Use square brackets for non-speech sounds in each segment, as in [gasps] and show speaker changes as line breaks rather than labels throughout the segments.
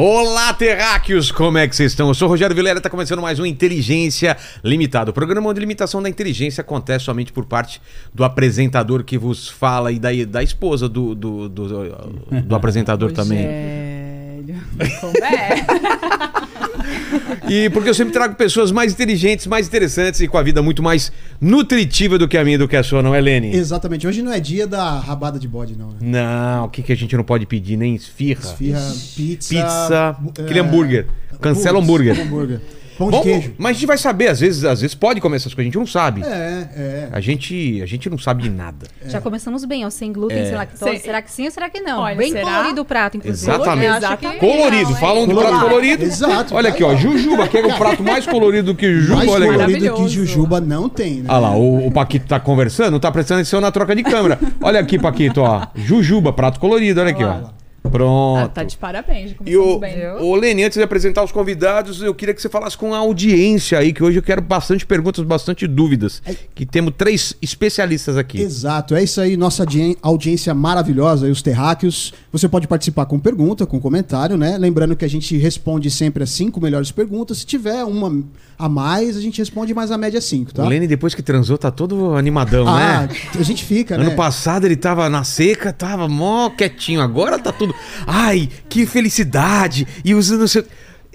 Olá, terráqueos! Como é que vocês estão? Eu sou o Rogério Vilera, está começando mais um Inteligência Limitada. O programa onde limitação da inteligência acontece somente por parte do apresentador que vos fala e da, da esposa do, do, do, do [laughs] apresentador também.
Como é? [laughs]
E porque eu sempre trago pessoas mais inteligentes, mais interessantes e com a vida muito mais nutritiva do que a minha e do que a sua, não é, Lene?
Exatamente. Hoje não é dia da rabada de bode, não. Né?
Não, o que, que a gente não pode pedir? Nem esfirra.
Esfirra, pizza.
Pizza,
é,
aquele hambúrguer. Cancela o hambúrguer.
hambúrguer. Pão
Bom,
de queijo.
Mas a gente vai saber, às vezes, às vezes pode comer essas coisas, a gente não sabe.
É, é.
A gente, a gente não sabe de nada.
Já começamos bem, ó, sem glúten,
É.
sem lactose.
Sem-
Será que sim ou será que não?
Olha,
bem
será?
colorido o prato, inclusive.
Exatamente.
Exatamente.
Colorido,
não, hein?
falam do prato
Colorido.
colorido.
Exato.
Olha aqui, ó, Jujuba, que é o prato mais colorido do que Jujuba.
Mais
olha aqui.
colorido que. Jujuba não tem, né?
Olha lá, o, o Paquito tá conversando, não tá prestando atenção na troca de câmera. Olha aqui, Paquito, ó. Jujuba, prato colorido, olha aqui, ó. Pronto.
Ah, tá de parabéns,
E o,
bem.
o Lene, antes de apresentar os convidados, eu queria que você falasse com a audiência aí, que hoje eu quero bastante perguntas, bastante dúvidas. Que temos três especialistas aqui.
Exato, é isso aí, nossa audiência maravilhosa e os terráqueos. Você pode participar com pergunta, com comentário, né? Lembrando que a gente responde sempre as cinco melhores perguntas. Se tiver uma a mais, a gente responde mais a média cinco, tá?
O Lene, depois que transou, tá todo animadão,
Ah,
né?
a gente fica,
Ano
né?
passado ele tava na seca, tava mó quietinho. Agora tá tudo. Ai, que felicidade! E usando seu.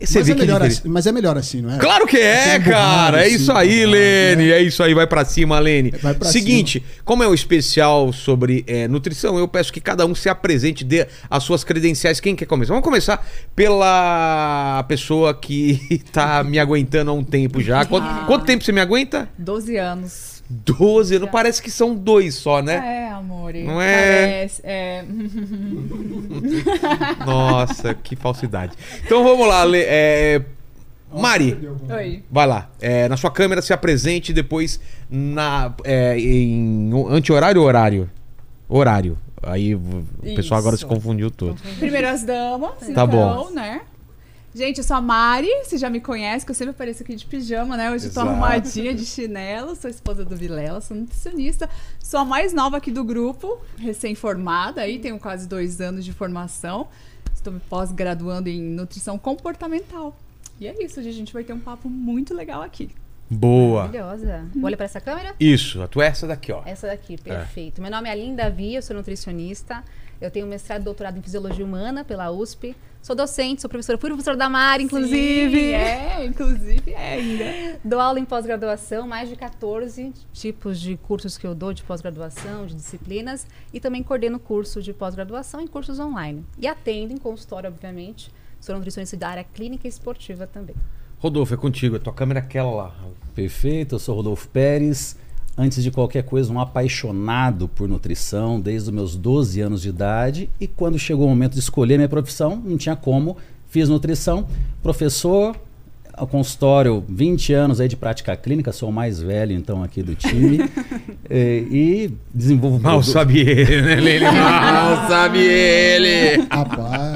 Você
Mas
vê
é,
que
melhor
ele-
assim, mas é melhor assim, não é?
Claro que é, cara. É
assim,
isso aí,
borrado,
Lene.
né?
É isso aí, vai pra cima, Lene.
Vai pra
Seguinte, como é um especial sobre é, nutrição, eu peço que cada um se apresente, dê as suas credenciais. Quem quer começar? Vamos começar pela pessoa que [laughs] tá me aguentando há um tempo já. Quanto,
Ah.
quanto tempo você me aguenta?
12 anos.
12, não parece que são dois só, né?
É, amor.
Não é?
Parece, é. [laughs]
Nossa, que falsidade. Então vamos lá, Le- é, Mari.
Oi.
Vai lá. É, na sua câmera se apresente depois na, é, em anti-horário ou horário? Horário. Aí o pessoal agora se
Isso.
confundiu todo.
Primeiras damas,
Tá
então,
bom.
né? Gente, eu sou a Mari, você já me conhece, que eu sempre apareço aqui de pijama, né? Hoje eu tô arrumadinha de chinelo, sou esposa do Vilela, sou nutricionista, sou a mais nova aqui do grupo, recém-formada, aí tenho quase dois anos de formação, estou me pós-graduando em nutrição comportamental. E é isso, hoje a gente vai ter um papo muito legal aqui.
Boa.
Maravilhosa. Olha pra essa câmera?
Isso, a tua é essa daqui, ó.
Essa daqui, perfeito. Meu nome é Alinda Via, eu sou nutricionista. Eu tenho mestrado e doutorado em Fisiologia Humana pela USP. Sou docente, sou professora, fui professora da Mari, inclusive.
Sim, é, inclusive é ainda.
Dou aula em pós-graduação, mais de 14 tipos de cursos que eu dou de pós-graduação, de disciplinas, e também coordeno curso de pós-graduação e cursos online. E atendo em consultório, obviamente. Sou nutricionista da área clínica e esportiva também.
Rodolfo, é contigo. A tua câmera é aquela lá.
Perfeito, eu sou Rodolfo Pérez. Antes de qualquer coisa, um apaixonado por nutrição desde os meus 12 anos de idade. E quando chegou o momento de escolher minha profissão, não tinha como. Fiz nutrição, professor, ao consultório, 20 anos aí de prática clínica, sou o mais velho então aqui do time. Eh, [laughs] e desenvolvo
Mal
produ-
sabe ele, né, Lene? [laughs] Mal sabe ele.
Rapaz.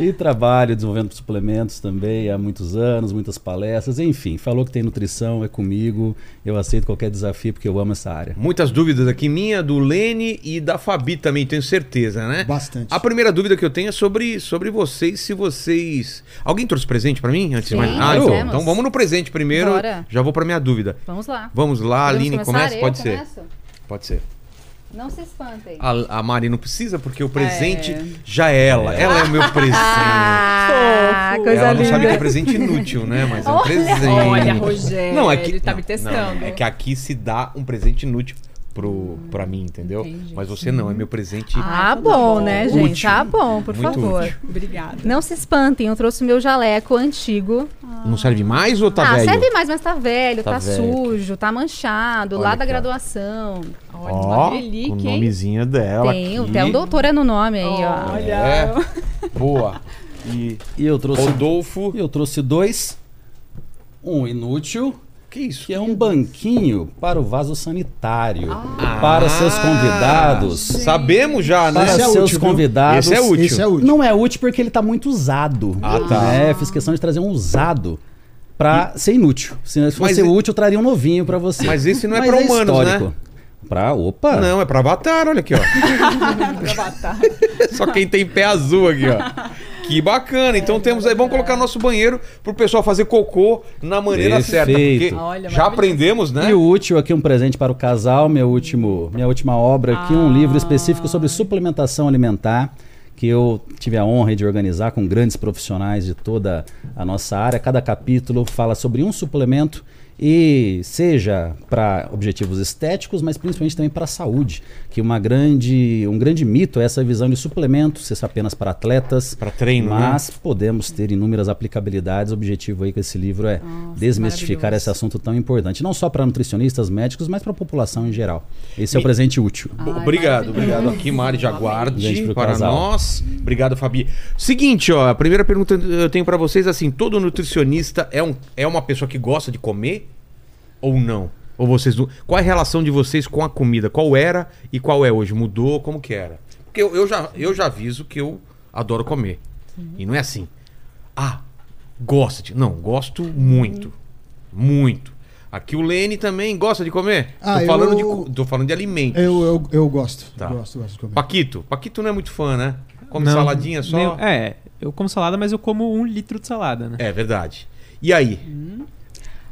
E trabalho desenvolvendo suplementos também há muitos anos, muitas palestras, enfim. Falou que tem nutrição, é comigo. Eu aceito qualquer desafio porque eu amo essa área.
Muitas dúvidas aqui, minha, do Lene e da Fabi também, tenho certeza, né?
Bastante.
A primeira dúvida que eu tenho é sobre, sobre vocês, se vocês... Alguém trouxe presente pra mim? Antes de
Sim,
mais... Ah, então,
trouxemos.
então vamos no presente primeiro,
Bora.
já vou pra minha dúvida.
Vamos lá.
Vamos lá,
Podemos
Aline, começa?
Eu
Pode ser.
começo?
Pode ser.
Não se espantem.
A, a Mari não precisa, porque o presente
É.
já é ela. Ela é o meu presente.
Ah,
Fofo.
coisa
ela não
linda.
sabe que é presente inútil, né? Mas é um
Olha.
presente.
Olha, Rogério,
Não, é que,
ele tá
não,
me testando.
não, é que aqui se dá um presente inútil pro, pra mim, entendeu?
entendi.
Mas você não, é meu presente.
Ah,
tudo
bom,
bom.
né, gente?
Útil.
Tá bom, por
Muito
favor.
útil.
Obrigada.
Não se espantem, eu trouxe meu jaleco antigo.
Não serve mais ou tá
ah,
velho?
serve mais, mas tá velho,
Tá
tá,
velho.
sujo, tá manchado,
Olha
lá da graduação.
Olha,
Ó,
uma relíquia,
o nomezinho dela
Tem,
aqui.
até um doutor é no nome aí, ó.
Olha.
É. Boa. E
E eu trouxe,
Rodolfo...
eu trouxe dois. Um inútil,
Que isso?
que é um banquinho para o vaso sanitário.
Ah.
para seus convidados.
Sabemos já, né?
Para
Esse é
seus
útil, viu?
convidados.
Esse é útil.
Esse é útil.
Não é útil porque ele está muito usado.
Ah, tá.
né? Fiz questão de trazer um usado para ser inútil. Se
Mas
fosse
e-
útil, eu traria um novinho para você.
Mas esse não é
Mas
pra humanos, né?
histórico. Pra, opa!
Não, é pra Avatar, olha aqui, ó. [laughs]
Pra batata.
Só quem tem pé azul aqui, ó. [laughs] Que bacana. Então temos aí, vamos colocar nosso banheiro pro pessoal fazer cocô na maneira certa.
Perfeito.
Porque
Olha,
já aprendemos, né?
E o útil aqui, um presente para o casal, meu último, minha última obra aqui, um livro específico sobre suplementação alimentar, que eu tive a honra de organizar com grandes profissionais de toda a nossa área. Cada capítulo fala sobre um suplemento e seja para objetivos estéticos, mas principalmente também para a saúde, que uma grande, um grande mito é essa visão de suplemento, ser apenas para atletas,
Para treino, né?
mas podemos ter inúmeras aplicabilidades. O objetivo aí com esse livro é
Nossa,
desmistificar esse assunto tão importante, não só para nutricionistas, médicos, mas para a população em geral. Esse é o presente útil.
Ai,
obrigado, obrigado aqui, Mari.
Pro
para
casal.
nós. Obrigado, Fabi. Seguinte, ó, a primeira pergunta eu tenho para vocês assim: todo nutricionista é, um, é uma pessoa que gosta de comer ou não? Ou vocês Qual é a relação de vocês com a comida? Qual era e qual é hoje? Mudou? Como que era? Porque eu, eu já, eu já aviso que eu adoro comer. E não é assim. Ah, gosta de. Não, gosto muito. Muito. Aqui o Lene também gosta de comer?
Ah,
tô, falando
eu-
de, tô falando de alimentos.
Eu, eu, eu gosto.
Tá.
Gosto, gosto de comer.
Paquito. Paquito não é muito fã, né? Come
Não,
saladinha só.
nem- é, eu como salada, mas eu como um litro de salada, né?
É verdade. E aí?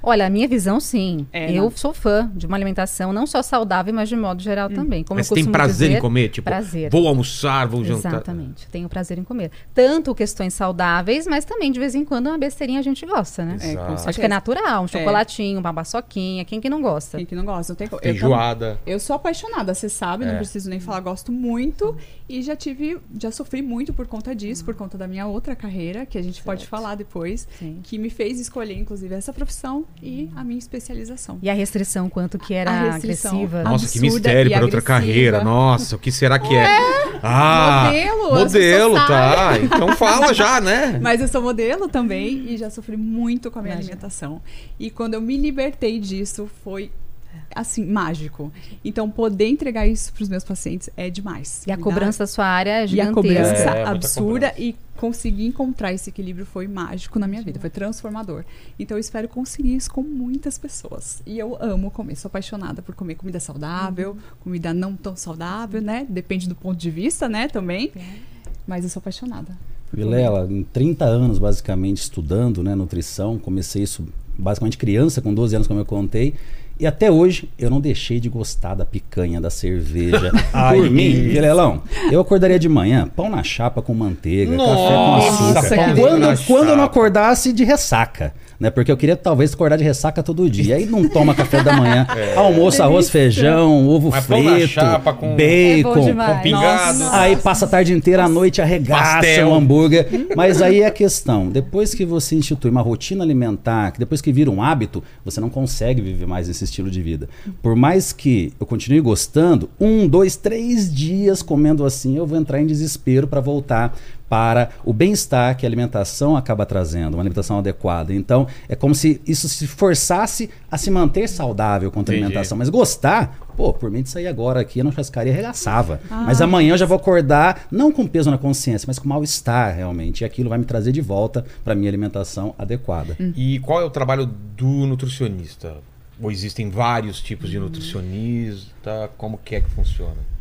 Olha, a minha visão, sim.
É,
eu
não.
sou fã de uma alimentação não só saudável, mas de modo geral também. Como
Mas
eu
tem prazer
dizer,
em comer? Tipo,
prazer.
vou almoçar, vou jantar.
Exatamente. Tenho prazer em comer. Tanto questões saudáveis, mas também de vez em quando uma besteirinha a gente gosta, né?
É.
Acho que é natural, um chocolatinho, uma paçoquinha, quem que não gosta?
Quem que não gosta? Não tem co- eu
Feijoada.
Eu sou apaixonada, você sabe,
É.
não preciso nem falar, gosto muito. E já tive, já sofri muito por conta disso, por conta da minha outra carreira, que a gente pode falar depois,
Sim.
que me fez escolher, inclusive, essa profissão e a minha especialização.
E a restrição, quanto que era
A restrição.
agressiva.
Nossa, que mistério para outra carreira. Nossa, o que será que é? Ah,
Modelo,
modelo, tá. Então fala já, né?
Mas eu sou modelo também e já sofri muito com a minha
Imagina.
alimentação. E quando eu me libertei disso, foi assim, mágico. Então, poder entregar isso para os meus pacientes é demais.
E a
dá-
cobrança da sua área é
E a
gigantesca.
cobrança
É,
absurda
cobrança.
e conseguir encontrar esse equilíbrio foi mágico na minha vida, foi transformador. Então eu espero conseguir isso com muitas pessoas. E eu amo comer, sou apaixonada por comer comida saudável, comida não tão saudável, né? Depende do ponto de vista, né, também. Mas eu sou apaixonada.
Vilela, em 30 anos basicamente estudando né, nutrição, comecei isso basicamente criança, com 12 anos, como eu contei. E até hoje eu não deixei de gostar da picanha, da cerveja. [laughs] Por mim, Vilelão, eu acordaria de manhã, pão na chapa com manteiga, café com
Nossa,
açúcar. Quando, quando eu não acordasse de ressaca. Né? Porque eu queria talvez acordar de ressaca todo dia. Aí não toma café da manhã. [laughs] Almoço, arroz, feijão, ovo
É. Mas
frito,
chapa com-
É
bacon,
demais.
Com pingado.
Nossa.
Aí passa a tarde inteira, à noite arregaça
Pastel.
um hambúrguer. Mas aí é a questão, depois que você institui uma rotina alimentar, que depois que vira um hábito, você não consegue viver mais esse estilo de vida. Por mais que eu continue gostando, um, dois, três dias comendo assim, eu vou entrar em desespero para voltar para o bem-estar que a alimentação acaba trazendo, uma alimentação adequada. Então, é como se isso se forçasse a se manter saudável contra a alimentação. Mas gostar, pô, por mim de sair agora aqui na chascaria arregaçava.
Ah.
Mas amanhã eu já vou acordar, não com peso na consciência, mas com mal-estar realmente. E aquilo vai me trazer de volta para minha alimentação adequada.
E qual é o trabalho do nutricionista? Ou existem vários tipos de nutricionista? Como que é que funciona?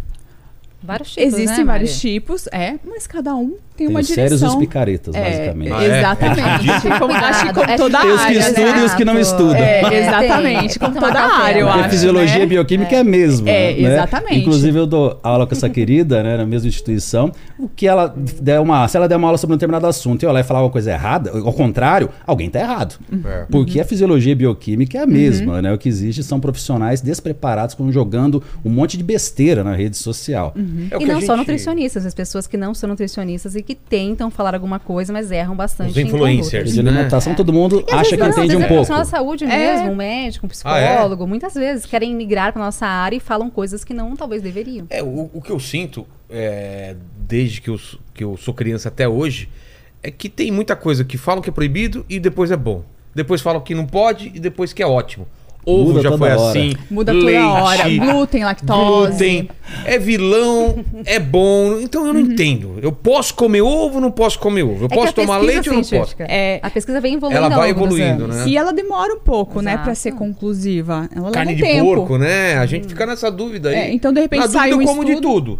Vários tipos,
Existem
né,
vários
Mari?
tipos, é, mas cada um tem,
Tem
uma
os sérios e os
direção.
picaretas,
É,
basicamente.
Ah, é?
Exatamente. como, acho que como
É
toda
Tem os que
área. né?
estudam e os que não estudam.
É, exatamente,
tem
como toda
café,
área, eu
né?
Porque
acho.
fisiologia
né?
bioquímica é a mesma.
É,
né?
exatamente.
Inclusive, eu dou aula com essa querida, né, na mesma instituição. O que ela der uma. Se ela der uma aula sobre um determinado assunto e eu lá e falar uma coisa errada, ao contrário, alguém tá errado.
É.
Porque a fisiologia e bioquímica é a mesma, né? O que existe são profissionais despreparados jogando um monte de besteira na rede social.
É o
E não só
gente-
nutricionistas, as pessoas que não são nutricionistas e que tentam falar alguma coisa, mas erram bastante.
Os influencers.
De
né?
alimentação, todo mundo
E
acha que
não,
entende um
é
pouco.
profissional da saúde
É.
mesmo, um médico, um
Ah, é?
psicólogo, muitas vezes querem migrar para nossa área e falam coisas que não talvez deveriam.
É, o, o que eu sinto, é, desde que eu, que eu sou criança até hoje, é que tem muita coisa que falam que é proibido e depois é bom. Depois falam que não pode e depois que é ótimo. Ovo
Muda
já
toda
foi
hora.
assim.
Muda toda hora. Glúten, lactose.
glúten. É vilão, é bom. Então eu não
Uhum.
entendo. Eu posso comer ovo ou não posso comer ovo? Eu
É
posso tomar leite ou não posso?
científica,
É.
A pesquisa vem evoluindo
Ela vai evoluindo,
anos.
né?
E ela demora um pouco, né, pra
Exato.
ser conclusiva. Ela
Carne
leva
de
um tempo.
porco, né? A gente fica nessa dúvida aí.
É, então, de repente,
Na dúvida
sai
eu
um
como de
estudo-
tudo.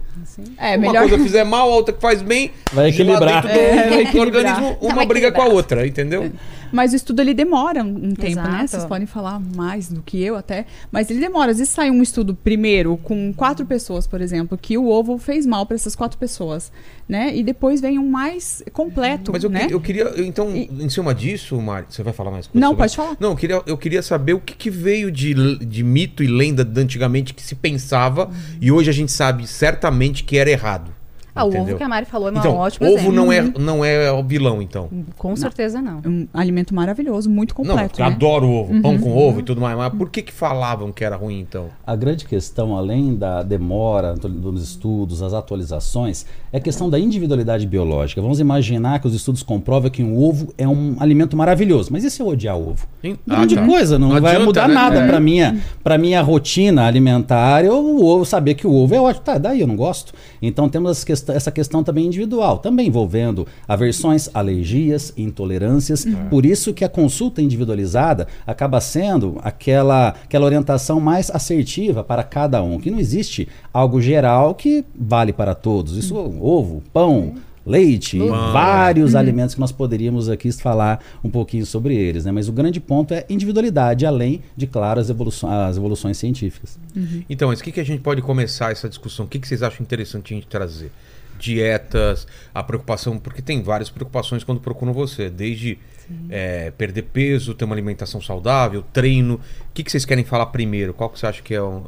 É,
Uma
melhor.
coisa [laughs] fizer mal, a outra que faz bem.
Vai equilibrar.
dentro do-
É, vai equilibrar.
organismo, uma briga com a outra, entendeu?
Mas o estudo ele demora um um tempo, né?
Exato.
Vocês podem falar mais do que eu até. Mas ele demora. Às vezes sai um estudo primeiro com quatro pessoas, por exemplo, que o ovo fez mal para essas quatro pessoas, né? E depois vem um mais completo,
Mas eu,
né?
que- eu queria, eu, então,
E-
em cima disso, Mari, você vai falar mais coisa
Não,
sobre
pode falar.
Não, eu queria, eu queria saber o que, que veio de, de mito e lenda de antigamente que se pensava
Uhum.
e hoje a gente sabe certamente que era errado.
Ah, o
entendeu?
ovo que a Mari falou é um
Então,
ótimo
ovo
exemplo.
não é, não é o vilão, então.
Com certeza não.
Um alimento maravilhoso, muito
não,
completo.
eu
né?
adoro ovo, pão com
Uhum.
ovo e tudo mais, mas por que que falavam que era ruim, então?
A grande questão, além da demora dos estudos, as atualizações, é a questão da individualidade biológica. Vamos imaginar que os estudos comprovam que um ovo é um alimento maravilhoso. Mas e se eu odiar ovo? Grande
Ah, tá.
coisa, não,
Não
vai
adianta,
mudar
né?
nada
É.
para minha, pra minha rotina alimentar. Eu o ovo, saber que o ovo é ótimo. Tá, daí eu não gosto. Então temos essa essa questão também individual, também envolvendo aversões, alergias, intolerâncias. Por isso que a consulta individualizada acaba sendo aquela, aquela orientação mais assertiva para cada um, que não existe algo geral que vale para todos. Isso, ovo, pão, leite,
Mano.
vários alimentos que nós poderíamos aqui falar um pouquinho sobre eles, né? Mas o grande ponto é individualidade, além de, claro, as, evoluções, as evoluções científicas.
Então, mas o que, que a gente pode começar essa discussão? O que, que vocês acham interessante a gente trazer? Dietas, a preocupação, porque tem várias preocupações quando procuram você, desde é, perder peso, ter uma alimentação saudável, treino. O que, que vocês querem falar primeiro? Qual que você acha que é o.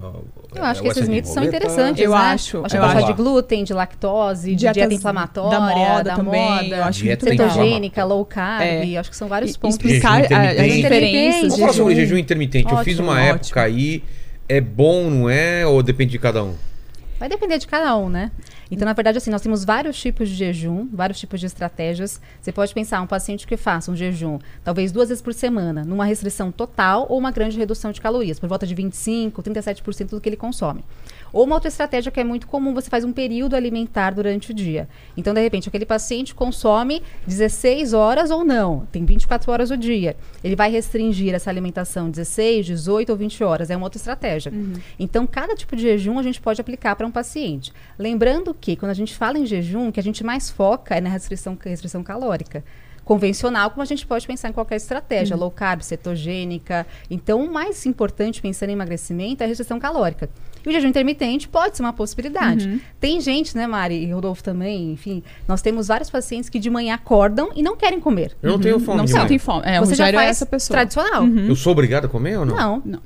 Eu acho
é
que
o
esses mitos são interessantes.
Eu
né?
acho,
Acho que
eu
pode falar
acho.
de glúten, de lactose, de dieta inflamatória,
da moda
da
também,
moda,
eu acho
Dieta
cetogênica, low carb.
É.
Acho que são vários
E-
pontos.
explicar a- as
intermitente.
diferenças.
Vamos falar sobre
jejum.
intermitente. eu fiz
Ótimo,
uma
ótimo.
época aí. É bom, não é? Ou depende de cada um?
Vai depender de cada um, né? Então, na verdade, assim, nós temos vários tipos de jejum, vários tipos de estratégias. Você pode pensar um paciente que faça um jejum, talvez duas vezes por semana, numa restrição total ou uma grande redução de calorias, por volta de 25, 37% do que ele consome. Ou uma outra estratégia que é muito comum, você faz um período alimentar durante o dia. Então, de repente, aquele paciente consome 16 horas ou não, tem 24 horas o dia. Ele vai restringir essa alimentação 16, 18 ou 20 horas. É uma outra estratégia. Então, cada tipo de jejum a gente pode aplicar para um paciente. Lembrando que, quando a gente fala em jejum, o que a gente mais foca é na restrição, restrição calórica. Convencional, como a gente pode pensar em qualquer estratégia, low carb, cetogênica. Então, o mais importante pensando em emagrecimento é a restrição calórica. E o jejum intermitente pode ser uma possibilidade. Tem gente, né, Mari e Rodolfo também, enfim, nós temos vários pacientes que de manhã acordam e não querem comer.
Eu não tenho fome
Não sentem
manhã.
fome. É,
Você já
é
faz
essa pessoa.
tradicional.
Eu sou obrigado a comer ou não?
Não,
Não.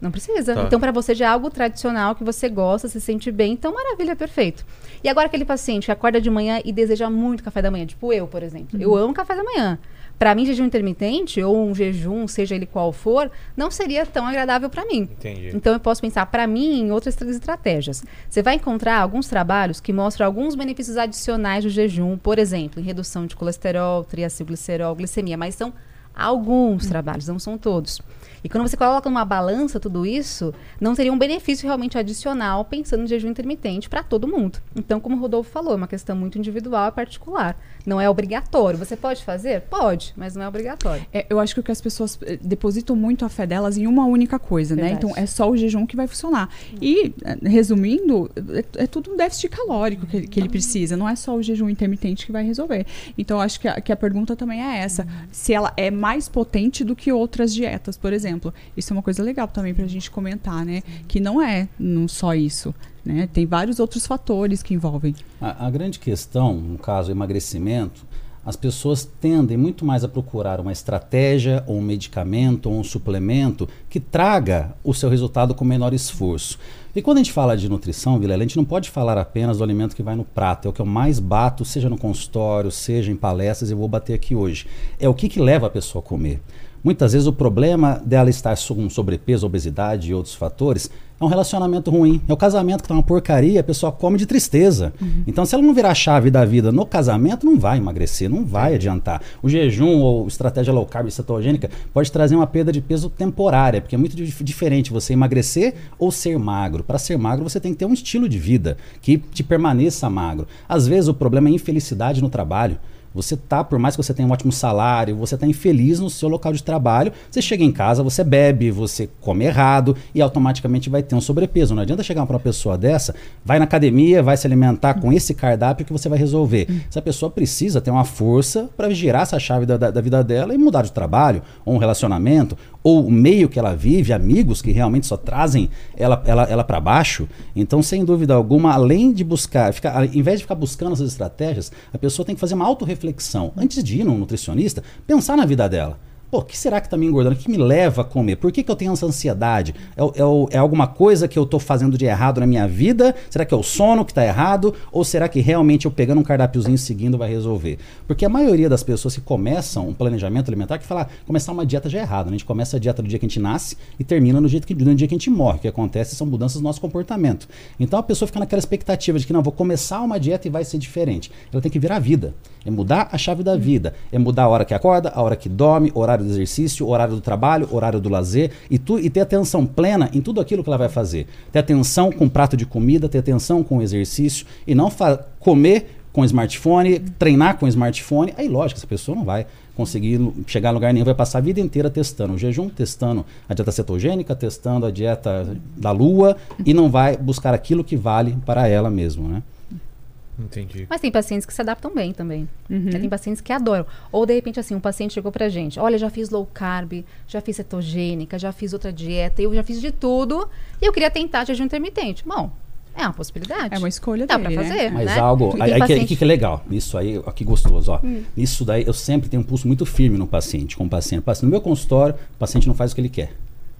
não precisa.
Tá.
Então, para você já é algo tradicional que você gosta, se sente bem, então maravilha, perfeito. E agora aquele paciente que acorda de manhã e deseja muito café da manhã, tipo eu, por exemplo. Eu amo café da manhã. Para mim, jejum intermitente ou um jejum, seja ele qual for, não seria tão agradável para mim.
Entendi.
Então eu posso pensar para mim em outras tra- estratégias. Você vai encontrar alguns trabalhos que mostram alguns benefícios adicionais do jejum, por exemplo, em redução de colesterol, triacilglicerol, glicemia, mas são alguns trabalhos, não são todos. E quando você coloca numa balança tudo isso, não teria um benefício realmente adicional pensando em jejum intermitente para todo mundo. Então, como o Rodolfo falou, é uma questão muito individual e particular. Não é obrigatório. Você pode fazer? Pode, mas não é obrigatório.
É, eu acho que o que as pessoas eh, depositam muito a fé delas em uma única coisa, né?
Verdade.
Então é só o jejum que vai funcionar. E, eh, resumindo, é, é tudo um déficit calórico que, ele- que ele precisa, não é só o jejum intermitente que vai resolver. Então acho que a, que a pergunta também é essa: se ela é mais potente do que outras dietas, por exemplo. Isso é uma coisa legal também pra gente comentar, né? Que não é não só isso. Né? Tem vários outros fatores que envolvem.
A, a grande questão, no caso emagrecimento, as pessoas tendem muito mais a procurar uma estratégia, ou um medicamento, ou um suplemento que traga o seu resultado com menor esforço. E quando a gente fala de nutrição, Vilela, a gente não pode falar apenas do alimento que vai no prato. É o que eu mais bato, seja no consultório, seja em palestras, eu vou bater aqui hoje. É o que, que leva a pessoa a comer. Muitas vezes o problema dela estar com sobrepeso, obesidade e outros fatores É um relacionamento ruim. É o casamento que tá uma porcaria, a pessoa come de tristeza. Então, se ela não virar a chave da vida no casamento, não vai emagrecer, não vai adiantar. O jejum ou estratégia low carb cetogênica pode trazer uma perda de peso temporária, porque é muito dif- diferente você emagrecer ou ser magro. Para ser magro, você tem que ter um estilo de vida que te permaneça magro. Às vezes, o problema é infelicidade no trabalho. Você tá, por mais que você tenha um ótimo salário, você tá infeliz no seu local de trabalho, você chega em casa, você bebe, você come errado e automaticamente vai ter um sobrepeso. Não adianta chegar para uma pessoa dessa, vai na academia, vai se alimentar com esse cardápio que você vai resolver. Essa pessoa precisa ter uma força para girar essa chave da, da- da vida dela e mudar de trabalho, ou um relacionamento, ou o meio que ela vive, amigos que realmente só trazem ela, ela, ela para baixo. Então, sem dúvida alguma, além de buscar, ficar, ao invés de ficar buscando essas estratégias, a pessoa tem que fazer uma autorreflexão. Antes de ir num nutricionista, pensar na vida dela. Pô, o que será que está me engordando? O que me leva a comer? Por que, que eu tenho essa ansiedade? É, é é alguma coisa que eu estou fazendo de errado na minha vida? Será que é o sono que está errado? Ou será que realmente eu pegando um cardápiozinho seguindo vai resolver? Porque a maioria das pessoas que começam um planejamento alimentar, que fala, começar uma dieta já é errado. né? A gente começa a dieta do dia que a gente nasce e termina no, jeito que, no dia que a gente morre. O que acontece são mudanças no nosso comportamento. Então a pessoa fica naquela expectativa de que não, vou começar uma dieta e vai ser diferente. Ela tem que virar a vida. É mudar a chave da vida. É mudar a hora que acorda, a hora que dorme, horário do exercício, horário do trabalho, horário do lazer e, tu, e ter atenção plena em tudo aquilo que ela vai fazer. Ter atenção com o prato de comida, ter atenção com o exercício e não comer com smartphone, treinar com smartphone. Aí, lógico, essa pessoa não vai conseguir chegar a lugar nenhum, vai passar a vida inteira testando o jejum, testando a dieta cetogênica, testando a dieta da lua e não vai buscar aquilo que vale para ela mesmo, né?
Entendi.
Mas tem pacientes que se adaptam bem também.
Uhum.
Né? Tem pacientes que adoram. Ou, de repente, assim, um paciente chegou pra gente. Olha, já fiz low carb, já fiz cetogênica, já fiz outra dieta, eu já fiz de tudo. E eu queria tentar jejum intermitente. Bom, é uma possibilidade.
É uma escolha
Dá
dele,
pra
né?
fazer,
Mas
né?
algo. Aí,
tem
aí que,
paciente-
que, que legal. Isso aí, ó, que gostoso, ó. Isso daí eu sempre tenho um pulso muito firme no paciente, com o paciente. O paciente- No meu consultório, o paciente não faz o que ele quer.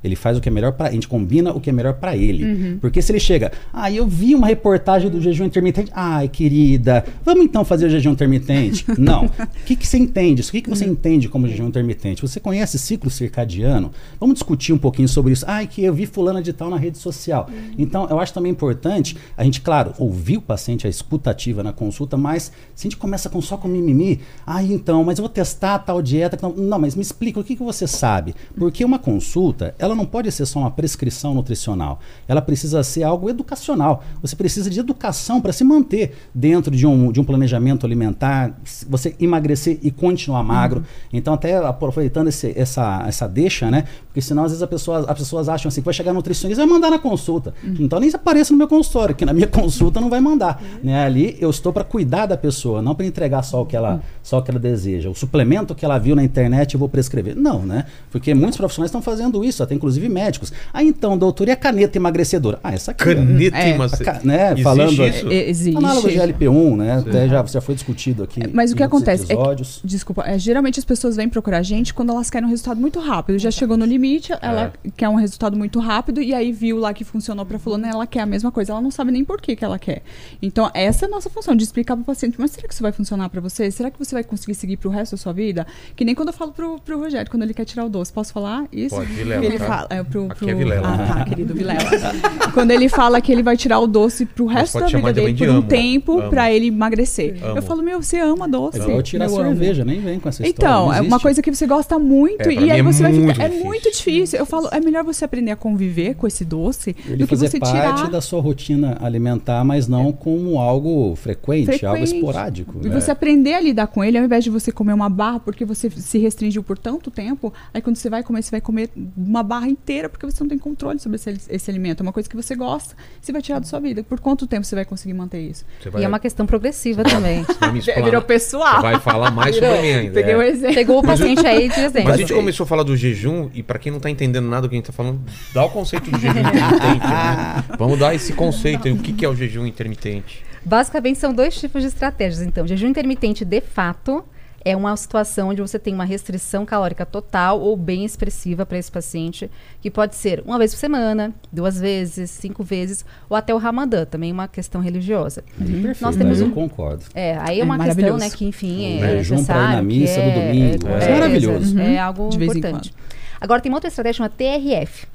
Ele faz o que é melhor para a gente combina o que é melhor para ele. Porque se ele chega, ah, eu vi uma reportagem do jejum intermitente. Ai, querida, vamos então fazer o jejum intermitente? [laughs] não. O que, que você entende? O que, que você entende como jejum intermitente? Você conhece ciclo circadiano? Vamos discutir um pouquinho sobre isso. Ai, que eu vi fulana de tal na rede social. Então, eu acho também importante a gente, claro, ouvir o paciente, a escuta ativa na consulta, mas se a gente começa com só com mimimi, ah, então, mas eu vou testar tal dieta. não mas me explica, o que, que você sabe? Porque uma consulta, ela não pode ser só uma prescrição nutricional. Ela precisa ser algo educacional. Você precisa de educação para se manter dentro de um, de um planejamento alimentar, você emagrecer e continuar magro. Então, até aproveitando esse- essa, essa deixa, né? Porque senão, às vezes, a pessoa, as pessoas acham assim, que vai chegar nutricionista e vai mandar na consulta. Então, nem apareça no meu consultório, que na minha [laughs] consulta não vai mandar. Né? Ali, eu estou para cuidar da pessoa, não para entregar só o, que ela, só o que ela deseja. O suplemento que ela viu na internet, eu vou prescrever. Não, né? Porque muitos profissionais estão fazendo isso, até inclusive médicos. Ah, então, doutor, e a caneta emagrecedora? Ah, essa aqui.
Caneta
É.
em uma...
A ca- né,
Existe
falando
isso?
É, existe.
Análogo de LP1, né? Até já, já foi discutido aqui.
Mas o que acontece é que, desculpa, é, geralmente as pessoas vêm procurar a gente quando elas querem um resultado muito rápido. Já chegou no limite, ela quer um resultado muito rápido e aí viu lá que funcionou pra fulana, ela quer a mesma coisa. Ela não sabe nem por que, que ela quer. Então, essa é a nossa função, de explicar pro paciente, mas será que isso vai funcionar pra você? Será que você vai conseguir seguir pro resto da sua vida? Que nem quando eu falo pro, pro Rogério, quando ele quer tirar o doce. Posso falar isso?
Pode, Vilela,
Ele? Fala, é, pro,
Aqui
pro-
é Vilela.
Ah, tá, querido Vilela. [laughs] quando ele fala que ele vai tirar o doce pro resto da vida
também
dele
de
por um
amo.
tempo
Amo.
pra ele emagrecer.
Amo.
Eu falo, meu, você ama doce.
É igual tirar
Eu amo.
cerveja, nem vem com essa história.
Então, é uma coisa que você gosta muito
É,
e aí
é
você vai ficar. É
difícil.
muito difícil. Eu falo, é melhor você aprender a conviver com esse doce
Ele
do que
fazer
você
parte
tirar.
da sua rotina alimentar, mas não como algo frequente, algo
frequente.
esporádico.
E
né?
você aprender a lidar com ele, ao invés de você comer uma barra porque você se restringiu por tanto tempo, aí quando você vai comer, você vai comer uma barra inteira porque você não tem controle sobre esse, esse alimento. É uma coisa que você gosta, você vai tirar da sua vida. Por quanto tempo você vai conseguir manter isso?
Vai,
E é uma questão progressiva também.
você vai me [laughs] explanar.
Virou pessoal.
Você vai falar mais sobre mim ainda.
Peguei
é.
um exemplo.
Pegou o paciente aí de exemplo.
Mas a gente começou a falar do jejum, e pra quem não tá entendendo nada do que a gente tá falando, dá o conceito do jejum intermitente, né? [laughs] Vamos dar esse conceito aí, o que, que é o jejum intermitente?
Basicamente são dois tipos de estratégias. Então, jejum intermitente de fato é uma situação onde você tem uma restrição calórica total ou bem expressiva para esse paciente, que pode ser uma vez por semana, duas vezes, cinco vezes, ou até o Ramadã, também uma questão religiosa.
Perfeito,
Nós temos
eu
um-
concordo.
É, aí é
É
uma questão,
maravilhoso.
né, que enfim é
ir
necessário,
na missa
que
no
é,
domingo,
é,
é
com
maravilhoso.
É
Uhum.
algo
De vez em
importante. Agora tem uma outra estratégia chamada TRF,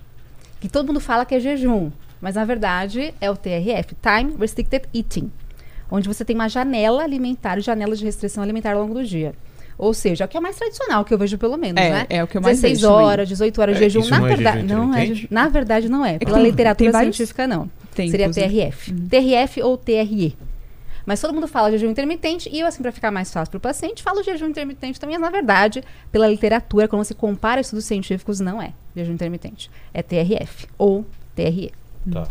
que todo mundo fala que é jejum, Mas na verdade é o TRF, Time Restricted Eating, onde você tem uma janela alimentar, janela de restrição alimentar ao longo do dia. Ou seja, é o que é mais tradicional, que eu vejo pelo menos,
É,
né?
é o que eu mais
16
vejo também.
horas, 18 horas de
É,
jejum.
isso
Na
não é
verdade,
jejum
não é. Na verdade, não é. Pela
tem-
literatura
tem
científica, não.
tempos,
Seria
né?
TRF. TRF ou TRE. Mas todo mundo fala jejum intermitente e eu, assim, para ficar mais fácil para o paciente, falo jejum intermitente também, mas na verdade, pela literatura, quando você compara estudos científicos, não é jejum intermitente. É TRF ou TRE.
Tá.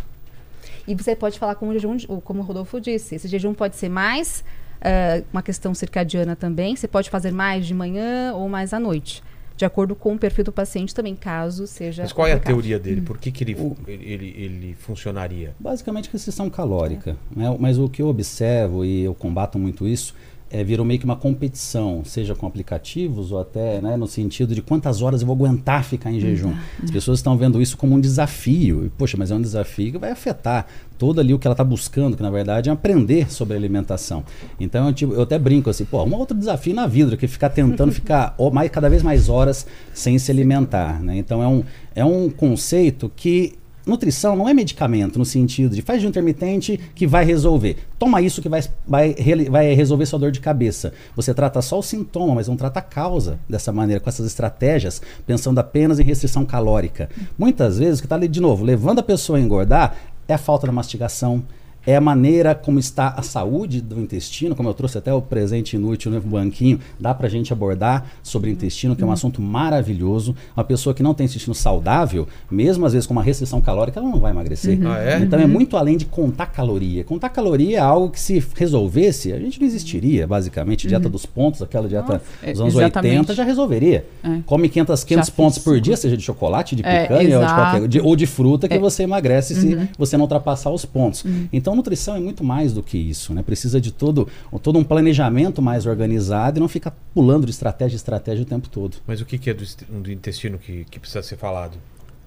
E você pode falar como o jejum, como o Rodolfo disse, esse jejum pode ser mais ah, uma questão circadiana também. Você pode fazer mais de manhã ou mais à noite. De acordo com o perfil do paciente também, caso seja.
Mas qual é a
complicado.
teoria dele? Por que, que ele, ele, ele, ele funcionaria?
Basicamente restrição calórica. né? Mas o que eu observo e eu combato muito isso é virou meio que uma competição, seja com aplicativos ou até né, no sentido de quantas horas eu vou aguentar ficar em jejum. As pessoas estão vendo isso como um desafio. E, poxa, mas é um desafio que vai afetar todo ali o que ela está buscando, que na verdade é aprender sobre alimentação. Então eu, tipo, eu até brinco assim, pô, um outro desafio na vida, que ficar tentando [laughs] ficar mais, cada vez mais horas sem se alimentar. Né? Então é um, é um conceito que Nutrição não é medicamento no sentido de faz de intermitente que vai resolver. Toma isso que vai, vai, vai resolver sua dor de cabeça. Você trata só o sintoma, mas não trata a causa dessa maneira, com essas estratégias, pensando apenas em restrição calórica. Muitas vezes, o que está ali de novo, levando a pessoa a engordar, é a falta da mastigação, é a maneira como está a saúde do intestino, como eu trouxe até o presente inútil no banquinho, dá pra gente abordar sobre o intestino, que é um assunto maravilhoso. Uma pessoa que não tem intestino saudável, mesmo às vezes com uma restrição calórica, ela não vai emagrecer.
Ah, é?
Então é muito além de contar caloria. Contar caloria é algo que se resolvesse, a gente não existiria, basicamente. Dieta dos pontos, aquela dieta
Nossa, é,
dos anos
exatamente.
80 já resolveria.
É.
Come 500, 500
Já
pontos por dia, seja de chocolate, de
É,
picanha ou de, qualquer, de, ou de fruta, que
É. Uhum.
você emagrece se você não ultrapassar os pontos. Então, nutrição é muito mais do que isso. Né? Precisa de todo, todo um planejamento mais organizado e não ficar pulando de estratégia em estratégia o tempo todo.
Mas o que, que é do, do intestino que, que precisa ser falado?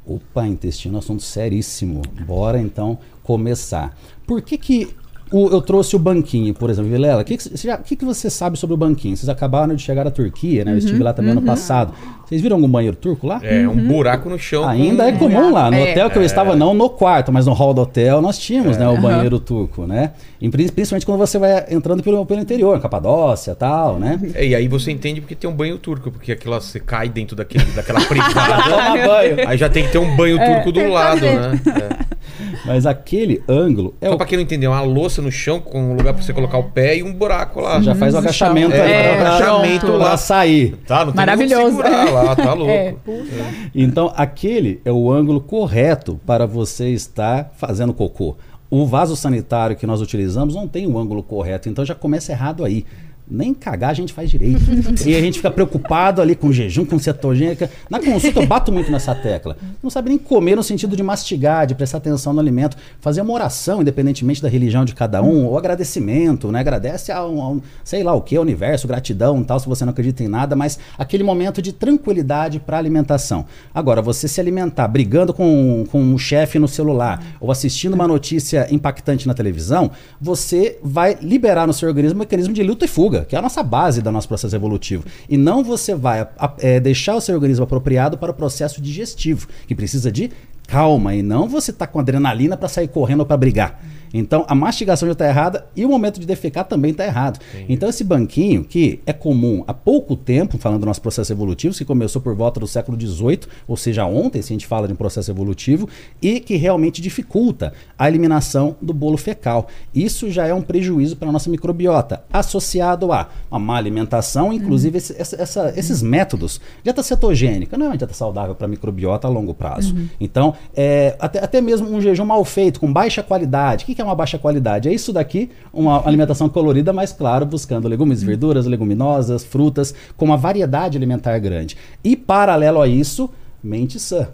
Opa, intestino é um assunto seríssimo. Bora então começar. Por que que o- eu trouxe o banquinho, por exemplo, Vilela? O que, que, que que você sabe sobre o banquinho? Vocês acabaram de chegar à Turquia, né? Eu estive lá também ano passado. Vocês viram algum banheiro turco lá?
É um buraco no chão.
Ainda
com-
é comum lá. No
É.
hotel que eu estava, não no quarto, mas no hall do hotel, nós tínhamos né, o
Aham.
banheiro turco, né? E pri- principalmente quando você vai entrando pelo, pelo interior, Capadócia e tal, né?
É, e aí você entende porque tem um banho turco, porque aquilo você cai dentro daquele, daquela privada. [laughs]
Toma banho.
aí já tem que ter um banho turco do lado, né? É.
Mas aquele ângulo é
Só
o
pra quem não entendeu, é uma louça no chão com um lugar pra você colocar o pé e um buraco lá.
já faz o agachamento
É,
ali
é,
pra-
agachamento
pra
lá.
sair.
Tá, não tem
Maravilhoso.
como segurar lá, tá [laughs] louco.
É.
Então, aquele é o ângulo correto para você estar fazendo cocô. O vaso sanitário que nós utilizamos não tem o ângulo correto, então já começa errado aí. Nem cagar a gente faz direito. [laughs] e a gente fica preocupado ali com jejum, com cetogênica. Na consulta eu bato muito nessa tecla. Não sabe nem comer no sentido de mastigar, de prestar atenção no alimento, fazer uma oração, independentemente da religião de cada um, ou agradecimento, né? Agradece a um, a um- sei lá o que, universo, gratidão, tal, se você não acredita em nada, mas aquele momento de tranquilidade para alimentação. Agora, você se alimentar brigando com, com um chefe no celular ou assistindo uma notícia impactante na televisão, você vai liberar no seu organismo um mecanismo de luta e fuga, que é a nossa base do nosso processo evolutivo. E não você vai é, deixar o seu organismo apropriado para o processo digestivo, que precisa de calma e não você tá com adrenalina para sair correndo ou para brigar. Então a mastigação já está errada e o momento de defecar também está errado. Então esse banquinho que é comum há pouco tempo, falando do nosso processo evolutivo, que começou por volta do século XVIII, ou seja, ontem, se a gente fala de um processo evolutivo, e que realmente dificulta a eliminação do bolo fecal. Isso já é um prejuízo para a nossa microbiota, associado a uma má alimentação, inclusive esse- essa- essa- esses métodos. Dieta cetogênica não é uma dieta saudável para a microbiota a longo prazo. Então, é, até, até mesmo um jejum mal feito, com baixa qualidade. O que que é uma baixa qualidade? É isso daqui, uma alimentação colorida, mas claro, buscando legumes, verduras, leguminosas, frutas, com uma variedade alimentar grande. E paralelo a isso, mente sã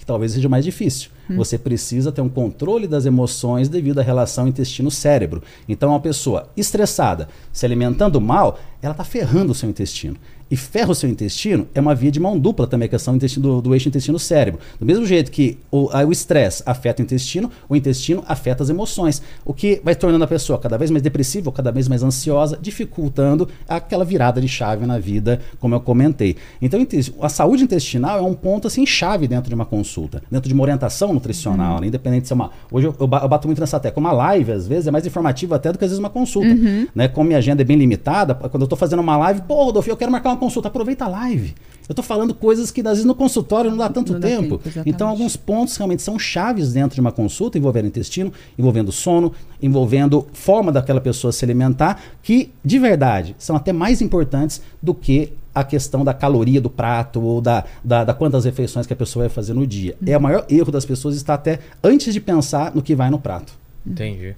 que talvez seja mais difícil. Você precisa ter um controle das emoções devido à relação intestino-cérebro. Então, uma pessoa estressada, se alimentando mal, ela está ferrando o seu intestino. E ferra o seu intestino, é uma via de mão dupla também, a questão do, intestino- do, eixo intestino-cérebro. Do mesmo jeito que o estresse afeta o intestino, o intestino afeta as emoções, o que vai tornando a pessoa cada vez mais depressiva, ou cada vez mais ansiosa, dificultando aquela virada de chave na vida, como eu comentei. Então, a saúde intestinal é um ponto assim chave dentro de uma consulta, dentro de uma orientação nutricional, né? independente se é uma. Hoje eu, eu ba- eu bato muito nessa tecla. Uma live, às vezes, é mais informativa até do que às vezes uma consulta. Né? Como minha agenda é bem limitada, quando eu estou fazendo uma live, pô, Rodolfo, eu quero marcar uma consulta, aproveita a live. Eu estou falando coisas que às vezes no consultório não dá tanto
Não dá
tempo.
tempo,
então, alguns pontos realmente são chaves dentro de uma consulta, envolvendo intestino, envolvendo sono, envolvendo forma daquela pessoa se alimentar, que de verdade são até mais importantes do que a questão da caloria do prato ou da, da, da quantas refeições que a pessoa vai fazer no dia. É o maior erro das pessoas estar até antes de pensar no que vai no prato.
Entendi.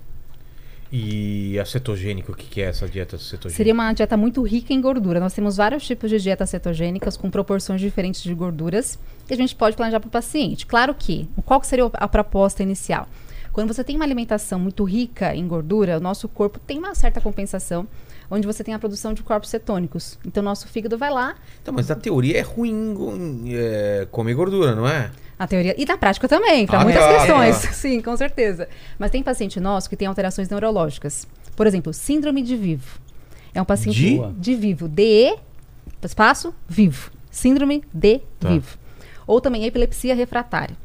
E a cetogênica, o que, que é essa dieta cetogênica?
Seria uma dieta muito rica em gordura. Nós temos vários tipos de dietas cetogênicas com proporções diferentes de gorduras e a gente pode planejar para o paciente. Claro que, qual que seria a proposta inicial? Quando você tem uma alimentação muito rica em gordura, o nosso corpo tem uma certa compensação, onde você tem a produção de corpos cetônicos. Então, nosso fígado vai lá,
Então, mas a teoria é ruim é, comer gordura, não é?
Na teoria e na prática também, para
Ah,
muitas
tá,
questões.
tá. [laughs]
Sim, com certeza. Mas tem paciente nosso que tem alterações neurológicas. Por exemplo, síndrome de vivo. É um paciente
De?
de vivo. DE, espaço, vivo. Síndrome de
Tá.
vivo. Ou também epilepsia refratária.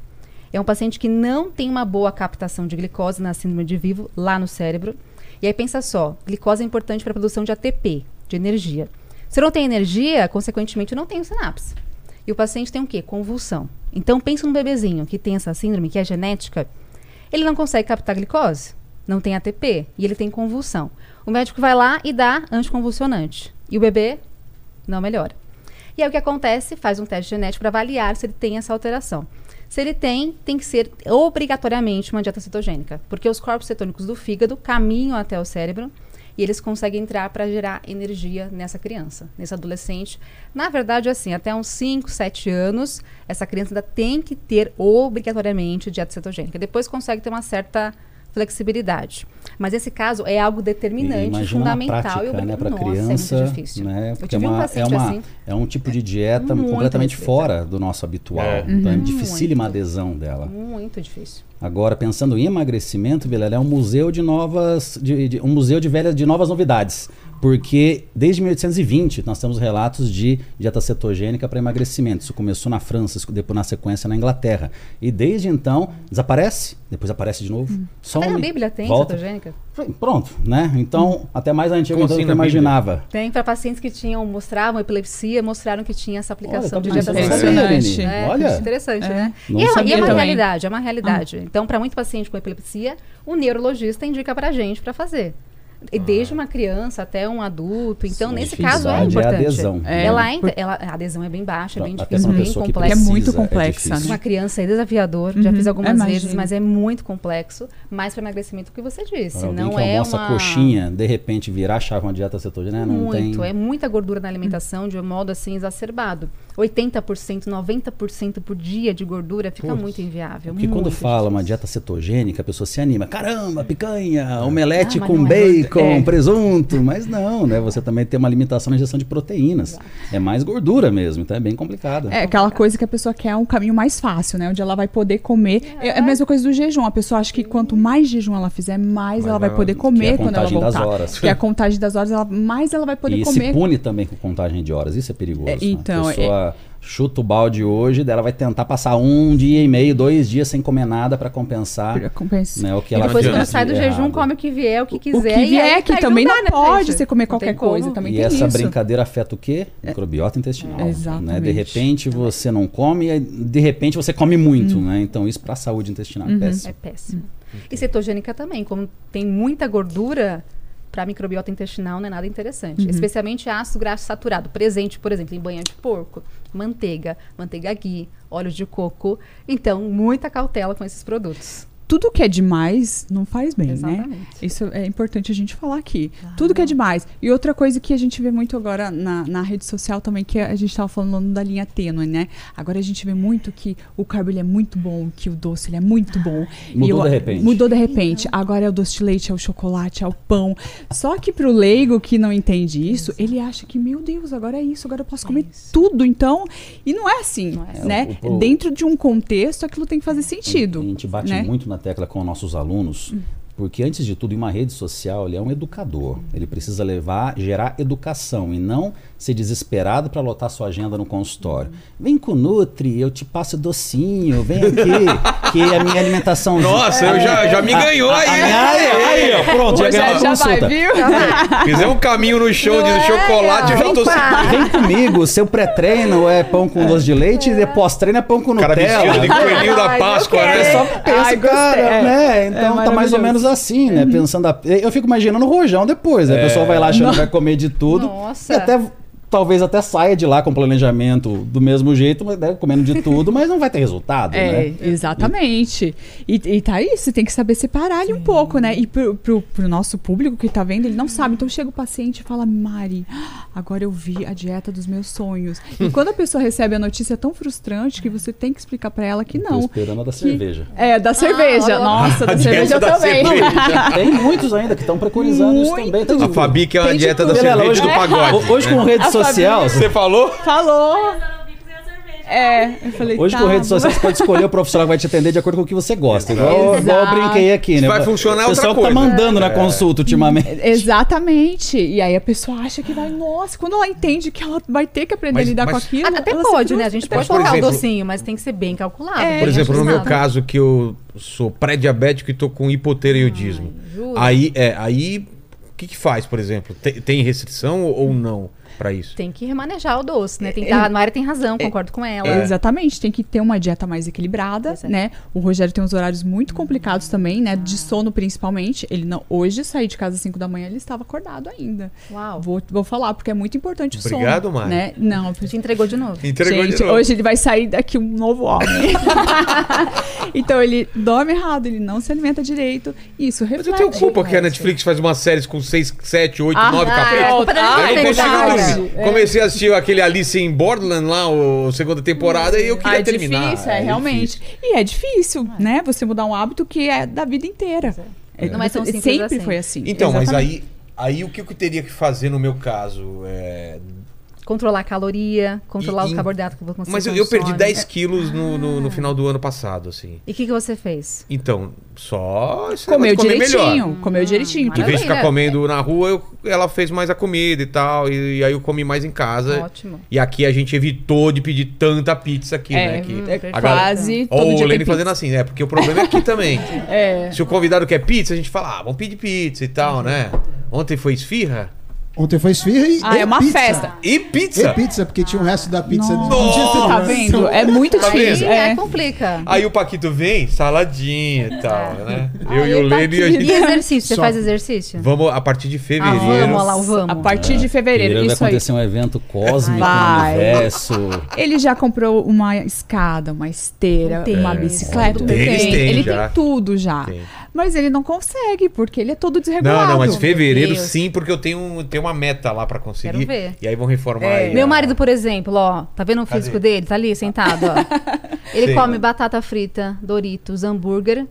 É um paciente que não tem uma boa captação de glicose na síndrome de vivo lá no cérebro. E aí pensa só, glicose é importante para a produção de ATP, de energia. Se não tem energia, consequentemente não tenho sinapse. E o paciente tem o quê? Convulsão. Então pensa num bebezinho que tem essa síndrome, que é genética, ele não consegue captar glicose, não tem ATP e ele tem convulsão. O médico vai lá e dá anticonvulsionante. E o bebê não melhora. E aí o que acontece? Faz um teste genético para avaliar se ele tem essa alteração. Se ele tem, tem que ser obrigatoriamente uma dieta cetogênica, porque os corpos cetônicos do fígado caminham até o cérebro e eles conseguem entrar para gerar energia nessa criança, nesse adolescente. Na verdade, assim, até uns 5, 7 anos, essa criança ainda tem que ter obrigatoriamente dieta cetogênica. Depois consegue ter uma certa flexibilidade. Mas esse caso é algo determinante, fundamental
prática,
e
né, para criança,
é muito difícil.
né? Porque é
tive um
uma, é, uma,
assim.
é um tipo de dieta
Muito
completamente
restrita.
fora do nosso habitual.
É.
Então é
Uhum.
dificílima a adesão dela.
Muito difícil.
Agora, pensando em emagrecimento, Vilela, é um museu de novas, de, de- um museu de velhas, de novas novidades. Porque desde 1820 nós temos relatos de dieta cetogênica para emagrecimento. Isso começou na França, depois na sequência na Inglaterra. E desde então desaparece, depois aparece de novo. Some,
Até na Bíblia tem
volta.
cetogênica?
Pronto, né? Então, até mais antigo
Como
do
assim
que eu
na Bíblia?
imaginava.
Tem para pacientes que tinham, mostravam epilepsia, mostraram que tinha essa aplicação
Olha,
de
tá
dieta
eu não
cetogênica.
Aline.
É,
Olha,
interessante,
É.
né?
Não
E é, uma- e é uma
também.
realidade, é uma realidade. Então, para muito paciente com epilepsia, o neurologista indica pra gente para fazer. E desde uma criança até um adulto. Então,
Sim,
nesse caso, é
é a
importante.
adesão.
É,
ela
por-
ela, a adesão é bem baixa, é bem difícil,
pra
bem
pessoa que
complexa.
É muito
precisa,
complexa, né?
Uma criança é desafiador, já
Uhum,
fiz algumas
imagino.
vezes, mas é muito complexo. Mais para emagrecimento, o que você disse.
Alguém
não
que
é
almoça
uma...
coxinha, de repente virar a chave uma dieta cetogênica, né? não
Muito,
tem...
é muita gordura na alimentação de um modo assim exacerbado. 80%, 90% por dia de gordura fica
Putz.
muito inviável.
Porque quando
muito
fala uma dieta cetogênica, a pessoa se anima. Caramba, picanha, omelete
Ah,
com
é
bacon.
É.
presunto. Mas não, né? Você também tem uma limitação na ingestão de proteínas. É mais gordura mesmo, então é bem complicado.
É aquela coisa que a pessoa quer um caminho mais fácil, né? Onde ela vai poder comer. É, a mesma coisa do jejum. A pessoa acha que quanto mais jejum ela fizer, mais ela vai poder
é
comer quando ela
contagem das
voltar.
horas.
Que é a contagem das horas, ela, mais ela vai poder
e
comer.
se pune também com contagem de horas. Isso é perigoso.
É,
né?
então,
a pessoa chuta o balde hoje, dela vai tentar passar um dia e meio, dois dias sem comer nada para compensar
Pra compensar.
né, o que
E
ela
depois, quando
de
sai do jejum,
errado.
come o que vier, o que
O
quiser.
que
e
vier,
aí,
que também não
né,
pode você comer qualquer coisa. Também
E
tem
essa
isso.
brincadeira afeta o quê? Microbiota intestinal.
É, exatamente.
Né? De repente você não come, e de repente você come muito, né? Então isso para a saúde intestinal é
É
péssimo.
péssimo. E cetogênica também, como tem muita gordura, para microbiota intestinal não é nada interessante. Especialmente ácido graxo saturado, presente, por exemplo, em banha de porco, manteiga, manteiga ghee, óleo de coco. Então, muita cautela com esses produtos.
Tudo que é demais não faz bem, né?
Exatamente.
Isso é importante a gente falar aqui. Tudo que é demais. E outra coisa que a gente vê muito agora na, na rede social também, que a gente estava falando da linha tênue, né? Agora a gente vê muito que o carbo ele é muito bom, que o doce ele é muito bom.
Mudou
E eu-
de repente.
Mudou de repente. Agora é o doce de leite, é o chocolate, é o pão. Só que pro leigo que não entende isso, ele acha que, meu Deus, agora é isso, agora eu posso comer tudo. Então, e não é assim,
Não é.
né?
O- o-
Dentro de um contexto, aquilo tem que fazer sentido.
A gente bate
né?
muito na tecla com nossos alunos, porque antes de tudo, uma rede social, ele é um educador. Ele precisa levar, gerar educação e não ser desesperado para lotar sua agenda no consultório. Vem com o Nutri, eu te passo docinho, vem aqui, [laughs] que a minha alimentação.
Nossa, eu já, já me ganhou aí.
Aí, aí, ó, pronto, já ganhou a
vai,
consulta.
viu? [laughs]
Fizemos um caminho no show de
é,
chocolate, eu já
vem
tô.
Vem comigo, seu pré-treino é pão com doce de leite e pós-treino é pão com
O cara
Nutella.
vestido de coelhinho da Páscoa, né?
É só pensa,
Ai,
cara,
É.
né?
É
Então tá mais ou menos assim, né? Pensando a- Eu fico imaginando o rojão depois, né? A pessoa vai lá achando que vai comer de tudo.
Nossa.
E até talvez até saia de lá com planejamento do mesmo jeito, mas, né, comendo de tudo, mas não vai ter resultado,
É,
né?
exatamente. E, e tá aí, você tem que saber separar ali um pouco, né? E pro, pro, pro nosso público que tá vendo, ele não sabe. Então chega o paciente e fala, Mari, agora eu vi a dieta dos meus sonhos. E [laughs] quando a pessoa recebe a notícia é tão frustrante que você tem que explicar pra ela que
Tô
não.
esperando a da
que-
cerveja.
É, da cerveja.
olha lá.
Nossa, [laughs]
A
da cerveja
da
também.
cerveja. [laughs]
Tem muitos ainda que estão preconizando isso também. Tem
A Fabi que é
de
dieta da cerveja
hoje,
do pagode.
hoje
né?
com rede Social,
Você falou?
Falou. É, eu falei,
Hoje
tá,
com redes sociais você pode escolher o profissional que vai te atender de acordo com o que você gosta. Igual, igual eu brinquei aqui, né?
Vai funcionar
o pessoal
outra
que tá
coisa.
mandando na
É.
consulta ultimamente.
Exatamente. E aí a pessoa acha que vai, nossa, quando ela entende que ela vai ter que aprender
Mas-
a lidar
mas-
com aquilo.
Até pode, né? A gente pode colocar
exemplo-
o docinho, mas tem que ser bem calculado.
É.
Por exemplo, no meu caso, que eu sou pré-diabético e tô com hipotireoidismo.
jura?
Aí, é, aí, que que faz, por exemplo? Tem, tem restrição ou não pra isso?
Tem que remanejar o doce, né? Tem que
É.
dar, a Mayra tem razão, concordo com ela.
É.
Exatamente, tem que ter uma dieta mais equilibrada,
é.
né? O Rogério tem uns horários muito complicados também, né? De sono principalmente. Ele não, hoje sair de casa às 5 da manhã, ele estava acordado ainda.
Uau.
Vou, vou falar porque é muito importante o
Obrigado,
sono,
Mari.
né? Não,
Te entregou de novo.
Entregou
Gente,
de novo.
hoje ele vai sair daqui um novo homem. [laughs] [laughs] então ele dorme errado, ele não se alimenta direito. Isso
Mas
reflete.
eu tenho culpa que a Netflix faz umas séries com 6, 7, 8,
Ah,
9 capítulos.
é da
Ah,
Eu não consigo dormir.
É.
Comecei a assistir aquele Alice em Borderland lá, o segunda temporada, e eu
Ah,
queria
é
terminar.
difícil, é, realmente. E é difícil, né? Você mudar um hábito que é da vida inteira.
Não é tão simples
Sempre
assim.
foi assim.
Então, mas
Exatamente.
aí, aí o que eu teria que fazer no meu caso? É...
Controlar a caloria, controlar
E-
o carboidrato que você
Mas eu, eu perdi
consome.
10 quilos no, no, no final do ano passado, assim.
E o que, que você fez?
Então, só
Comeu direitinho,
melhor.
comeu direitinho.
Em vez de ficar comendo na rua, eu- ela fez mais a comida e tal. E, e aí eu comi mais em casa.
Ótimo.
E aqui a gente evitou de pedir tanta pizza aqui,
É,
né? Que
hum,
é
a galera-
quase todo
o Lene fazendo assim, né? Porque o problema é aqui também. [laughs]
É.
Se o convidado quer pizza, a gente fala, ah, vamos pedir pizza e tal, né? Ontem foi esfirra
Ontem foi esfirra e,
Ah,
e
é uma
pizza.
festa.
e pizza.
E pizza, porque tinha o resto da pizza do
Nossa!
dia anterior.
Tá vendo? É muito
Tá
difícil.
É,
É.
complica.
Aí o Paquito vem, saladinha e tal, né? Eu
Ai,
e o
ele tá
Lene, a gente...
E exercício? Você
Só.
faz exercício?
Vamos a partir de
Ah,
fevereiro.
vamos lá, o vamos.
A partir de fevereiro,
Fevereiro vai
isso aí.
acontecer um evento cósmico
Vai.
no universo.
Ele já comprou uma escada, uma esteira,
Tem.
uma
É.
bicicleta.
Tem, eles
tem. Ele
já.
tem tudo já.
Tem.
Mas ele não consegue, porque ele é todo desregulado.
Não, não, mas fevereiro sim, porque eu tenho, tenho uma meta lá pra conseguir.
Quero ver.
E aí vão reformar
É.
aí.
Meu
a-
marido, por exemplo, ó, tá vendo o
Cadê?
físico dele? Tá ali, sentado, ó. [laughs] Ele
Sim.
come batata frita, Doritos, hambúrguer.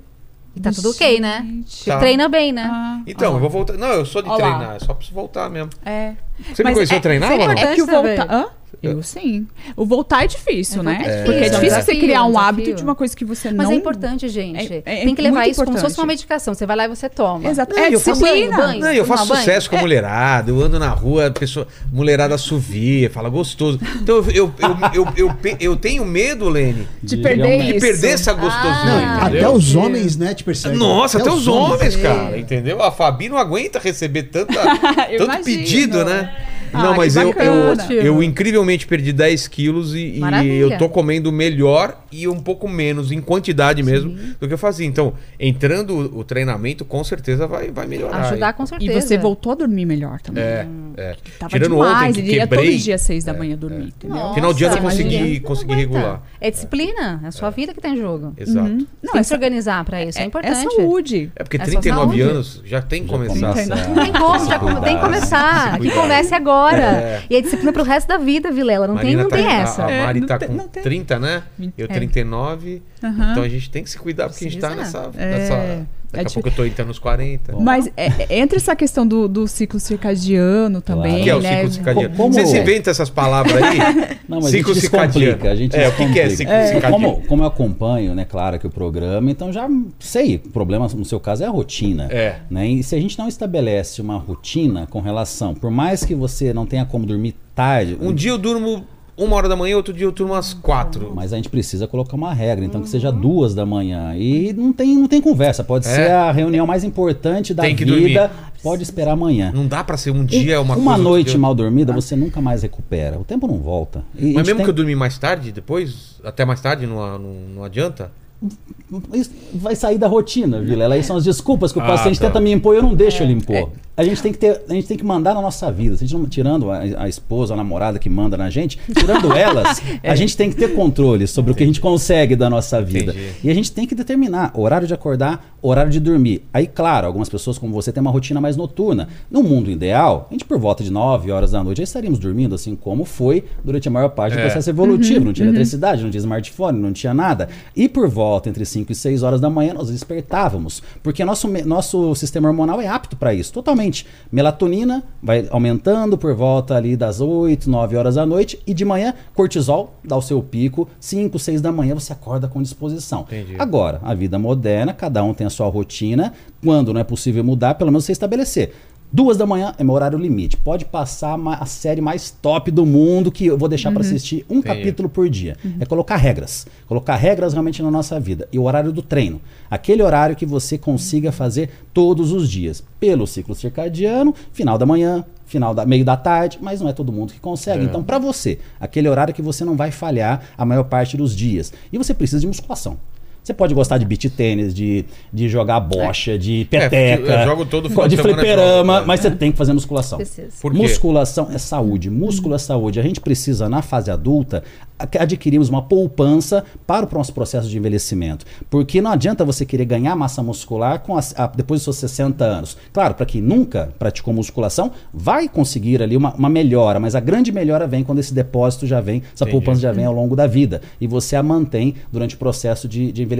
E tá tudo ok, né?
Gente.
Tá.
Treina bem, né?
Ah,
Então, eu vou voltar. Não, eu sou de
Ó lá.
treinar, é só preciso voltar mesmo.
é.
Você me
Mas
conheceu
é-
treinar, mano?
importante
É que o
saber.
voltar. Hã? Eu sim. O voltar é difícil,
É
né?
é
Porque é
difícil, é um
você criar
é um
um hábito de uma coisa que você
Mas
não.
é importante, gente.
É- é
Tem que levar isso como se fosse
importante.
uma medicação. Você vai lá e você toma.
Exato.
Não,
é
eu faço-
disciplina.
banho,
Não, eu faço
Tomar banho?
sucesso com a mulherada, eu ando na rua, a pessoa, mulherada assovia, fala gostoso. Então eu, eu, eu, eu, eu, eu tenho medo, Lene,
De
De
perder
realmente
de
isso.
perder essa gostosinha,
Ah?
Até os homens, né, te percebem.
Nossa, até, os homens,
homens.
cara, entendeu? A Fabi não aguenta receber tanta, [laughs] tanto
imagino.
pedido, né?
Ah,
Não,
que
mas eu, eu, eu incrivelmente perdi 10 quilos e, e eu tô comendo melhor e um pouco menos, em quantidade mesmo, do que eu fazia. Então, entrando o, treinamento, com certeza vai, vai melhorar.
Ajudar com
E
certeza.
você voltou a dormir melhor também.
É, é.
Tava
Tirando
demais,
ontem que quebrei.
todo dia às seis da manhã dormir, entendeu?
Nossa,
Final de ano eu consegui- consegui regular.
É disciplina, é a sua vida que tá em jogo.
Exato.
Não,
Tem que se organizar pra isso, é,
é,
importante.
é saúde.
É porque
É só
39
saúde.
anos já tem que começar.
Tem como, já tem que começar. Que comece agora.
É.
E é disciplina pro resto da vida, Vilela. Não tem, não
tá-
tem
a-
essa.
A, Mari
É, não
tá
tem-
com
não tem.
30, né? Eu
É.
39.
Aham.
Então a gente tem que se cuidar porque a gente tá
Precisa.
nessa.
É.
nessa daqui
É
a
difí-
pouco eu tô entrando nos 40.
Mas é, é, entre essa questão do, do ciclo circadiano também,
O que é o
né?
ciclo circadiano?
Como-
Vocês inventam essas palavras aí? [laughs]
Não, mas
Ciclo
a gente
circadiano.
A gente
É, o que que é ciclo circadiano?
Como, como eu acompanho, né, claro, que o programa, então já sei, o problema no seu caso é a rotina.
É.
Né? E se a gente não estabelece uma rotina com relação, por mais que você não tenha como dormir tarde,
Um dia eu durmo uma hora da manhã, outro dia eu durmo às quatro.
mas a gente precisa colocar uma regra, então que seja duas da manhã. E não tem, não tem conversa, pode
É.
ser a reunião mais importante da
Tem que
vida,
dormir.
pode esperar amanhã.
Não dá pra ser um dia uma,
uma noite
dia-
mal dormida, você nunca mais recupera. O tempo não volta. E
Mas mesmo
tem-
que eu dormir mais tarde, depois, até mais tarde, não, não, não adianta?
Vai sair da rotina, Vilela. Aí são as desculpas que o
Ah,
paciente
tá.
tenta me impor e eu não deixo ele impor. A gente tem que ter, a gente tem que mandar na nossa vida. Se a gente não, tirando a, a esposa, a namorada que manda na gente, tirando [laughs] elas, a gente tem que ter controle sobre o que a gente consegue da nossa vida.
Entendi.
E a gente tem que determinar horário de acordar, horário de dormir. Aí, claro, algumas pessoas como você têm uma rotina mais noturna. No mundo ideal, a gente por volta de 9 horas da noite já estaríamos dormindo, assim como foi durante a maior parte do
É.
processo evolutivo. Não tinha eletricidade, não tinha smartphone, não tinha nada. E por volta entre 5 e 6 horas da manhã nós despertávamos. Porque nosso, nosso sistema hormonal é apto para isso, totalmente. Melatonina vai aumentando por volta ali das 8, 9 horas da noite. E de manhã, cortisol dá o seu pico. 5, 6 da manhã você acorda com disposição.
Entendi.
Agora, a vida moderna, cada um tem a sua rotina. Quando não é possível mudar, pelo menos você estabelecer. Duas da manhã é meu horário limite. Pode passar a série mais top do mundo que eu vou deixar pra assistir um
Entendi.
capítulo por dia. É colocar regras. Colocar regras realmente na nossa vida. E o horário do treino. Aquele horário que você consiga fazer todos os dias. Pelo ciclo circadiano, final da manhã, final da meio da tarde, mas não é todo mundo que consegue. Então, pra você, aquele horário que você não vai falhar a maior parte dos dias. E você precisa de musculação. Você pode gostar de beat tênis, de, de jogar bocha, de peteca,
eu jogo todo final
de
de
fliperama,
jogo, é.
mas você tem que fazer musculação.
Precisa.
Por quê?
Musculação é saúde, músculo é saúde. A gente precisa, na fase adulta, a- adquirirmos uma poupança para o nosso processo de envelhecimento. Porque não adianta você querer ganhar massa muscular com as- a- depois dos seus 60 anos. Claro, para quem nunca praticou musculação, vai conseguir ali uma, uma melhora, mas a grande melhora vem quando esse depósito já vem, essa
Entendi.
poupança já vem ao longo da vida. E você a mantém durante o processo de, de envelhecimento.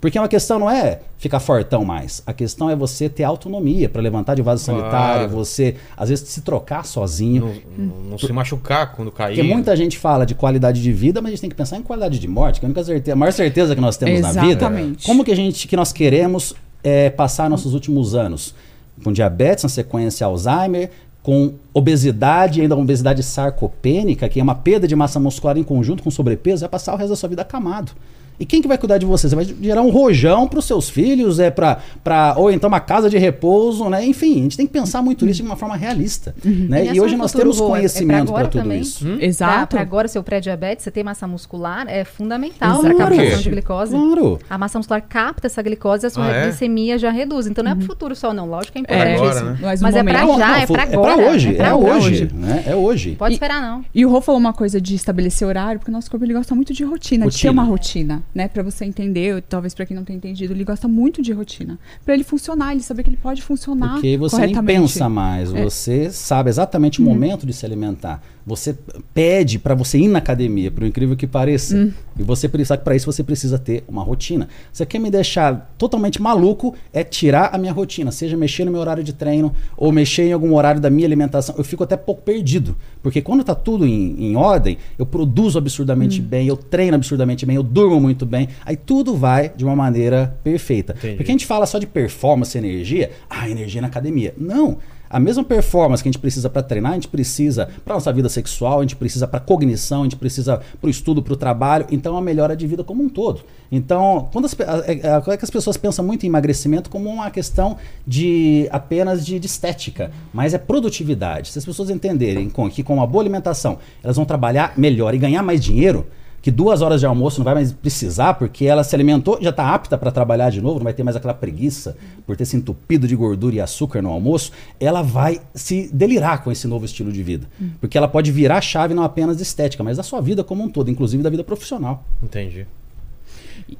Porque uma questão não é ficar fortão mais. A questão é você ter autonomia para levantar de vaso
Claro.
sanitário, você às vezes se trocar sozinho.
Não, não- não se machucar quando cair.
Porque muita gente fala de qualidade de vida, mas a gente tem que pensar em qualidade de morte, que é a, única certeza, a maior certeza que nós temos na vida.
Exatamente.
Como que a gente que nós queremos é, passar nossos últimos anos? Com diabetes, na sequência Alzheimer, com obesidade, ainda uma obesidade sarcopênica, que é uma perda de massa muscular em conjunto com sobrepeso, vai passar o resto da sua vida acamado. E quem que vai cuidar de você? Você vai gerar um rojão para os seus filhos, é para para ou então uma casa de repouso, né? Enfim, a gente tem que pensar muito nisso de uma forma realista, né?
não é
E
só
hoje
no
nós temos
Rô, é- é pra
conhecimento para
agora
tudo
também.
isso.
Hum?
Exato.
Para agora, seu pré-diabetes, você ter massa muscular é fundamental para a captação de glicose.
Claro.
A massa muscular capta essa glicose e a sua
Ah, é?
glicemia já reduz. Então não é pro futuro só, não. Lógico que é
É
importante.
agora,
isso.
né?
Mas,
Mas é pra
momento-
já, é
foi-
pra
É
agora.
pra hoje,
é pra
é
agora.
hoje, né? É hoje.
Pode
E-
esperar, não.
E o Rô falou uma coisa de estabelecer horário, porque o nosso corpo ele gosta muito de rotina, de ter
Rotina.
uma rotina, né? Pra você entender, talvez pra quem não tenha entendido, ele gosta muito de rotina. Pra ele funcionar, ele saber que ele pode funcionar
Porque você nem pensa mais,
É.
você sabe exatamente o momento de se alimentar. Você pede para você ir na academia, por incrível que pareça. E você precisa para isso você precisa ter uma rotina. Você quer me deixar totalmente maluco é tirar a minha rotina, seja mexer no meu horário de treino ou mexer em algum horário da minha alimentação. Eu fico até pouco perdido, porque quando tá tudo em, em ordem, eu produzo absurdamente bem, eu treino absurdamente bem, eu durmo muito bem, aí tudo vai de uma maneira perfeita.
Entendi.
Porque a gente fala só de performance, energia, ah, energia na academia. Não. A mesma performance que a gente precisa para treinar, a gente precisa para nossa vida sexual, a gente precisa para cognição, a gente precisa para o estudo, para o trabalho. Então, é a melhora de vida como um todo. Então, quando as, é, é, que as pessoas pensam muito em emagrecimento como uma questão de apenas de, de estética, mas é produtividade. Se as pessoas entenderem com, que com uma boa alimentação elas vão trabalhar melhor e ganhar mais dinheiro, que duas horas de almoço não vai mais precisar, porque ela se alimentou, já está apta para trabalhar de novo, não vai ter mais aquela preguiça por ter se entupido de gordura e açúcar no almoço, ela vai se delirar com esse novo estilo de vida. Hum. Porque ela pode virar a chave não apenas de estética, mas da sua vida como um todo, inclusive da vida profissional.
Entendi.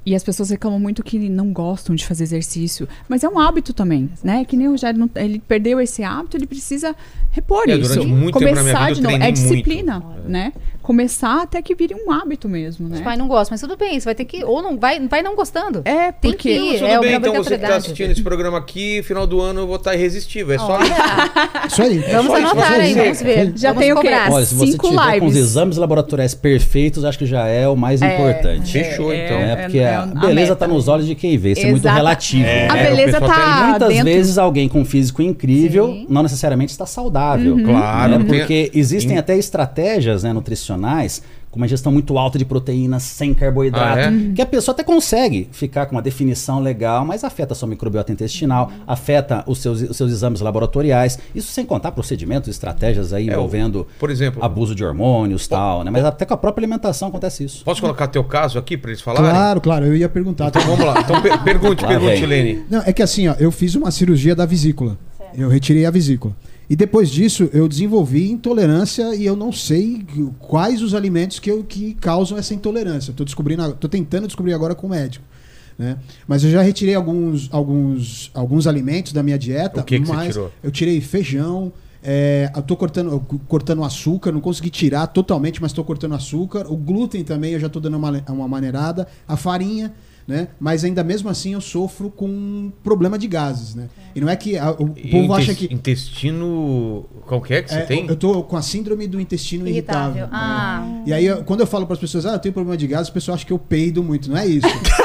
E as pessoas reclamam muito que não gostam de fazer exercício. Mas é um hábito também, né? Que nem o Rogério, não, ele perdeu esse hábito, ele precisa repor é, isso. Começar de novo. É disciplina, muito. né? Começar até que vire um hábito mesmo, né?
Pai não gosta, mas tudo bem, você vai ter que. Ou não vai, vai não gostando.
É, porque. Tem que
ir, tudo é bem, então você que tá assistindo esse programa aqui, final do ano eu vou estar irresistível. É só. [laughs]
isso aí.
Vamos
é
anotar aí, vamos ver.
Já vamos tem o quê?
Olha, se você Cinco tiver lives. com os exames laboratoriais perfeitos, acho que já é o mais é, importante.
Fechou,
é,
então.
É, porque a beleza está nos olhos de quem vê. Isso é muito relativo.
É, a beleza tá
Muitas
dentro.
vezes alguém com um físico incrível Sim. não necessariamente está saudável.
Uhum. Claro.
Né? Porque existem até estratégias né, nutricionais com uma ingestão muito alta de proteínas sem carboidrato, ah, é? que a pessoa até consegue ficar com uma definição legal, mas afeta a sua microbiota intestinal, afeta os seus, os seus exames laboratoriais, isso sem contar procedimentos, estratégias aí é, envolvendo,
por exemplo,
abuso de hormônios, tal, né? Mas até com a própria alimentação acontece isso.
Posso colocar teu caso aqui para eles falarem?
Claro, claro, eu ia perguntar.
Então vamos lá. Então per pergunte, pergunte, Lene.
Não, é que assim, ó, eu fiz uma cirurgia da vesícula. Certo. Eu retirei a vesícula. E depois disso, eu desenvolvi intolerância e eu não sei quais os alimentos que, eu, que causam essa intolerância. Estou descobrindo, tô tentando descobrir agora com o médico. Né? Mas eu já retirei alguns, alguns, alguns alimentos da minha dieta.
O que, que
mas? Eu tirei feijão. É, eu tô cortando, cortando açúcar, não consegui tirar totalmente, mas estou cortando açúcar. O glúten também eu já estou dando uma, uma maneirada. A farinha né? Mas ainda mesmo assim eu sofro com problema de gases, né? E não é que a, o e povo acha que
intestino qualquer que você é,
tem? Eu tô com a síndrome do intestino irritável. irritável.
Ah.
E aí quando eu falo para as pessoas, ah, eu tenho problema de gases, o pessoal acha que eu peido muito, não é isso. [laughs]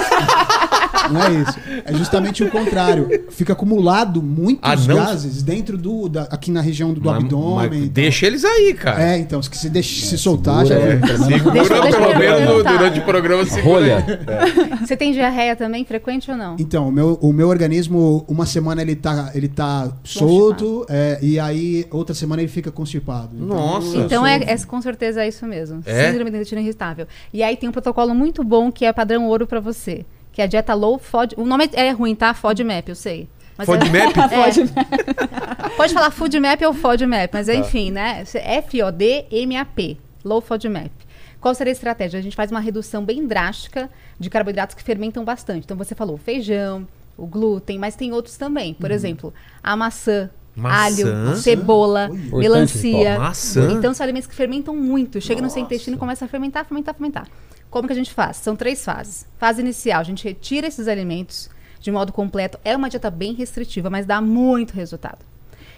Não é isso. É justamente o contrário. Fica acumulado muitos ah, gases dentro do. Da, aqui na região do, do mas, abdômen. Mas
então. deixa eles aí, cara.
É, então, se você deixa, se soltar, já é.
Segura pelo menos durante o programa, segura.
É. [laughs] Você tem diarreia também, frequente ou não?
Então, o meu, o meu organismo, uma semana ele tá, ele tá solto, é, e aí outra semana ele fica constipado.
Então, Nossa.
Então é, é, com certeza é isso mesmo. É? Síndrome do intestino irritável. E aí tem um protocolo muito bom que é padrão ouro para você que é a dieta low FOD. O nome é ruim, tá? FODMAP, eu sei.
Mas FODMAP?
É, [laughs] pode falar FODMAP ou FODMAP, mas tá. enfim, né? F-O-D-M-A-P. Low FODMAP. Qual seria a estratégia? A gente faz uma redução bem drástica de carboidratos que fermentam bastante. Então você falou feijão, o glúten, mas tem outros também. Por uhum. exemplo, a maçã, Maçã. alho, cebola, Oi. melancia.
Maçã.
Então são alimentos que fermentam muito. Chega Nossa. no seu intestino e começa a fermentar, fermentar, fermentar. Como que a gente faz? São três fases. Fase inicial, a gente retira esses alimentos de modo completo. É uma dieta bem restritiva, mas dá muito resultado.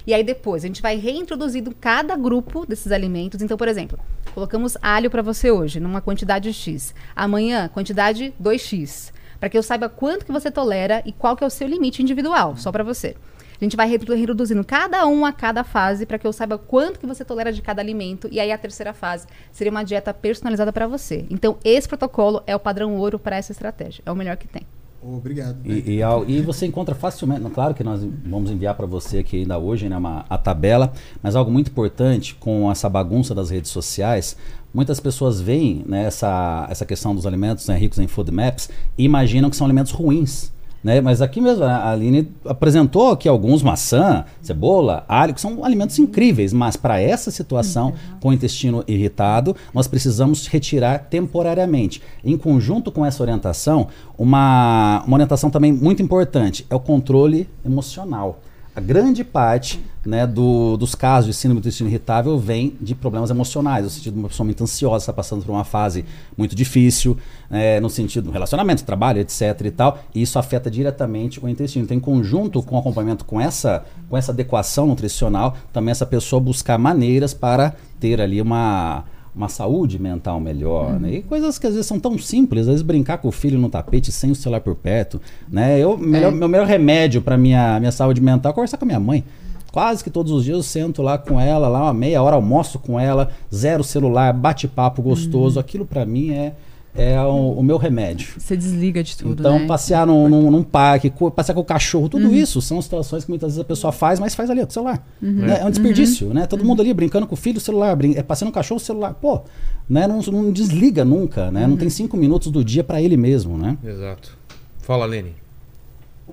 E aí depois a gente vai reintroduzindo cada grupo desses alimentos. Então, por exemplo, colocamos alho para você hoje numa quantidade X. Amanhã, quantidade 2X. Para que eu saiba quanto que você tolera e qual que é o seu limite individual, só para você. A gente vai reduzindo cada um a cada fase para que eu saiba quanto que você tolera de cada alimento. E aí a terceira fase seria uma dieta personalizada para você. Então esse protocolo é o padrão ouro para essa estratégia. É o melhor que tem.
Obrigado.
E, e, e, você encontra facilmente, claro que nós vamos enviar para você aqui ainda hoje né, uma, a tabela, mas algo muito importante com essa bagunça das redes sociais, muitas pessoas veem né, essa, essa questão dos alimentos né, ricos em food maps e imaginam que são alimentos ruins. Né? Mas aqui mesmo, a Aline apresentou aqui alguns maçã, cebola, alho, que são alimentos incríveis, mas para essa situação, uhum. com o intestino irritado, nós precisamos retirar temporariamente. Em conjunto com essa orientação, uma, uma orientação também muito importante é o controle emocional. A grande parte né, do, dos casos de síndrome do intestino irritável vem de problemas emocionais, no sentido de uma pessoa muito ansiosa, está passando por uma fase muito difícil, né, no sentido do relacionamento, trabalho, etc. e tal, e isso afeta diretamente o intestino. Então, em conjunto com o acompanhamento com essa, com essa adequação nutricional, também essa pessoa buscar maneiras para ter ali uma uma saúde mental melhor, uhum. né? E coisas que às vezes são tão simples, às vezes brincar com o filho no tapete sem o celular por perto, né? Eu, melhor, é. Meu melhor remédio para minha minha saúde mental é conversar com a minha mãe. quase que todos os dias eu sento lá com ela, lá uma meia hora almoço com ela, zero celular, bate-papo gostoso. Aquilo pra mim é, é o, o meu remédio.
Você desliga de tudo,
Então,
né?
passear num, num, num parque, co- passear com o cachorro, tudo isso são situações que muitas vezes a pessoa faz, mas faz ali, ó, com o celular. Né? É um desperdício, né? Todo mundo ali brincando com o filho, celular, brin é, passeando com o cachorro, celular. Pô, né? não, não desliga nunca, né? Não tem cinco minutos do dia pra ele mesmo, né?
Exato. Fala, Lene.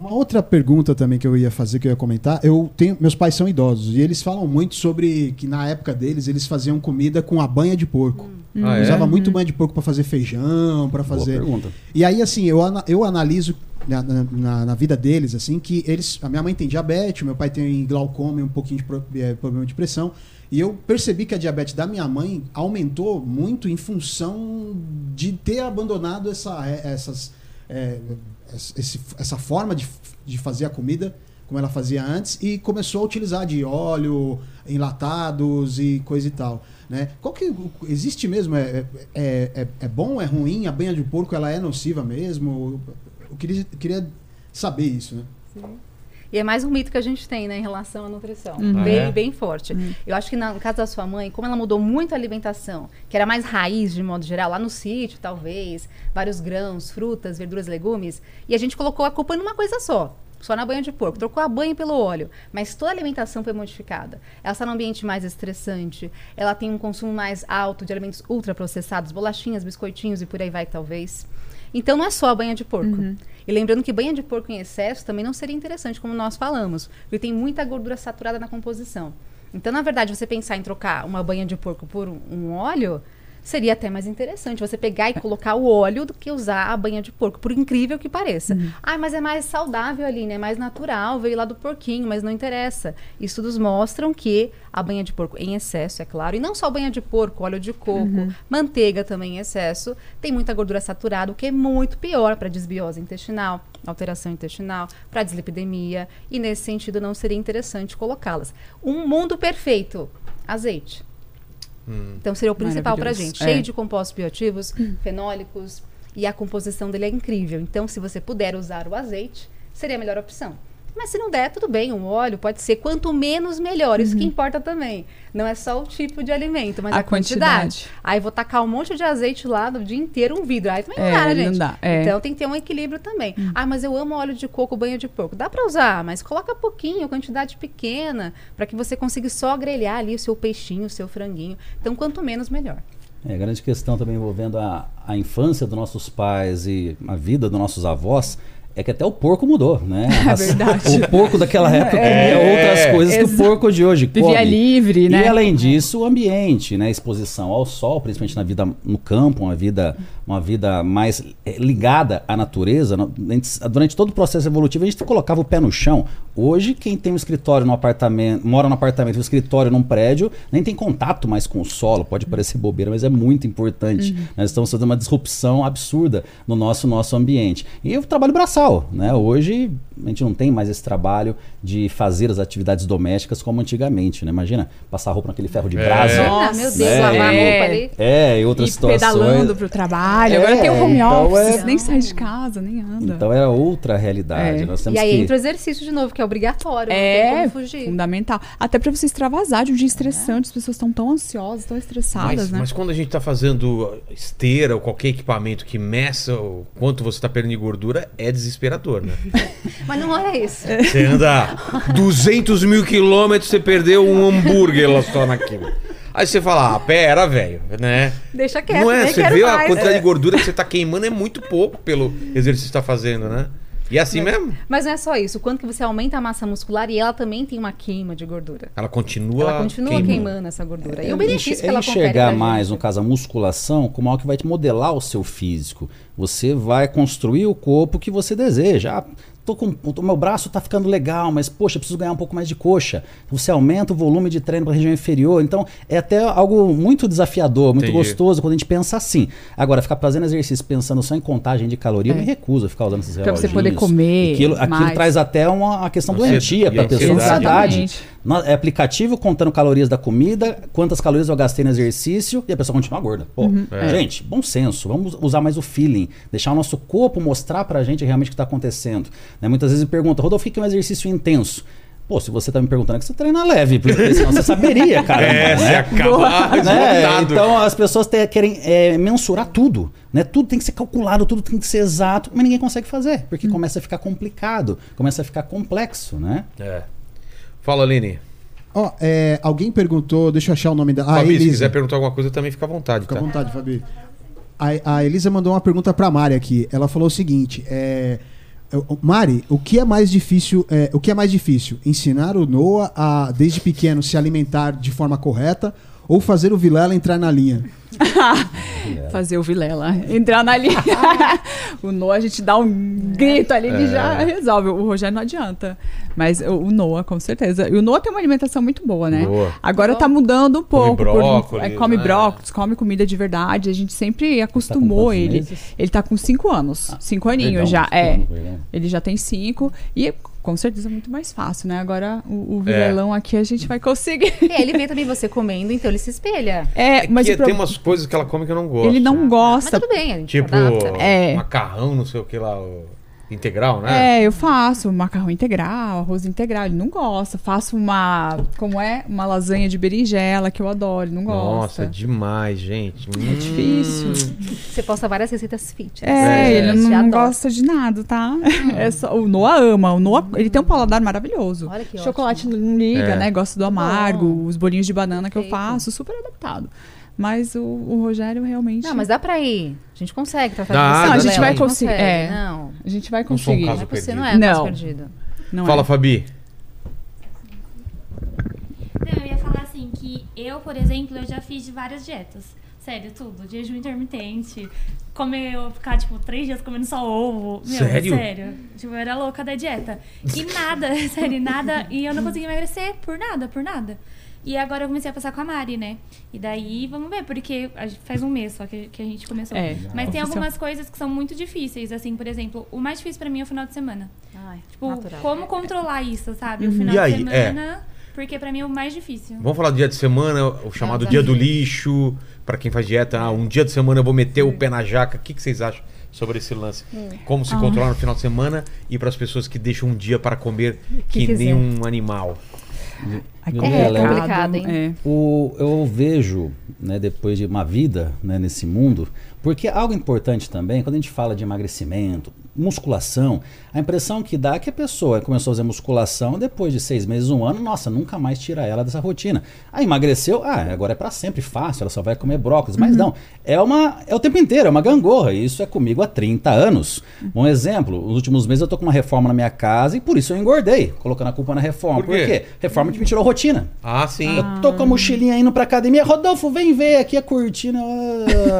Uma outra pergunta também que eu ia fazer, que eu ia comentar, eu tenho, meus pais são idosos e eles falam muito sobre que na época deles eles faziam comida com a banha de porco.
Ah, é?
Usava muito banha de porco para fazer feijão, para fazer. E aí assim, eu, eu analiso na, na- na- vida deles assim que eles, a minha mãe tem diabetes, o meu pai tem glaucoma e um pouquinho de pro- eh, problema de pressão. E eu percebi que a diabetes da minha mãe aumentou muito em função de ter abandonado essa, eh, essas, eh, esse- essa forma de, de fazer a comida como ela fazia antes e começou a utilizar de óleo, enlatados e coisa e tal. Né? Qual que existe mesmo? É, é, é, é bom? É ruim? A banha de porco ela é nociva mesmo? Eu queria, queria saber isso, né?
E é mais um mito que a gente tem, né, em relação à nutrição.
Ah,
Bem,
é?
bem forte. Eu acho que na- no caso da sua mãe, como ela mudou muito a alimentação, que era mais raiz de modo geral, lá no sítio, talvez, vários grãos, frutas, verduras, legumes, e a gente colocou a culpa numa coisa só. Só na banha de porco. Trocou a banha pelo óleo. Mas toda a alimentação foi modificada. Ela está num ambiente mais estressante. Ela tem um consumo mais alto de alimentos ultraprocessados, bolachinhas, biscoitinhos e por aí vai, talvez. Então não é só a banha de porco. E lembrando que banha de porco em excesso também não seria interessante, como nós falamos, porque tem muita gordura saturada na composição. Então, na verdade, você pensar em trocar uma banha de porco por um, um óleo seria até mais interessante você pegar e colocar o óleo do que usar a banha de porco, por incrível que pareça. Ah, mas é mais saudável ali, né? É mais natural, veio lá do porquinho, mas não interessa. Estudos mostram que a banha de porco em excesso, é claro, e não só banha de porco, óleo de coco, manteiga também em excesso, tem muita gordura saturada, o que é muito pior para desbiose intestinal, alteração intestinal, para dislipidemia, e nesse sentido não seria interessante colocá-las. Um mundo perfeito, azeite. Então seria o principal para
Maravilhoso.
gente,
É.
cheio de compostos bioativos, fenólicos, e a composição dele é incrível. Então, se você puder usar o azeite, seria a melhor opção. Mas se não der, tudo bem, um óleo pode ser quanto menos melhor, isso que importa também. Não é só o tipo de alimento, mas
A
a, quantidade.
quantidade.
Aí vou tacar um monte de azeite lá do dia inteiro, um vidro. Aí também não
É,
dá, né,
não
gente?
dá, é.
Então tem que ter um equilíbrio também. Ah, mas eu amo óleo de coco, banho de porco. Dá pra usar, mas coloca pouquinho, quantidade pequena, para que você consiga só grelhar ali o seu peixinho, o seu franguinho. Então, quanto menos, melhor.
É, grande questão também envolvendo a, a infância dos nossos pais e a vida dos nossos avós é que até o porco mudou, né? [laughs]
É
As-
verdade.
O porco daquela época
É.
comia outras coisas que o porco de hoje come.
Vivia livre, né?
E além disso, o ambiente, né? Exposição ao sol, principalmente na vida no campo, uma vida, uma vida mais eh, ligada à natureza. Durante todo o processo evolutivo, a gente colocava o pé no chão. Hoje, quem tem um escritório no apartamento, mora no apartamento, um escritório num prédio, nem tem contato mais com o solo. Pode parecer bobeira, mas é muito importante. Nós estamos fazendo uma disrupção absurda no nosso, nosso ambiente. E o trabalho braçal, né? Hoje a gente não tem mais esse trabalho de fazer as atividades domésticas como antigamente, né? Imagina passar roupa naquele ferro de
É.
brasa.
Ah, meu Deus,
Né?
lavar a
É.
roupa ali.
É, e outras
e
situações.
pedalando pro trabalho.
É,
Agora tem o home
então
office,
é-
nem sai de casa, nem anda.
Então era outra realidade.
É.
Nós temos
E aí
que...
entra o exercício de novo, que é obrigatório, não
é
tem como fugir.
fundamental. Até pra você extravasar de um dia estressante. As pessoas estão tão ansiosas, tão estressadas,
Mas,
né?
mas quando a gente tá fazendo esteira ou qualquer equipamento que meça o quanto você tá perdendo de gordura, é desesperador, né? [laughs]
Mas não é isso.
Você anda 200 mil quilômetros, você perdeu um hambúrguer lá só naquilo. Aí você fala, ah, pera, velho, né?
Deixa quieto,
Não é? Você vê a
mais.
quantidade de gordura que você tá queimando é muito pouco pelo exercício que você tá fazendo, né? E é assim mesmo.
Mas não é só isso. O quanto que você aumenta a massa muscular e ela também tem uma queima de gordura.
Ela continua,
Ela continua
queimando.
queimando, essa gordura. E
É
o benefício
enx-
que ela
é enxergar mais,
gente.
no caso, a musculação, como algo que vai te modelar o seu físico. Você vai construir o corpo que você deseja. Ah, tô com, o meu braço tá ficando legal, mas poxa, eu preciso ganhar um pouco mais de coxa. Você aumenta o volume de treino para a região inferior. Então, é até algo muito desafiador, muito
Entendi.
gostoso quando a gente pensa assim. Agora, ficar fazendo exercício pensando só em contagem de caloria, eu me recuso a ficar usando esses
É. Pra você poder comer
Aquilo, aquilo traz até uma, uma questão
Ansiedade-
doentia para a pessoa,
ansiedade.
Na- É aplicativo contando calorias da comida, quantas calorias eu gastei no exercício e a pessoa continua gorda. Pô,
Uhum.
É.
gente, bom senso, vamos usar mais o feeling, deixar o nosso corpo mostrar pra gente realmente o que está acontecendo. Né, Muitas vezes me perguntam, Rodolfo, o que é um exercício intenso? Pô, se você tá me perguntando é que você treina leve, porque [laughs] senão você saberia, cara.
É, você acaba
né? Então as pessoas te- querem é, mensurar tudo, né? Tudo tem que ser calculado, tudo tem que ser exato, mas ninguém consegue fazer, porque começa a ficar complicado, começa a ficar complexo, né?
É. Fala, Aline.
Ó, é, alguém perguntou, deixa eu achar o nome da. Ah,
Fabi, se
Elisa.
quiser perguntar alguma coisa, também fica à vontade,
Fica à
tá?
vontade, Fabi. A, a Elisa mandou uma pergunta pra Mari aqui. Ela falou o seguinte: é, Mari, o que é mais difícil? é, o que é mais difícil? Ensinar o Noah a, desde pequeno, se alimentar de forma correta ou fazer o Vilela entrar na linha? [laughs]
Fazer o Vilela entrar na linha. [laughs] o Noah, a gente dá um grito ali, ele já resolve. O Rogério não adianta. Mas o Noah, com certeza. E o Noah tem uma alimentação muito boa, né?
Boa.
Agora tá mudando um pouco. por-
brócolis,
é, come
né?
brócolis, come comida de verdade. A gente sempre acostumou ele.
meses?
Ele tá com cinco anos. cinco aninhos
Legal,
já.
cinco
É.
anos.
Ele já tem cinco. E com certeza é muito mais fácil, né? Agora o, o
É.
aqui a gente vai conseguir.
É, ele vê também você comendo, então ele se espelha.
É,
É
mas pro-
tem umas coisas que ela come que eu não gosto.
ele não
Mas
gosta.
tudo bem, a gente
Tipo,
adapta.
É.
macarrão, não sei o que lá, o integral, né?
É, eu faço macarrão integral, arroz integral, ele não gosta. Faço uma, como é? Uma lasanha de berinjela, que eu adoro, ele não
Nossa,
gosta.
demais, gente.
É difícil.
Você posta várias receitas fit.
É,
É,
ele
Você
não, não gosta de nada, tá? [laughs] É só, o Noah ama. O Noah, ele tem um paladar maravilhoso.
Olha que
Chocolate
ótimo.
não liga,
É.
né? Gosta do amargo, os bolinhos de banana que eu
Perfeito.
faço, super adaptado. Mas o, o Rogério realmente.
Não, mas dá pra ir. A gente consegue tratar
Dá,
disso.
Não, a gente
vai conseguir, é.
Não,
a gente vai
Não sou um
conseguir.
caso
não é não é
Não.
caso perdido.
Não
Fala,
é.
Fabi.
Não, eu ia falar assim, que eu, por exemplo, eu já fiz de várias dietas. Sério, tudo. Jejum intermitente. Comer, eu ficar, tipo, três dias comendo só ovo. Meu,
Sério?
sério. Tipo, eu era louca da dieta. E nada, [laughs] sério, nada. E eu não consegui emagrecer por nada, por nada. E agora eu comecei a passar com a Mari, né? E daí, vamos ver, porque faz um mês só que, que a gente começou.
É,
Mas tem algumas coisas que são muito difíceis, assim, por exemplo, o mais difícil pra mim é o final de semana.
Ai,
Tipo,
natural.
como controlar isso, sabe? O final
E aí,
de semana, porque pra mim é o mais difícil.
Vamos falar do dia de semana, o chamado
É
dia do lixo. Pra quem faz dieta, ah, um dia de semana eu vou meter o pé na jaca. O que, que vocês acham sobre esse lance? Como
Ah.
se controlar no final de semana e para as pessoas que deixam um dia para comer que,
Que
nem um animal.
É
É complicado, hein?
É.
O, eu vejo, né, depois de uma vida né, nesse mundo, porque algo importante também, quando a gente fala de emagrecimento, musculação, a impressão que dá é que a pessoa começou a fazer musculação depois de seis meses, um ano, nossa, nunca mais tira ela dessa rotina. Aí emagreceu, ah, agora é para sempre fácil, ela só vai comer brócolis. Mas não, é uma é o tempo inteiro, é uma gangorra. E isso é comigo há 30 anos. Um exemplo, nos últimos meses eu tô com uma reforma na minha casa e por isso eu engordei, colocando a culpa na reforma.
Por quê?
Reforma que me tirou rotina.
Ah, sim.
Eu tô com a mochilinha indo pra academia. Rodolfo, vem ver aqui a cortina.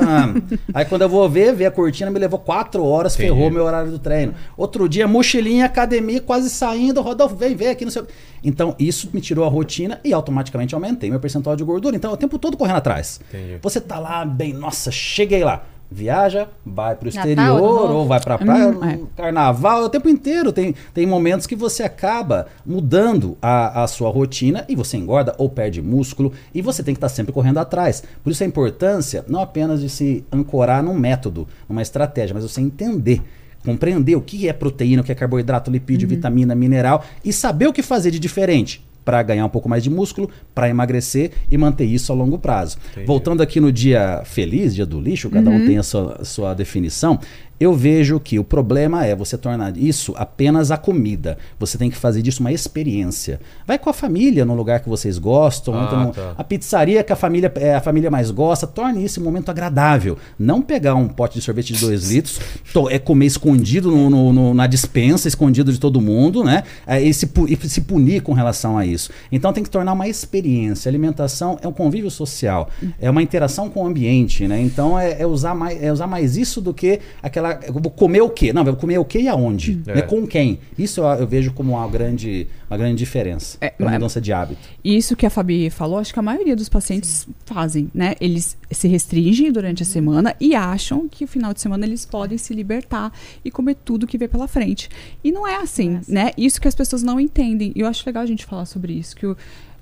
Ah. [laughs] Aí quando eu vou ver, ver a cortina me levou quatro horas,
Entendi.
ferrou meu horário do treino. Outro dia, mochilinha, academia, quase saindo. Rodolfo, vem ver aqui no seu. Então, isso me tirou a rotina e automaticamente aumentei meu percentual de gordura. Então, é o tempo todo correndo atrás.
Entendi.
Você tá lá bem, nossa, cheguei lá. Viaja, vai pro
Natal,
exterior
Ano Novo.
ou vai pra praia,
Hum, é.
carnaval, é o tempo inteiro. Tem, tem momentos que você acaba mudando a, a sua rotina e você engorda ou perde músculo e você tem que estar sempre correndo atrás. Por isso a importância não apenas de se ancorar num método, numa estratégia, mas você entender. Compreender o que é proteína, o que é carboidrato, lipídio, vitamina, mineral e saber o que fazer de diferente para ganhar um pouco mais de músculo, para emagrecer e manter isso a longo prazo.
Entendi.
Voltando aqui no dia feliz, dia do lixo, cada um tem a sua, a sua definição. Eu vejo que o problema é você tornar isso apenas a comida. Você tem que fazer disso uma experiência. Vai com a família no lugar que vocês gostam,
Ah,
então
tá.
a pizzaria que a família, é, a família mais gosta, torne esse momento agradável. Não pegar um pote de sorvete de 2 litros, to- é comer escondido no- no- no- na dispensa, escondido de todo mundo, né? É, e, se, e se punir com relação a isso. Então tem que tornar uma experiência. Alimentação é um convívio social, é uma interação com o ambiente, né? Então é, é usar, mais, é usar mais isso do que aquela. Eu vou comer o quê? Não, eu vou comer o quê e aonde?
É.
Né? Com quem? Isso eu, eu vejo como uma grande, uma grande diferença
É,
para
mas-
mudança de hábito.
Isso que a Fabi falou, acho que a maioria dos pacientes fazem, né? Eles se restringem durante a semana e acham que o final de semana eles podem se libertar e comer tudo que vê pela frente. E não é assim,
Não é assim.
né? Isso que as pessoas não entendem. E eu acho legal a gente falar sobre isso, que o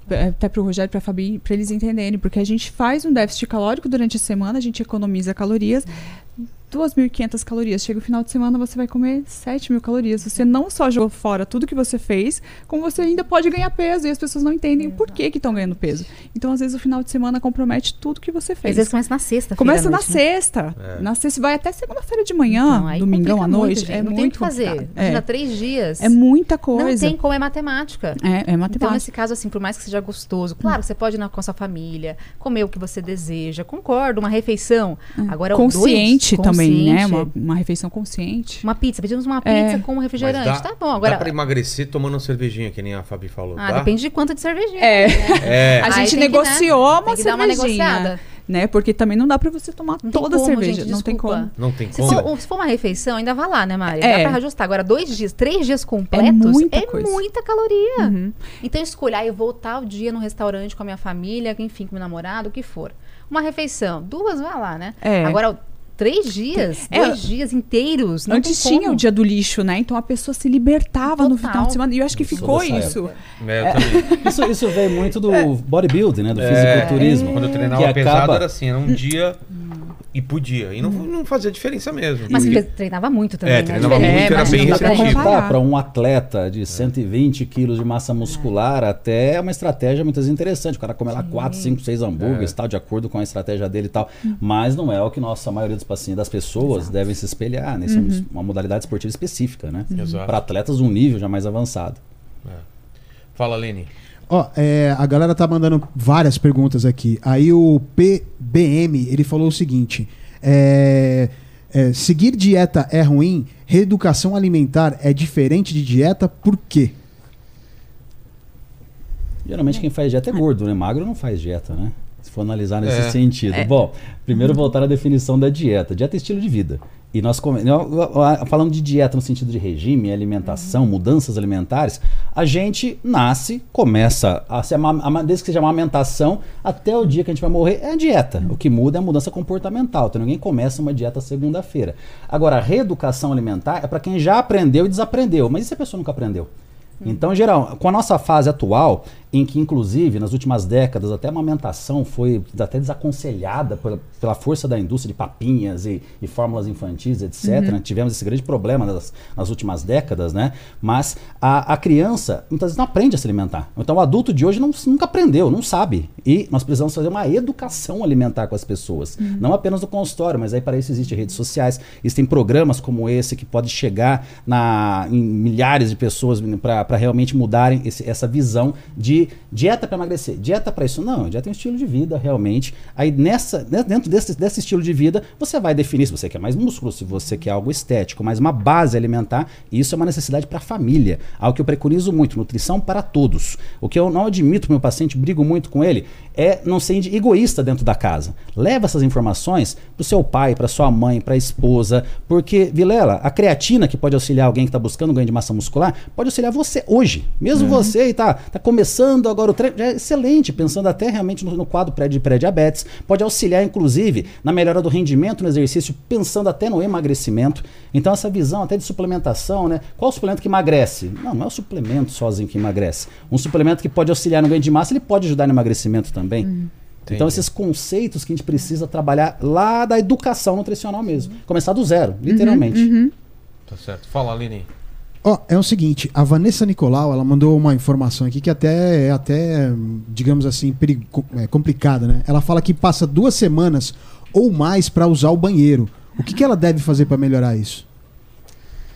é, até pro Rogério e pra Fabi, pra eles entenderem, porque a gente faz um déficit calórico durante a semana, a gente economiza calorias 2.500 calorias. Chega o final de semana, você vai comer 7.000 calorias. Você não só jogou fora tudo que você fez, como você ainda pode ganhar peso. E as pessoas não entendem por que que estão ganhando peso. Então, às vezes, o final de semana compromete tudo que você
Às
fez.
vezes começa na sexta.
Começa na sexta. Na sexta vai até segunda-feira de manhã,
Então,
domingão à
muito,
noite.
gente.
é
não
muito
tem o que fazer. Imagina
É.
três dias.
é muita
Não
coisa.
tem como, é matemática.
É, é
Então,
matemática.
nesse caso, assim, por mais que seja gostoso, claro, você pode ir na, com a sua família, comer o que você deseja, concordo, uma refeição. Agora, o
consciente
dois,
também, né?
consciente.
Uma, uma refeição consciente.
Uma pizza, pedimos uma
É.
pizza com um refrigerante.
Dá,
tá bom, agora.
dá pra emagrecer tomando uma cervejinha, que nem a Fabi falou.
Ah,
dá?
depende de quanto de cervejinha.
É.
É.
A gente
tem que, né,
negociou uma
tem que dar uma
cervejinha.
negociada.
né? Porque também não dá pra você tomar
Não
toda
tem
a
como,
cerveja.
gente,
não tem como.
Não tem
Se
como.
for, se for uma refeição, ainda vai lá, né, Mari?
É.
Dá pra ajustar. Agora, dois dias, três dias completos
muita
é
coisa.
muita caloria.
Uhum.
Então, escolher, eu vou tal dia no restaurante com a minha família, enfim, com meu namorado, o que for. Uma refeição, duas, vai lá, né?
É.
Agora, três dias,
É.
dois dias inteiros, não
Antes tinha o dia do lixo, né? Então a pessoa se libertava no
Total.
final de semana. E eu acho que
Eu sou
ficou isso.
É, eu também. [laughs]
Isso, isso veio muito do bodybuilding, né? Do
É,
fisiculturismo.
Quando eu treinava
que
pesado
acaba-
era assim, era um dia [clears throat] e podia. E não, não fazia diferença mesmo.
Mas
E-
você treinava muito também,
É,
né?
treinava
Diferente.
muito, era
mas
bem receptivo.
Para um atleta de 120 quilos de massa muscular, até é uma estratégia muitas vezes interessante. O cara come lá 4, 5, 6 hambúrgueres, tal, de acordo com a estratégia dele e tal. Mas não é o que nossa a maioria dos pacientes, das pessoas, devem se espelhar. Né? Isso é um- uma modalidade esportiva específica, né?
Exato.
Para atletas de um nível já mais avançado.
Fala, Lene.
Ó, é, a galera tá mandando várias perguntas aqui. Aí o PBM, ele falou o seguinte: é, é, seguir dieta é ruim, reeducação alimentar é diferente de dieta, por quê?
Geralmente quem faz dieta é gordo, né? Magro não faz dieta, né? Se for analisar nesse
É.
sentido. Bom, primeiro voltar à definição da dieta. Dieta é estilo de vida. E nós falando de dieta no sentido de regime, alimentação, mudanças alimentares, a gente nasce, começa a se ama- ama- desde que seja amamentação até o dia que a gente vai morrer é a dieta. O que muda é a mudança comportamental. Então ninguém começa uma dieta segunda-feira. Agora, a reeducação alimentar é para quem já aprendeu e desaprendeu. Mas e se a pessoa nunca aprendeu? Então, em geral, com a nossa fase atual, em que inclusive nas últimas décadas até a amamentação foi até desaconselhada pela, pela força da indústria de papinhas e, e fórmulas infantis, etc. né? Tivemos esse grande problema nas, nas últimas décadas, né? Mas a, a criança muitas vezes não aprende a se alimentar. Então o adulto de hoje não, nunca aprendeu, não sabe. E nós precisamos fazer uma educação alimentar com as pessoas. Não apenas no consultório, mas aí para isso existem redes sociais, existem programas como esse que pode chegar na, em milhares de pessoas para realmente mudarem esse- essa visão de dieta para emagrecer, dieta para isso. Não, dieta é um estilo de vida, realmente. Aí nessa, né, dentro desse, desse estilo de vida, você vai definir se você quer mais músculo, se você quer algo estético, mais uma base alimentar. E isso é uma necessidade para a família. Algo que eu preconizo muito, nutrição para todos. O que eu não admito pro meu paciente, brigo muito com ele, é não ser egoísta dentro da casa. Leva essas informações pro seu pai, para sua mãe, para a esposa, porque, Vilela, a creatina que pode auxiliar alguém que está buscando ganho de massa muscular, pode auxiliar você hoje. Mesmo você e tá, tá começando agora o treino, é excelente, pensando até realmente no, no quadro pré de pré-diabetes, pode auxiliar inclusive na melhora do rendimento no exercício, pensando até no emagrecimento. Então essa visão até de suplementação, né? Qual o suplemento que emagrece? Não, não é o suplemento sozinho que emagrece. Um suplemento que pode auxiliar no ganho de massa, ele pode ajudar no emagrecimento também. Então
Entendi.
esses conceitos que a gente precisa trabalhar lá da educação nutricional mesmo. Começar do zero, literalmente.
Tá certo. Fala, Lene.
Ó, é o seguinte, a Vanessa Nicolau, ela mandou uma informação aqui que até é até, digamos assim, perigo, é, complicada, né? Ela fala que passa duas semanas ou mais para usar o banheiro. O que, que ela deve fazer para melhorar isso?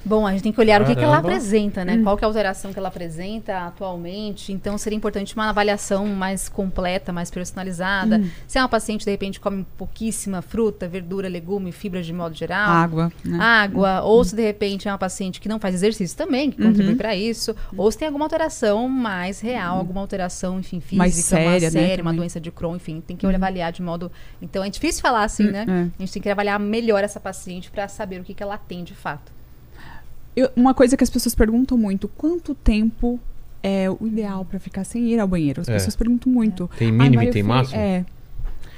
Bom, a gente tem que olhar o que, que ela
Caramba.
apresenta, né? Qual que é a alteração que ela apresenta atualmente. Então, seria importante uma avaliação mais completa, mais personalizada. Se é uma paciente, de repente, come pouquíssima fruta, verdura, legume, fibra de modo geral.
Água. Né?
Água, ou se de repente é uma paciente que não faz exercício também, que contribui para isso, ou se tem alguma alteração mais real, alguma alteração, enfim, física,
Mais séria,
uma,
né,
séria, uma
também.
doença de Crohn, enfim, tem que avaliar de modo. Então é difícil falar assim, né?
é.
A gente tem que avaliar melhor essa paciente para saber o que, que ela tem de fato.
Eu- uma coisa que as pessoas perguntam muito: quanto tempo é o ideal para ficar sem ir ao banheiro? As
É.
pessoas perguntam muito.
Tem
Ai,
mínimo e tem
fui-
máximo?
É.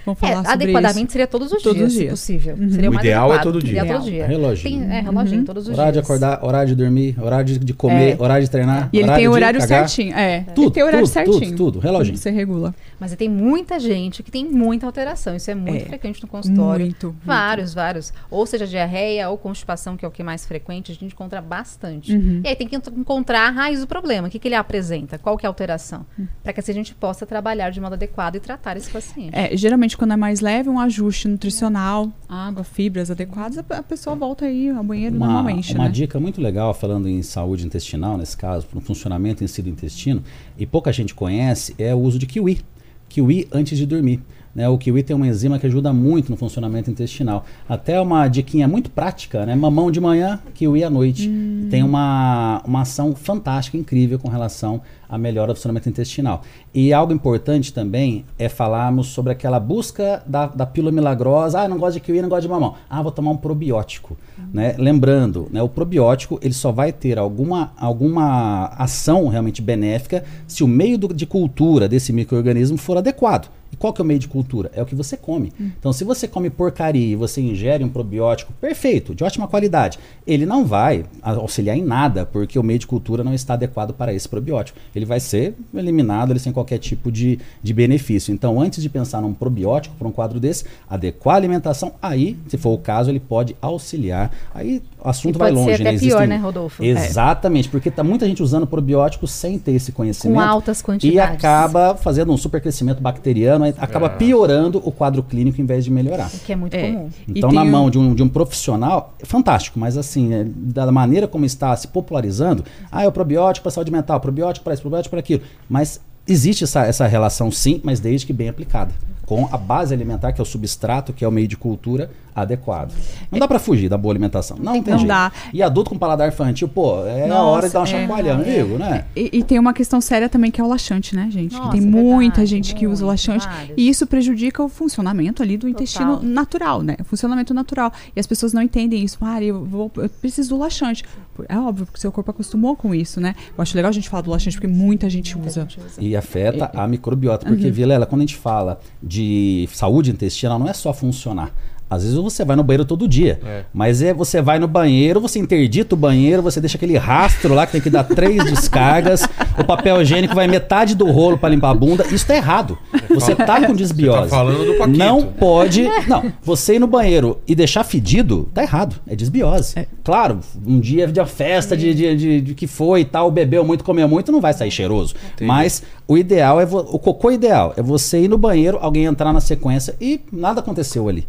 Vamos
É,
falar sobre
adequadamente
isso.
seria todos os
Todos
dias,
os
se
dias.
possível.
Uhum.
Seria
O
mais
ideal é
adequado.
todo dia.
Ideal todo dia.
Reloginho.
Tem, é, reloginho todos os
Horário de
dias.
acordar, horário de dormir, horário de, de comer,
É.
horário de treinar.
E ele tem o
de
horário
cagar.
certinho. É,
Tudo,
ele tem o horário
tudo,
certinho.
tudo, tudo, reloginho.
Você regula.
Mas tem muita gente que tem muita alteração. Isso é muito
É.
frequente no consultório.
Muito, muito.
Vários, vários. Ou seja, diarreia ou constipação, que é o que é mais frequente, a gente encontra bastante.
Uhum.
E aí tem que encontrar a raiz do problema. O que, que ele apresenta? Qual que é a alteração?
Hum.
Para que assim a gente possa trabalhar de modo adequado e tratar esse paciente.
É, geralmente, quando é mais leve, um ajuste nutricional, água, fibras adequadas, a a pessoa volta aí ao banheiro
Uma,
normalmente,
uma
né?
dica muito legal, falando em saúde intestinal, nesse caso, no funcionamento em si do intestino, e pouca gente conhece, é o uso de kiwi. Kiwi antes de dormir. Né? O kiwi tem uma enzima que ajuda muito no funcionamento intestinal. Até uma diquinha muito prática, né? Mamão de manhã, kiwi à noite.
Hum.
Tem uma, uma ação fantástica, incrível com relação à melhora do funcionamento intestinal. E algo importante também é falarmos sobre aquela busca da, da pílula milagrosa. Ah, não gosto de kiwi, não gosto de mamão. Ah, vou tomar um probiótico. Né? Lembrando, né, o probiótico ele só vai ter alguma, alguma ação realmente benéfica se o meio do- de cultura desse microorganismo for adequado. E qual que é o meio de cultura? É o que você come. Então, se você come porcaria e você ingere um probiótico perfeito, de ótima qualidade, ele não vai auxiliar em nada, porque o meio de cultura não está adequado para esse probiótico. Ele vai ser eliminado ele sem qualquer tipo de, de benefício. Então, antes de pensar num probiótico para um quadro desse, adequar a alimentação, aí, se for o caso, ele pode auxiliar. Aí o assunto
E
vai longe,
até
né?
pior, né, Rodolfo?
Exatamente, porque tá muita gente usando probióticos sem ter esse conhecimento.
Com altas
E
quantidades.
acaba fazendo um supercrescimento bacteriano, acaba piorando o quadro clínico em vez de melhorar.
O que é muito
É.
comum.
E
Então, na mão de um, de um profissional, é fantástico, mas assim, é, da maneira como está se popularizando, ah, é o probiótico para saúde mental, probiótico para isso, probiótico para aquilo. Mas existe essa, essa relação sim, mas desde que bem aplicada. Com a base alimentar, que é o substrato, que é o meio de cultura adequado. Não dá para fugir da boa alimentação. Não tem
Não
jeito.
dá.
E adulto com paladar infantil, pô, é a
Nossa,
hora de dar uma
é.
chacoalhando, digo, né?
E, e tem uma questão séria também que é o laxante, né, gente?
Nossa,
que tem
é
muita
verdade,
gente que usa o laxante.
vários.
E isso prejudica o funcionamento ali do intestino natural, né? O funcionamento natural. E as pessoas não entendem isso. Ah, eu, vou, eu preciso do laxante. É óbvio, porque o seu corpo acostumou com isso, né? Eu acho legal a gente falar do laxante porque muita gente usa.
E afeta a microbiota. Porque, Vilela, quando a gente fala de saúde intestinal, não é só funcionar. Às vezes você vai no banheiro todo dia.
É.
Mas é você vai no banheiro, você interdita o banheiro, você deixa aquele rastro lá que tem que dar três [laughs] descargas, o papel higiênico vai metade do rolo para limpar a bunda. Isso tá errado. Você tá com desbiose.
Você tá falando do Paquito.
Não pode. [laughs] Não, você ir no banheiro e deixar fedido, tá errado. É desbiose. Claro, um dia de uma festa de, de, de- de que foi e tal, bebeu muito, comeu muito, não vai sair cheiroso. Mas o ideal é. O cocô ideal é você ir no banheiro, alguém entrar na sequência e nada aconteceu ali.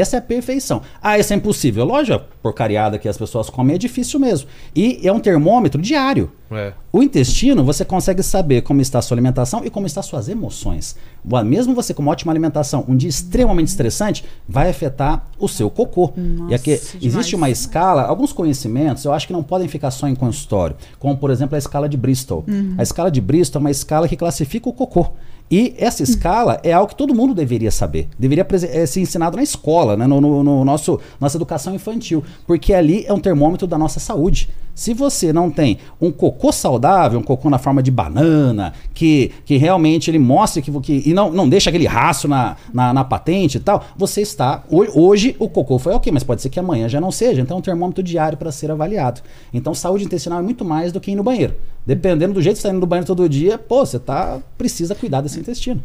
Essa é a perfeição. Ah, isso é impossível. Lógico, a porcariada que as pessoas comem é difícil mesmo. E é um termômetro diário.
É.
O intestino, você consegue saber como está a sua alimentação e como estão as suas emoções. Mesmo você com uma ótima alimentação, um dia extremamente estressante, vai afetar o seu cocô. e aqui
Nossa,
existe
demais.
uma escala, alguns conhecimentos eu acho que não podem ficar só em consultório, como por exemplo a escala de Bristol. A escala de Bristol é uma escala que classifica o cocô. E essa escala é algo que todo mundo deveria saber. Deveria eh, ser ensinado na escola, né? no, no- no nosso, nossa educação infantil. Porque ali é um termômetro da nossa saúde. Se você não tem um cocô saudável, um cocô na forma de banana, que, que realmente ele mostre que, que e não, não deixa aquele rastro na, na, na patente e tal, você está. ho- Hoje o cocô foi ok, mas pode ser que amanhã já não seja. Então é um termômetro diário para ser avaliado. Então saúde intestinal é muito mais do que ir no banheiro. Dependendo do jeito que você está indo no banheiro todo dia, pô, você tá, precisa cuidar desse intestino.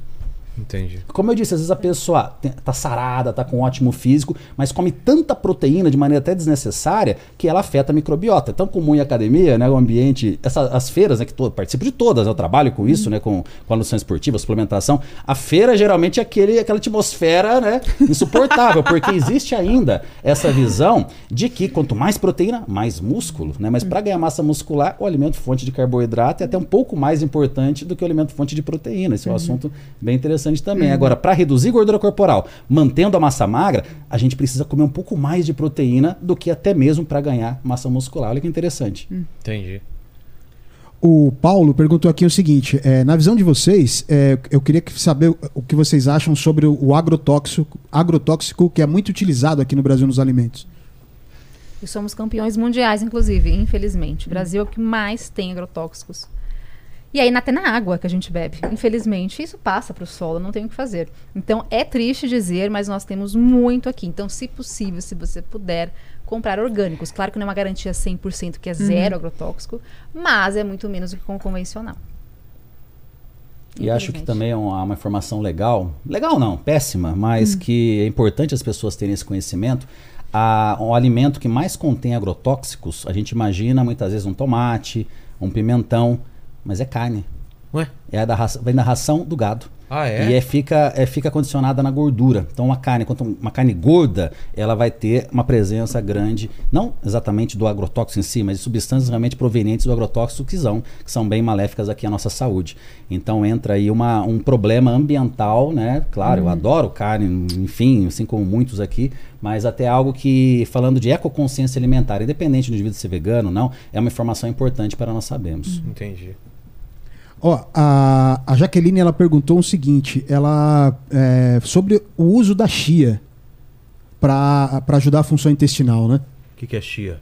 Entendi.
Como eu disse, às vezes a pessoa tá sarada, tá com um ótimo físico, mas come tanta proteína de maneira até desnecessária que ela afeta a microbiota. É tão comum em academia, né, o ambiente, essa- as feiras, né, que to, participo de todas, eu trabalho com isso, né, com, com a nutrição esportiva, suplementação. A feira geralmente é aquele, aquela atmosfera, né, insuportável, porque existe ainda essa visão de que quanto mais proteína, mais músculo, né, mas para ganhar massa muscular, o alimento fonte de carboidrato é até um pouco mais importante do que o alimento fonte de proteína. Esse é um assunto bem interessante também. Agora, para reduzir gordura corporal, mantendo a massa magra, a gente precisa comer um pouco mais de proteína do que até mesmo para ganhar massa muscular. Olha que interessante.
Entendi.
O Paulo perguntou aqui o seguinte: é, na visão de vocês, é, eu queria que- saber o- que vocês acham sobre o, o agrotóxico, agrotóxico que é muito utilizado aqui no Brasil nos alimentos.
E somos campeões mundiais, inclusive, infelizmente. O Brasil é o que mais tem agrotóxicos. E aí até na água que a gente bebe. Infelizmente, isso passa para o solo, não tem o que fazer. Então é triste dizer, mas nós temos muito aqui. Então, se possível, se você puder comprar orgânicos. Claro que não é uma garantia 100% que é zero agrotóxico, mas é muito menos do que com o convencional.
E acho que também é uma, uma informação legal, legal não, péssima, mas que é importante as pessoas terem esse conhecimento. A, o alimento que mais contém agrotóxicos, a gente imagina muitas vezes um tomate, um pimentão, mas é carne.
Ué?
É da raça- vem da ração do gado.
Ah, é?
E é, fica, é, fica condicionada na gordura. Então, uma carne, quanto uma carne gorda, ela vai ter uma presença grande, não exatamente do agrotóxico em si, mas de substâncias realmente provenientes do agrotóxico que são, que são bem maléficas aqui à nossa saúde. Então, entra aí uma, um problema ambiental, né? Claro, eu adoro carne, enfim, assim como muitos aqui, mas até algo que, falando de ecoconsciência alimentar, independente do indivíduo ser vegano ou não, é uma informação importante para nós sabermos.
Entendi.
Ó, a, a Jaqueline ela perguntou o seguinte, ela é, sobre o uso da chia para ajudar a função intestinal, né?
O que, que é chia?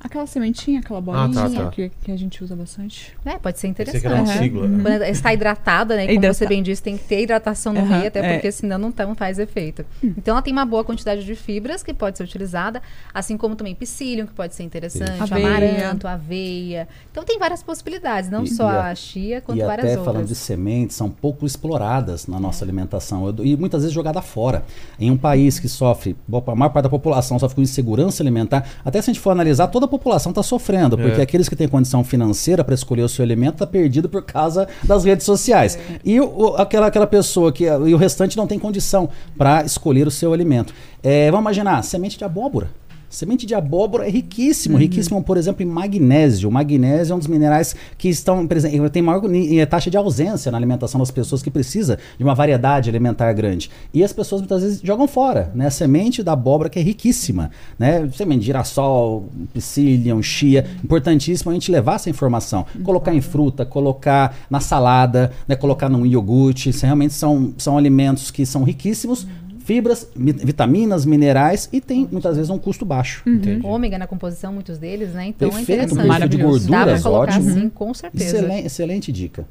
Aquela sementinha, aquela
Ah,
bolinha
tá, tá.
Que, que a gente usa bastante.
É, pode ser interessante.
que era uma
Aham.
sigla. né?
Está hidratada, né? Como
Hidrata-
você bem disse, tem que ter hidratação no
Aham,
meio, até
é.
porque senão não, tá- não faz efeito. Então ela tem uma boa quantidade de fibras que pode ser utilizada, assim como também psyllium, que pode ser interessante, amaranto, aveia. Então tem várias possibilidades, não
E-
só
e a-
a chia, quanto
e
várias
até
outras.
falando de sementes, são pouco exploradas na nossa alimentação Eu- e muitas vezes jogada fora. Em um país que sofre, boa- a maior parte da população sofre com insegurança alimentar, até se a gente for analisar, toda a população está sofrendo, porque
É.
aqueles que têm condição financeira para escolher o seu alimento está perdido por causa das redes sociais. E o- o- aquela, aquela pessoa que e o restante não tem condição para escolher o seu alimento. É, vamos imaginar, semente de abóbora. Semente de abóbora é riquíssimo, riquíssimo, por exemplo, em magnésio. O magnésio é um dos minerais que estão presentes, tem maior eh, taxa de ausência na alimentação das pessoas que precisa de uma variedade alimentar grande. E as pessoas muitas vezes jogam fora, né? A semente da abóbora que é riquíssima, né? Semente de girassol, psyllium, chia, importantíssimo a gente levar essa informação, colocar em fruta, colocar na salada, né? Colocar num iogurte, isso realmente são, são alimentos que são riquíssimos, fibras, mi- vitaminas, minerais e tem muitas vezes um custo baixo.
Entendi.
Ômega na composição, muitos deles, né? Então
Perfeito,
é interessante.
de
Maravilhoso.
Dá pra
gorduras,
colocar
ótimo.
sim, com certeza.
Excelente, excelente dica.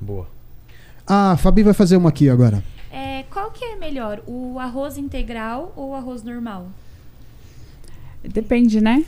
Boa.
A Fabi vai fazer uma aqui agora.
É, qual que é melhor, o arroz integral ou o arroz normal?
Depende, né?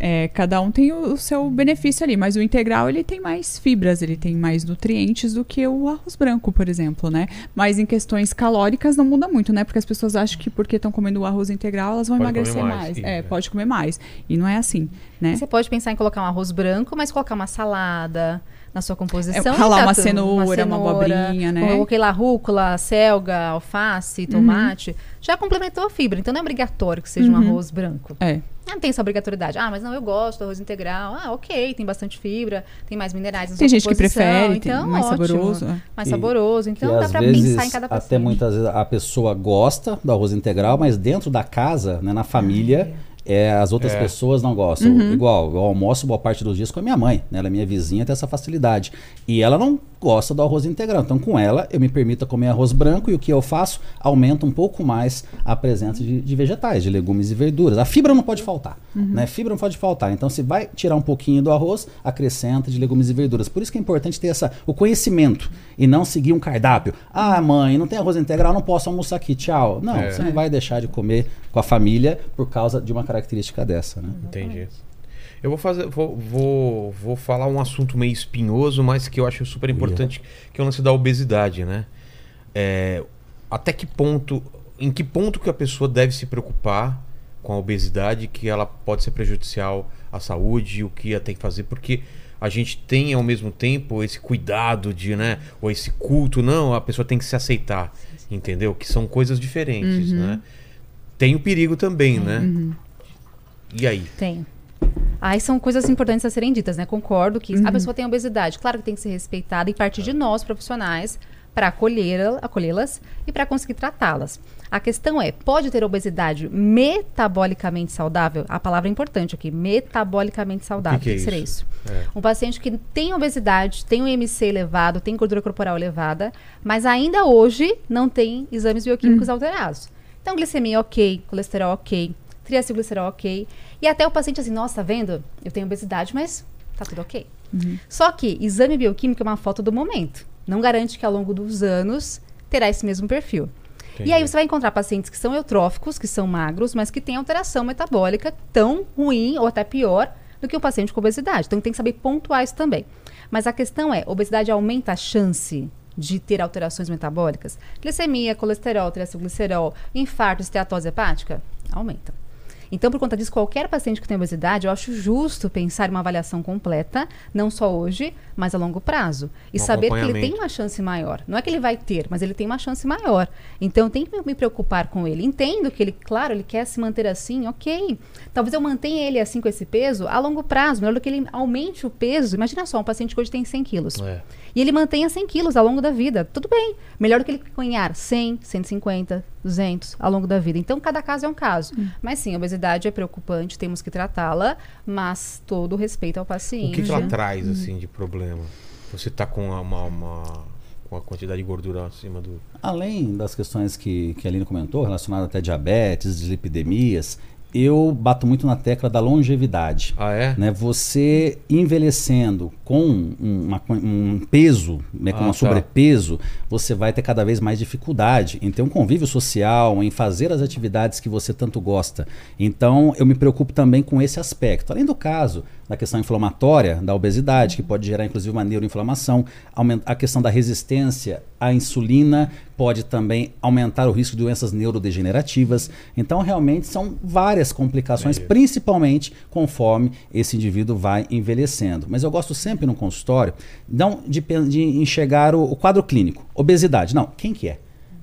É, cada um tem o, o seu benefício ali, mas o integral ele tem mais fibras, ele tem mais nutrientes do que o arroz branco, por exemplo, né? Mas em questões calóricas não muda muito, né? Porque as pessoas acham que porque estão comendo o arroz integral elas vão
Pode
emagrecer
comer mais,
mais. É,
é.
pode comer mais. E não é assim, né?
Você pode pensar em colocar um arroz branco, mas colocar uma salada na sua composição.
É, ralar
e
uma
tudo.
cenoura, uma abobrinha, né?
Coloquei lá rúcula, selga, alface, tomate. Já complementou a fibra. Então não é obrigatório que seja um
Uhum.
arroz branco.
É.
Não tem essa obrigatoriedade. Ah, mas não, eu gosto do arroz integral. Ah, ok, tem bastante fibra, tem mais minerais
Tem gente que prefere, tem
então,
mais
ótimo.
saboroso. é.
Mais
E-
saboroso. Então dá
vezes,
pensar em cada
até
pessoa.
muitas vezes a pessoa gosta do arroz integral, mas dentro da casa, né, na família, é, as outras
É.
pessoas não gostam. Igual, eu almoço boa parte dos dias com a minha mãe, né? Ela é minha vizinha, tem essa facilidade. E ela não gosta do arroz integral. Então, com ela, eu me permito comer arroz branco e o que eu faço? Aumenta um pouco mais a presença de, de vegetais, de legumes e verduras. A fibra não pode faltar, né? Fibra não pode faltar. Então, se vai tirar um pouquinho do arroz, acrescenta de legumes e verduras. Por isso que é importante ter essa, o conhecimento e não seguir um cardápio. Ah, mãe, não tem arroz integral, não posso almoçar aqui, tchau. Não,
É.
você não vai deixar de comer com a família por causa de uma característica dessa, né?
Entendi. Eu vou fazer, vou, vou, vou falar um assunto meio espinhoso, mas que eu acho super importante, que é o lance da obesidade, né? É, até que ponto, em que ponto que a pessoa deve se preocupar com a obesidade, que ela pode ser prejudicial à saúde, o que ela tem que fazer, porque a gente tem ao mesmo tempo esse cuidado de, né, ou esse culto, não, a pessoa tem que se aceitar, entendeu? Que são coisas diferentes, né? Tem o perigo também, né? E aí?
Tem. Aí são coisas importantes a serem ditas, né? Concordo que
Uhum.
a pessoa tem obesidade. Claro que tem que ser respeitada e partir de nós, profissionais, para acolhê-la- acolhê-las e para conseguir tratá-las. A questão é, pode ter obesidade metabolicamente saudável? A palavra é importante aqui, metabolicamente saudável.
que é
seria
isso?
isso?
É.
Um paciente que tem obesidade, tem um IMC elevado, tem gordura corporal elevada, mas ainda hoje não tem exames bioquímicos alterados. Então, glicemia ok, colesterol ok, triacilglicerol ok. E até o paciente assim, nossa, tá vendo? Eu tenho obesidade, mas tá tudo ok. Só que exame bioquímico é uma foto do momento. Não garante que ao longo dos anos terá esse mesmo perfil.
Entendi.
E aí você vai encontrar pacientes que são eutróficos, que são magros, mas que têm alteração metabólica tão ruim ou até pior do que o paciente com obesidade. Então tem que saber pontuar isso também. Mas a questão é, obesidade aumenta a chance de ter alterações metabólicas? Glicemia, colesterol, triacilglicerol, infarto, esteatose hepática? Aumenta. Então, por conta disso, qualquer paciente que tem obesidade, eu acho justo pensar em uma avaliação completa, não só hoje, mas a longo prazo. E
Um
saber que ele tem uma chance maior. Não é que ele vai ter, mas ele tem uma chance maior. Então, eu tenho que me preocupar com ele. Entendo que ele, claro, ele quer se manter assim, ok. Talvez eu mantenha ele assim com esse peso a longo prazo, melhor do que ele aumente o peso. Imagina só, um paciente que hoje tem 100 quilos.
É.
E ele mantenha 100 quilos ao longo da vida. Tudo bem. Melhor do que ele ganhar 100, 150, 200 ao longo da vida. Então, cada caso é um caso. Mas sim, a obesidade é preocupante, temos que tratá-la, mas todo respeito ao
O
paciente.
que, que ela traz, assim, de problema? Você tá com uma, uma, uma- quantidade de gordura acima do.
Além das questões que, que a Aline comentou, relacionadas até a diabetes, dislipidemias, eu bato muito na tecla da longevidade.
Ah, é?
Né, você envelhecendo com um, uma- um peso, né, com
Ah,
um
tá.
sobrepeso, você vai ter cada vez mais dificuldade em ter um convívio social, em fazer as atividades que você tanto gosta. Então, eu me preocupo também com esse aspecto. Além do caso da questão inflamatória, da obesidade, que pode gerar inclusive uma neuroinflamação, a questão da resistência à insulina pode também aumentar o risco de doenças neurodegenerativas. Então, realmente são várias complicações, principalmente conforme esse indivíduo vai envelhecendo. Mas eu gosto sempre no consultório não de, de enxergar o, o quadro clínico. Obesidade, não. Quem que é?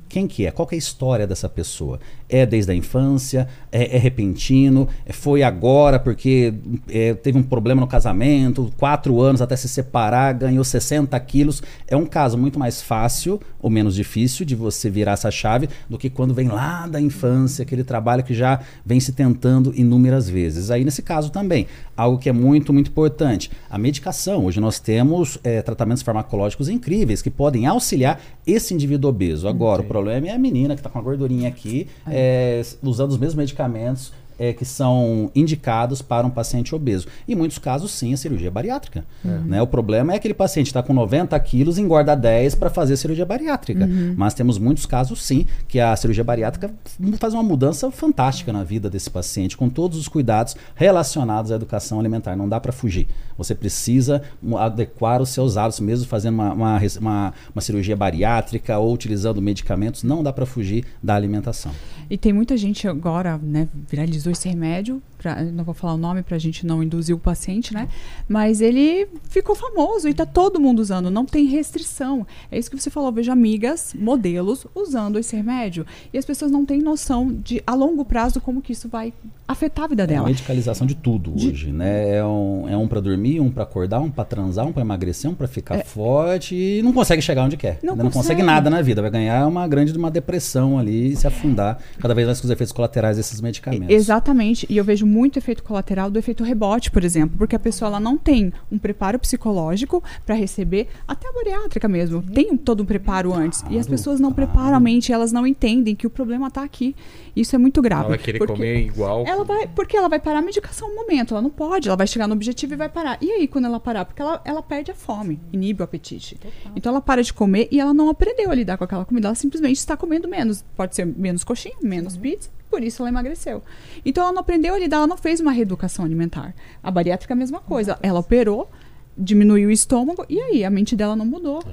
Quem que é? Qual que é a história dessa pessoa? É desde a infância? É, é repentino? É- Foi agora porque é, teve um problema no casamento? Quatro anos até se separar, ganhou 60 quilos? É um caso muito mais fácil ou menos difícil de você virar essa chave do que quando vem lá da infância, aquele trabalho que já vem se tentando inúmeras vezes. Aí nesse caso também, algo que é muito, muito importante, a medicação. Hoje nós temos é, tratamentos farmacológicos incríveis que podem auxiliar esse indivíduo obeso. Agora, o problema é a menina que está com a gordurinha aqui, é, usando os mesmos medicamentos é, que são indicados para um paciente obeso. Em muitos casos, sim, a cirurgia bariátrica. Né? O problema é aquele paciente está com 90 quilos e engorda 10 para fazer cirurgia bariátrica. Mas temos muitos casos, sim, que a cirurgia bariátrica faz uma mudança fantástica na vida desse paciente, com todos os cuidados relacionados à educação alimentar. Não dá para fugir. Você precisa adequar os seus hábitos, mesmo fazendo uma, uma, uma- uma cirurgia bariátrica ou utilizando medicamentos, não dá para fugir da alimentação.
E tem muita gente agora, né, viralizou esse remédio, pra, não vou falar o nome pra gente não induzir o paciente, né? Mas ele ficou famoso e tá todo mundo usando, não tem restrição. É isso que você falou, vejo amigas, modelos usando esse remédio. E as pessoas não têm noção de a longo prazo como que isso vai afetar a vida
É a
dela.
medicalização de tudo
De-
hoje, né? É um, é um para dormir, um para acordar, um para transar, um para emagrecer, um para ficar forte e não consegue chegar onde quer.
É. Não
Ainda não consegue
consegue.
nada na vida, vai ganhar uma grande uma depressão ali e se afundar cada vez mais com os efeitos colaterais desses medicamentos.
Exatamente. E eu vejo muito efeito colateral do efeito rebote, por exemplo, porque a pessoa ela não tem um preparo psicológico para receber, até a bariátrica mesmo, tem um- todo um preparo antes. E as
Claro,
pessoas não
claro.
preparam a mente, elas não entendem que o problema está aqui. Isso é muito grave.
Ela vai querer comer igual.
Ela vai, porque ela vai parar a medicação um momento, ela não pode, ela vai chegar no objetivo e vai parar. E aí, quando ela parar? Porque ela, ela perde a fome, inibe o apetite. Então ela para de comer e ela não aprendeu a lidar com aquela comida, ela simplesmente está comendo menos. Pode ser menos coxinha, menos pizza, por isso ela emagreceu. Então ela não aprendeu a lidar, ela não fez uma reeducação alimentar. A bariátrica é a mesma coisa. Ela operou, diminuiu o estômago e aí a mente dela não mudou.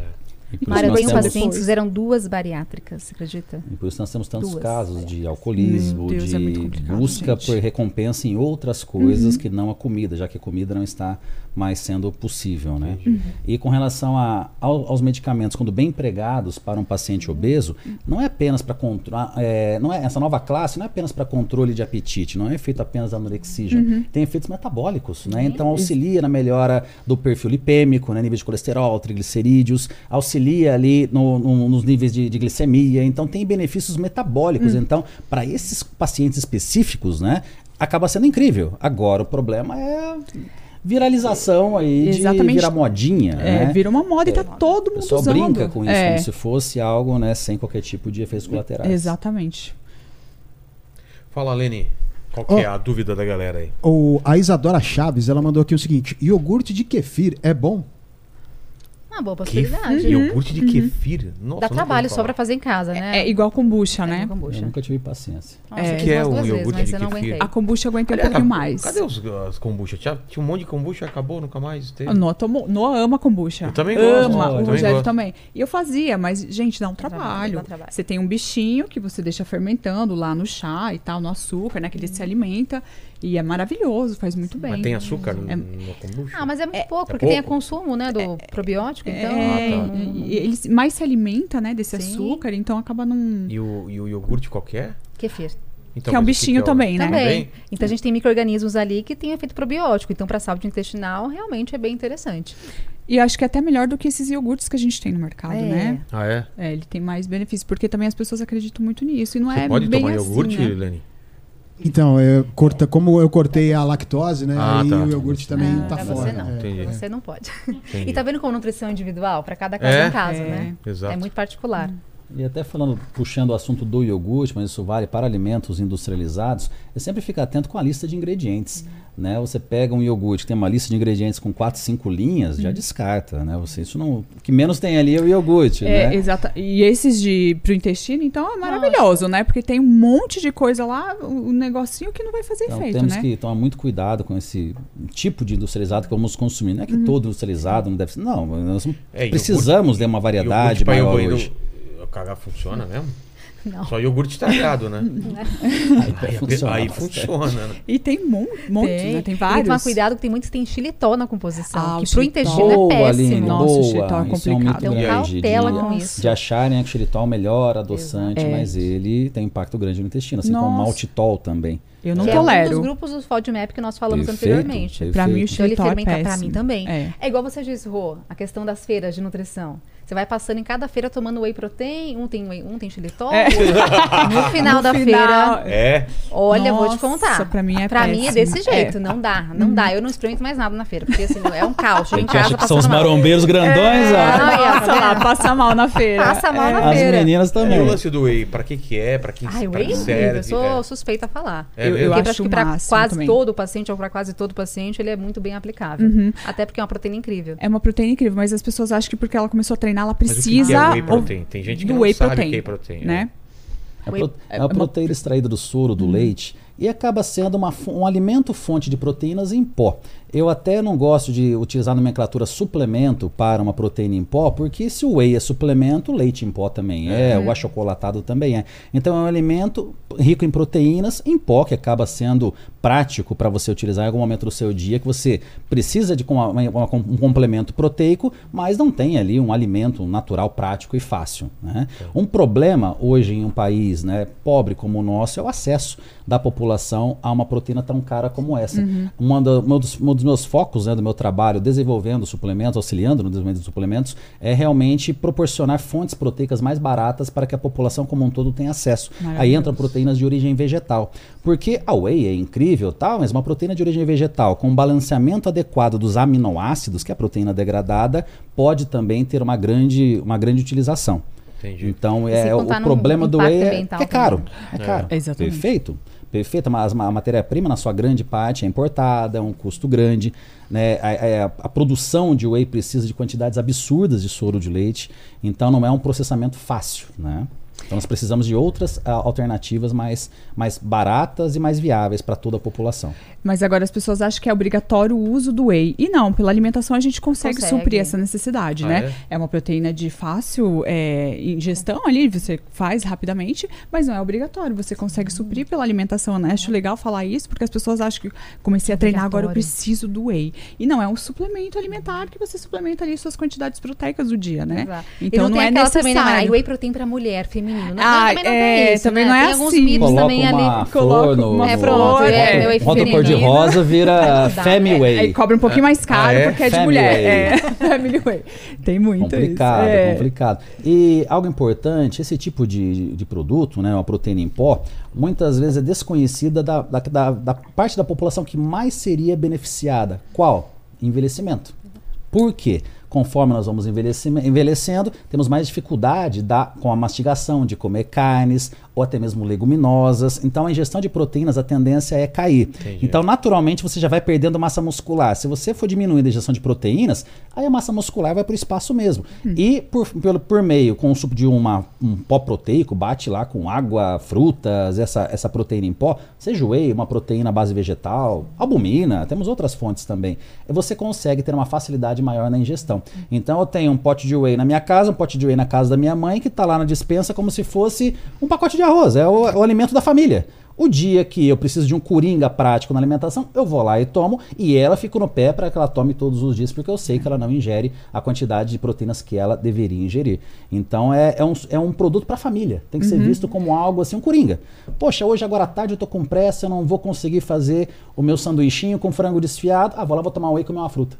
E
Mário,
isso
eu tenho
temos-
pacientes que fizeram duas bariátricas, você acredita?
e por isso nós temos tantos
Duas.
casos de alcoolismo,
Deus,
de
é muito complicado,
busca
gente. Uhum.
por recompensa em outras coisas que não a comida, já que a comida não está mais sendo possível, né? E com relação a- ao- aos medicamentos, quando bem empregados para um paciente obeso, não é apenas para controlar, não é essa nova classe não é apenas para controle de apetite, não é efeito apenas da anorexia, tem efeitos metabólicos, né? Então auxilia na melhora do perfil lipêmico, né? nível de colesterol, triglicerídeos, auxilia ali no- no- nos níveis de, de glicemia, então tem benefícios metabólicos. Então, para esses pacientes específicos, né? Acaba sendo incrível. Agora, o problema é viralização aí de
Exatamente.
virar modinha,
É,
né?
vira uma moda e tá todo
O
mundo
pessoal
usando.
brinca com isso
É,
como se fosse algo, né, sem qualquer tipo de efeitos colaterais.
Exatamente.
Fala, Leni. Qual que é a dúvida da galera aí?
O, a Isadora Chaves, ela mandou aqui o seguinte: iogurte de kefir é bom?
Uma boa
Kefir?
possibilidade.
Iogurte de kefir? Nossa,
Dá trabalho só pra fazer em casa, né?
É igual kombucha,
É,
né?
com kombucha.
Eu nunca tive paciência.
Nossa,
É.
Que é um
vezes,
iogurte
mas
de
eu não
kefir?
aguentei.
A kombucha eu aguentei um pouquinho mais.
Cadê os, as kombucha? Tinha, tinha um monte de kombucha, acabou, nunca mais teve.
Noah, ama kombucha.
Eu também gosto,
Ama,
eu
o
também
Rogério também. E eu fazia, mas, gente, dá um
trabalho,
trabalho.
dá trabalho.
Você tem um bichinho que você deixa fermentando lá no chá e tal, no açúcar, né? Que ele se alimenta. E é maravilhoso, faz muito bem.
Mas tem açúcar no,
É-
no kombucha?
Ah, mas é muito pouco, porque
pouco?
tem a consumo, né, do probiótico, então...
É,
Ah, tá.
ele mais se alimenta, né, desse
Sim.
açúcar, então acaba num.
E o, e o iogurte qualquer?
Kefir.
Então,
que é um
mas o
bichinho
é o-
também, né?
Também. Então a gente tem micro-organismos ali que têm efeito probiótico. Então, para a saúde intestinal, realmente é bem interessante.
E acho que é até melhor do que esses iogurtes que a gente tem no mercado,
É.
né?
Ah, é?
É, ele tem mais benefícios, porque também as pessoas acreditam muito nisso. E não
Você
é
pode
bem
tomar
assim,
iogurte,
né?
Leni?
Então, eu corta, como eu cortei a lactose, né?
Ah,
aí
tá.
o iogurte também
Ah,
tá
pra
fora.
você não.
é.
Entendi.
Você não pode.
Entendi.
E tá vendo como nutrição individual? Para cada caso
É?
é um caso,
É.
né?
Exato.
É muito particular.
E até falando, puxando o assunto do iogurte, mas isso vale para alimentos industrializados, é sempre ficar atento com a lista de ingredientes. Né? Você pega um iogurte que tem uma lista de ingredientes com 4, 5 linhas, já descarta. Né? Você, isso não, o que menos tem ali é o iogurte.
É,
né?
exata. E esses de pro intestino, então, é maravilhoso, né? Porque tem um monte de coisa lá, o o negocinho que não vai fazer
Então
efeito,
temos
né?
que tomar muito cuidado com esse tipo de industrializado que vamos consumir. Não é que todo industrializado não deve ser. Não, nós
É,
precisamos de uma variedade
Iogurte
maior
iogurte-
hoje.
O cagar funciona mesmo?
Não.
Só iogurte estragado, né? [laughs] aí,
funciona
aí funciona, né?
E tem mon montes, né? Tem
Tem que
vários.
tomar cuidado que tem muitos que tem xilitol na composição.
Ah,
que pro
xilitol.
intestino é
Boa,
péssimo.
Aline,
Nossa, o
boa.
xilitol é
Isso é um
complicado.
mito
Então,
grande
cautela
de,
com
Nossa.
isso.
de acharem que o xilitol melhora adoçante,
Exato. É.
mas ele tem impacto grande no intestino, assim como o
Nossa.
maltitol também.
Eu não
que é um
tolero.
dos grupos do FODMAP que nós falamos
Perfeito,
anteriormente.
Pra mim, o
perfeito.
Então ele
xilitol é
fermenta pra
péssimo.
mim também.
É.
É igual você disse, Rô, a questão das feiras de nutrição. Você vai passando em cada feira tomando whey protein, um tem whey, um tem xilitol,
É. [laughs]
no final
No
da
final,
feira,
É.
olha, eu vou te
Nossa,
contar.
pra mim é
Pra mim é desse jeito,
É.
não dá, não dá. Eu não experimento mais nada na feira, porque assim, é um caos.
A gente
casa
acha que são os
passando mal.
marombeiros grandões,
É.
ó.
Ó,
Nossa,
tá
lá,
vendo?
passa mal na feira.
Passa mal na
As
feira.
meninas
E o
também.
lance do whey, pra que que é? Pra que,
Ai,
pra
whey é
serve?
eu sou
É.
suspeita a falar.
É
Eu-
mesmo?
eu
Porque
acho
que
máximo
quase
também.
todo paciente ou para quase todo paciente ele é muito bem aplicável.
Uhum.
Até porque é uma proteína incrível.
É uma proteína incrível, mas as pessoas acham que porque ela começou a treinar, ela
Mas o que
precisa.
é whey
ou-
protein? Tem gente que
do
não
whey
sabe
protein,
o que é protein.
né?
É,
Whey-
é
é
uma
uma-
proteína extraída do soro, do leite, e acaba sendo uma um alimento fonte de proteínas em pó. Eu até não gosto de utilizar a nomenclatura suplemento para uma proteína em pó, porque se o whey é suplemento, o leite em pó também é, o achocolatado também é. Então é um alimento rico em proteínas em pó, que acaba sendo prático para você utilizar em algum momento do seu dia, que você precisa de com- uma- uma- um complemento proteico, mas não tem ali um alimento natural, prático e fácil. né? Um problema hoje em um país né, pobre como o nosso é o acesso da população a uma proteína tão cara como essa. Uma da- um, dos, um dos meus focos né, do meu trabalho, desenvolvendo suplementos, auxiliando no desenvolvimento de suplementos, é realmente proporcionar fontes proteicas mais baratas para que a população como um todo tenha acesso. Aí
Maravilhoso.
entram proteínas de origem vegetal. Porque a whey é incrível, tal, mas uma proteína de origem vegetal com um balanceamento adequado dos aminoácidos, que é a proteína degradada, pode também ter uma grande, uma grande utilização.
Entendi.
Então é o problema do whey é, é caro. É,
É.
caro.
Exatamente.
Perfeito. Perfeito, mas a matéria-prima, na sua grande parte, é importada, é um custo grande. Né? A, a- a produção de whey precisa de quantidades absurdas de soro de leite, então não é um processamento fácil. Né? Então nós precisamos de outras ah, alternativas mais, mais baratas e mais viáveis para toda a população.
Mas agora as pessoas acham que é obrigatório o uso do whey. E não, pela alimentação a gente consegue,
Consegue.
suprir essa necessidade,
Ah,
né? É? uma proteína de fácil é, ingestão ali, você faz rapidamente, mas não é obrigatório. Você consegue suprir pela alimentação, né? Acho legal falar isso, porque as pessoas acham que comecei a treinar, agora eu preciso do whey. E não, é um suplemento alimentar que você suplementa ali suas quantidades proteicas do dia, né?
Exato.
Então
e não,
não,
tem
é
aquela
necessário.
também, né, Mara? Whey protein pra mulher, feminino. Não,
Ah,
também não
é,
isso,
também
né?
não é
Tem alguns
assim.
mitos
Coloca
também
uma
ali.
Coloca uma
É, pronto, é,
rota cor de rosa vira [laughs]
né?
Whey.
Aí cobra um pouquinho mais caro
Ah, é?
porque é de
Family
mulher. É, [laughs] Family Whey. Tem muito
complicado,
isso. É.
complicado. E algo importante, esse tipo de, de produto, né, uma proteína em pó, muitas vezes é desconhecida da, da, da- da parte da população que mais seria beneficiada. Qual? Envelhecimento. Por quê? Conforme nós vamos envelhecendo, temos mais dificuldade da, com a mastigação, de comer carnes, ou até mesmo leguminosas. Então a ingestão de proteínas, a tendência é cair.
Entendi.
Então, naturalmente, você já vai perdendo massa muscular. Se você for diminuindo a ingestão de proteínas, aí a massa muscular vai para o espaço mesmo. E por, pelo, por meio, com o suco de uma, um pó proteico, bate lá com água, frutas, essa, essa proteína em pó, seja whey, uma proteína à base vegetal, albumina, temos outras fontes também. E você consegue ter uma facilidade maior na ingestão. Então eu tenho um pote de whey na minha casa, um pote de whey na casa da minha mãe, que está lá na dispensa como se fosse um pacote de arroz, é o, é o alimento da família. O dia que eu preciso de um coringa prático na alimentação, eu vou lá e tomo, e ela fica no pé para que ela tome todos os dias, porque eu sei que ela não ingere a quantidade de proteínas que ela deveria ingerir. Então é, é, um, é um produto para a família, tem que ser visto como algo assim, um coringa. Poxa, hoje agora à tarde eu tô com pressa, eu não vou conseguir fazer o meu sanduichinho com frango desfiado, ah, vou lá, vou tomar whey e comer uma fruta.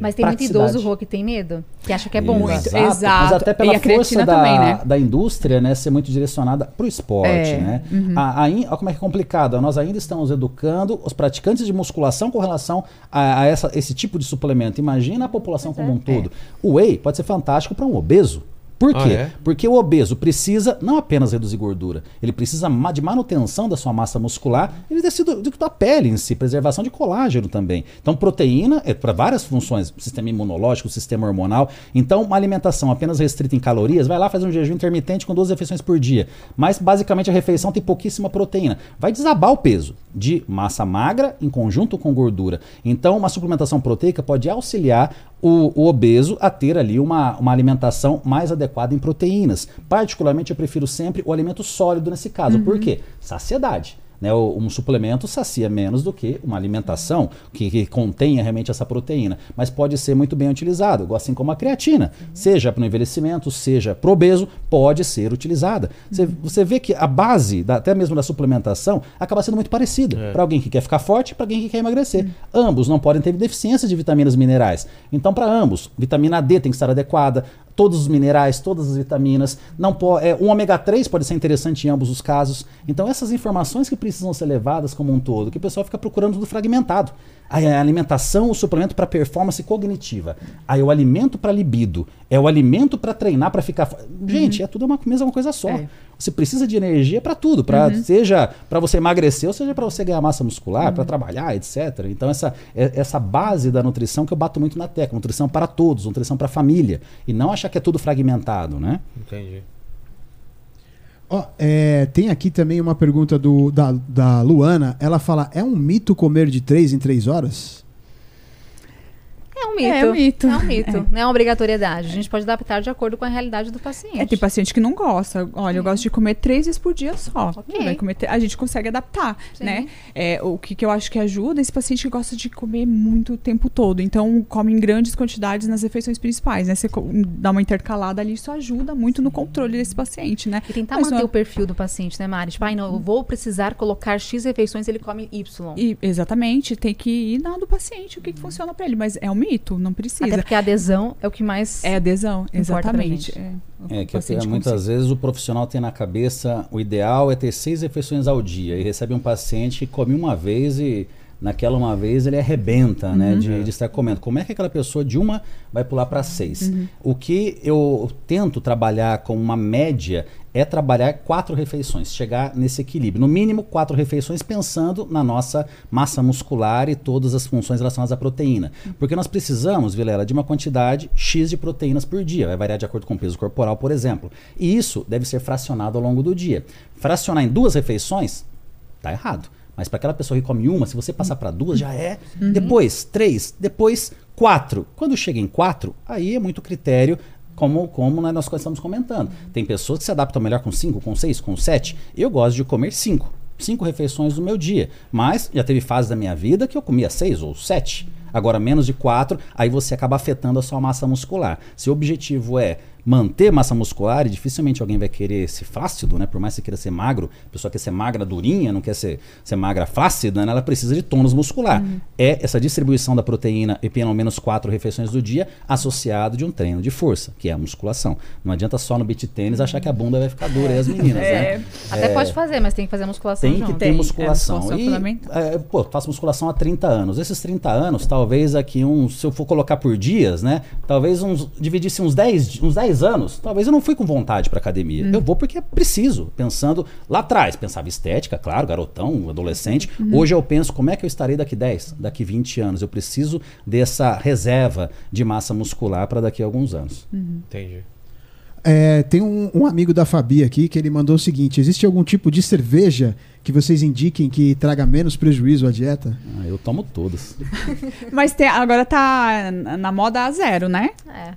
Mas tem muito idoso, Rô, que tem medo, que acha que é bom.
Exato,
exato.
Mas até pela
a
força da,
também, né?
da indústria, né, ser muito direcionada para o esporte,
É,
né? A, a in- olha como é é complicado. Nós ainda estamos educando os praticantes de musculação com relação a, a essa- esse tipo de suplemento. Imagina a população como um todo. O whey pode ser fantástico para um obeso. Por
Ah,
quê?
é?
Porque o obeso precisa não apenas reduzir gordura, ele precisa de manutenção da sua massa muscular e de tecido- da pele em si, preservação de colágeno também. Então, proteína é para várias funções, sistema imunológico, sistema hormonal. Então, uma alimentação apenas restrita em calorias, vai lá fazer um jejum intermitente com duas refeições por dia. Mas, basicamente, a refeição tem pouquíssima proteína. Vai desabar o peso de massa magra em conjunto com gordura. Então, uma suplementação proteica pode auxiliar o, o obeso a ter ali uma, uma alimentação mais adequada em proteínas. Particularmente, eu prefiro sempre o alimento sólido nesse caso. Por quê? Saciedade. Né, um suplemento sacia menos do que uma alimentação que, que contenha realmente essa proteína, mas pode ser muito bem utilizado, assim como a creatina, seja para o envelhecimento, seja para obeso, pode ser utilizada. Você, você vê que a base, da- até mesmo da suplementação, acaba sendo muito parecida. Para alguém que quer ficar forte e para alguém que quer emagrecer. Ambos não podem ter deficiência de vitaminas e minerais. Então, para ambos, vitamina D tem que estar adequada, todos os minerais, todas as vitaminas. Não po- é, um ômega 3 pode ser interessante em ambos os casos. Então, essas informações que precisam ser levadas como um todo, que o pessoal fica procurando tudo fragmentado. Aí a alimentação, o suplemento para performance cognitiva. Aí o alimento para libido. É o alimento para treinar, para ficar. Gente, é tudo uma mesma coisa só.
É.
Você precisa de energia para tudo, para seja para você emagrecer, ou seja para você ganhar massa muscular, para trabalhar, etc. Então essa é- essa base da nutrição que eu bato muito na tecla, nutrição para todos, nutrição para a família e não achar que é tudo fragmentado, né?
Entendi.
Ó, é, tem aqui também uma pergunta do, da, da Luana. Ela fala: é um mito comer de 3 em 3 horas?
É um mito.
É um mito.
É um mito. [laughs] Não é uma obrigatoriedade. A gente pode adaptar de acordo com a realidade do paciente.
É, tem paciente que não gosta. Olha, eu gosto de comer três vezes por dia só.
Ok.
Vai comer tre- a gente consegue adaptar,
Sim.
né? É, o que, que eu acho que ajuda é esse paciente que gosta de comer muito o tempo todo. Então, come em grandes quantidades nas refeições principais, né? Você dá uma intercalada ali, isso ajuda muito no controle desse paciente, né?
E tentar
Mas
manter
não é-
o perfil do paciente, né, Mari? Tipo, ai, não, eu vou precisar colocar X refeições, ele come Y.
E, exatamente, tem que ir na do paciente, o que, que funciona pra ele. Mas é um mito, não precisa.
Até porque a adesão é o que mais.
É adesão, exatamente. É,
É que até muitas
consegue.
vezes o profissional tem na cabeça o ideal é ter seis refeições ao dia e recebe um paciente que come uma vez e naquela uma vez ele arrebenta, né, de, de estar comendo. Como é que aquela pessoa de uma vai pular para seis? O que eu tento trabalhar com uma média é trabalhar quatro refeições, chegar nesse equilíbrio. No mínimo quatro refeições pensando na nossa massa muscular e todas as funções relacionadas à proteína. Porque nós precisamos, Vilela, de uma quantidade X de proteínas por dia. Vai variar de acordo com o peso corporal, por exemplo. E isso deve ser fracionado ao longo do dia. Fracionar em duas refeições, tá errado. Mas para aquela pessoa que come uma, se você passar para duas, já é. Depois, três. Depois, quatro. Quando chega em quatro, aí é muito critério como, como né, nós estamos comentando. Tem pessoas que se adaptam melhor com 5, com 6, com 7. Eu gosto de comer 5. Cinco refeições no meu dia. Mas já teve fases da minha vida que eu comia seis ou sete. Agora, menos de quatro, aí você acaba afetando a sua massa muscular. Se o objetivo é manter massa muscular, e dificilmente alguém vai querer ser flácido, né? Por mais que você queira ser magro, a pessoa quer ser magra durinha, não quer ser, ser magra flácida, né? Ela precisa de tônus muscular. É essa distribuição da proteína em pelo menos quatro refeições do dia, associado de um treino de força, que é a musculação. Não adianta só no beat tênis achar que a bunda vai ficar dura, e as meninas,
É.
né?
Até pode fazer, mas tem que fazer musculação
Tem que
junto.
ter
Tem, é,
musculação.
musculação
e, é, pô, faço musculação há 30 anos. Esses 30 anos, talvez aqui uns, se eu for colocar por dias, né? Talvez uns, dividisse uns 10, uns 10 10 anos, talvez eu não fui com vontade para academia. Eu vou porque é preciso, pensando lá atrás, pensava estética, claro, garotão, adolescente. Hoje eu penso como é que eu estarei daqui 10, daqui 20 anos. Eu preciso dessa reserva de massa muscular para daqui a alguns anos.
Entendi.
É, tem um, um amigo da Fabi aqui que ele mandou o seguinte: existe algum tipo de cerveja que vocês indiquem que traga menos prejuízo à dieta?
Ah, eu tomo todas. [laughs]
Mas tem- agora tá na moda a zero, né?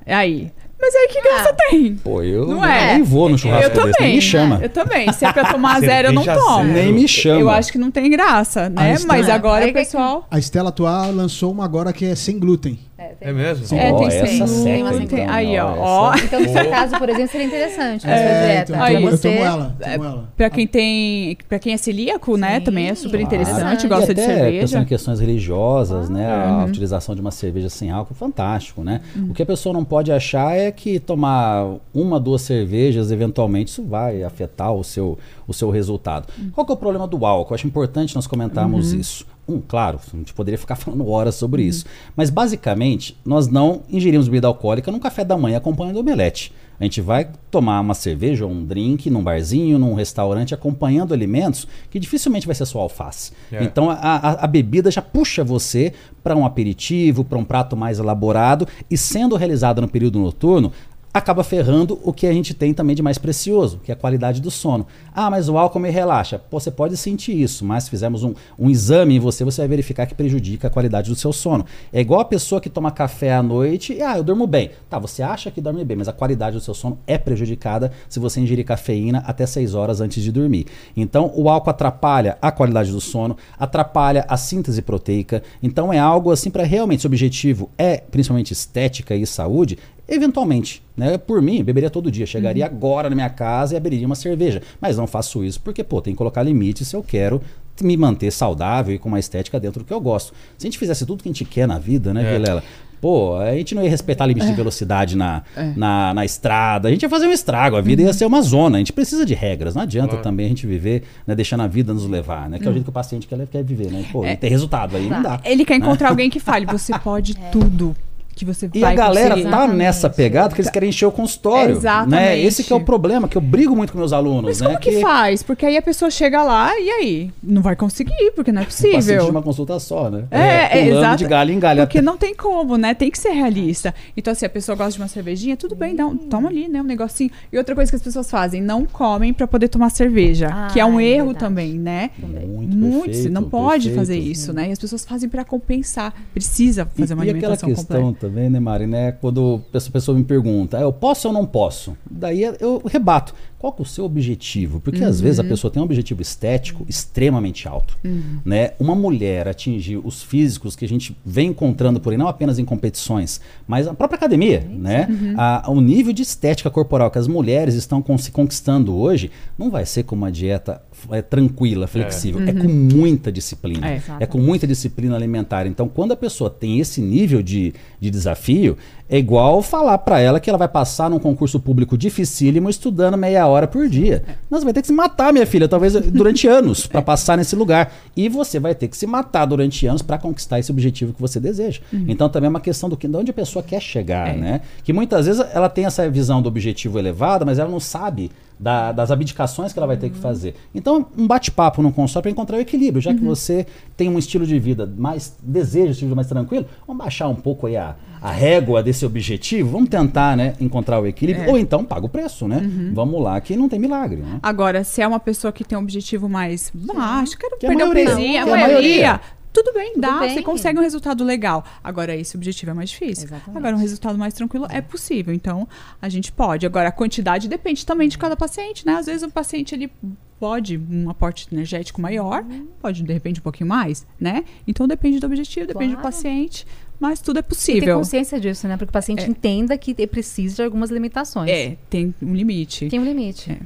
É.
Aí. Mas aí que graça tem?
Pô, eu
Não é?
nem vou no churrasco
eu
desse, nem
também.
me chama.
Eu também. Se é pra tomar [laughs] zero, eu não tomo.
zero.
Nem me chama.
Eu acho que não tem graça, né?
Ah, está-
Mas agora
É,
pessoal.
A Estela Toa lançou uma agora que é sem glúten.
Tem-
É mesmo?
Sim.
É, tem
essa
sem
seca,
glúten.
então,
Aí, ó.
Então, no seu [laughs] caso, por exemplo, seria interessante sua dieta.
então,
Aí.
eu, tomo, eu
Você-
tomo ela. Tomo ela.
Pra quem tem. Pra quem é celíaco, né?
Sim.
Também é super
Claro.
interessante,
E
gosta
e
de
até
cerveja.
pensando em questões religiosas, né? A
Uhum.
utilização de uma cerveja sem álcool, fantástico, né?
Uhum.
O que a pessoa não pode achar é que tomar uma, duas cervejas, eventualmente, isso vai afetar o seu, o seu resultado.
Uhum.
Qual que é o problema do álcool? Eu acho importante nós comentarmos isso. Um, claro, a gente poderia ficar [laughs] falando horas sobre
Uhum.
isso. Mas, basicamente, nós não ingerimos bebida alcoólica no café da manhã acompanhando omelete. A gente vai tomar uma cerveja ou um drink num barzinho, num restaurante, acompanhando alimentos que dificilmente vai ser só alface.
É.
Então a, a- a bebida já puxa você para um aperitivo, para um prato mais elaborado e sendo realizada no período noturno, acaba ferrando o que a gente tem também de mais precioso, que é a qualidade do sono. Ah, mas o álcool me relaxa. Pô, você pode sentir isso, mas se fizermos um, um exame em você, você vai verificar que prejudica a qualidade do seu sono. É igual a pessoa que toma café à noite e, ah, eu durmo bem. Tá, você acha que dorme bem, mas a qualidade do seu sono é prejudicada se você ingerir cafeína até 6 horas antes de dormir. Então, o álcool atrapalha a qualidade do sono, atrapalha a síntese proteica. Então, é algo assim para realmente, se o objetivo é principalmente estética e saúde, eventualmente, né? Por mim, beberia todo dia. Chegaria agora na minha casa e abriria uma cerveja. Mas não faço isso porque, pô, tem que colocar limites se eu quero me manter saudável e com uma estética dentro do que eu gosto. Se a gente fizesse tudo que a gente quer na vida, né,
É.
Vilela? Pô, a gente não ia respeitar limite de velocidade na, na, na estrada, a gente ia fazer um estrago, a vida ia ser uma zona. A gente precisa de regras, não adianta
Claro.
também a gente viver, né, deixando a vida nos levar, né? Que é o jeito que o paciente quer, quer viver, né? Pô, e ter resultado aí não dá.
Ele quer encontrar alguém que fale, você pode [laughs] tudo. Que você
E
vai
a galera
conseguir.
tá
Exatamente.
nessa pegada que eles querem encher o consultório.
Exatamente.
Né? Esse que é o problema, que eu brigo muito com meus alunos,
Mas
né?
como que, faz? Porque aí a pessoa chega lá e aí? Não vai conseguir, porque não é [laughs]
de
possível.
uma consulta só, né?
É, é,
pulando
exato.
de galho em galho.
Porque não tem como, né? Tem que ser realista. Então, assim, a pessoa gosta de uma cervejinha, tudo bem, dá um, toma ali, né? Um negocinho. E outra coisa que as pessoas fazem, não comem pra poder tomar cerveja.
Ah,
que é um
é
erro
verdade.
também, né?
Muito,
Muito,
perfeito,
não pode
perfeito.
fazer isso, né? E as pessoas fazem pra compensar. Precisa
E,
fazer uma
e aquela
alimentação
questão
completa.
Também, né, Mari, né? Quando essa pessoa me pergunta, "Ah, eu posso ou não posso? Daí eu rebato. Qual é o seu objetivo? Porque às vezes
Uhum.
a pessoa tem um objetivo estético extremamente alto. Né? Uma mulher atingir os físicos que a gente vem encontrando por aí, não apenas em competições, mas a própria academia, né?
Uhum.
A- o nível de estética corporal que as mulheres estão se conquistando hoje não vai ser com uma dieta é, tranquila, flexível. É, com muita disciplina.
É,
É, com muita disciplina alimentar. Então, quando a pessoa tem esse nível de, de desafio, é igual falar para ela que ela vai passar num concurso público dificílimo estudando meia hora por dia. Nós vai ter que se matar, minha filha, talvez durante anos, para passar nesse lugar. E você vai ter que se matar durante anos para conquistar esse objetivo que você deseja. Então, também é uma questão do que, de onde a pessoa quer chegar,
É.
né? Que muitas vezes ela tem essa visão do objetivo elevado, mas ela não sabe da- das abdicações que ela vai ter que fazer. Então, um bate-papo no consultório para encontrar o equilíbrio, já que você tem um estilo de vida mais, deseja um estilo de vida mais tranquilo, vamos baixar um pouco aí a, a régua desse objetivo, vamos tentar, né, encontrar o equilíbrio, ou então paga o preço, né? Vamos lá, que não tem milagre, né?
Agora, se é uma pessoa que tem um objetivo mais baixo, quero
Que é
perder a
que é a
maioria. Tudo bem, dá,
bem.
você consegue um resultado legal. Agora, esse objetivo é mais difícil.
Exatamente.
Agora, um resultado mais tranquilo é possível. Então, a gente pode. Agora, a quantidade depende também de cada paciente, né? Às vezes o paciente ele pode um aporte energético maior, pode de repente um pouquinho mais, né? Então depende do objetivo, depende do
Claro.
paciente, mas tudo é
E ter
possível.
consciência disso, né? Porque o paciente
É.
entenda que precisa de algumas limitações.
É, tem um limite.
Tem um limite.
É.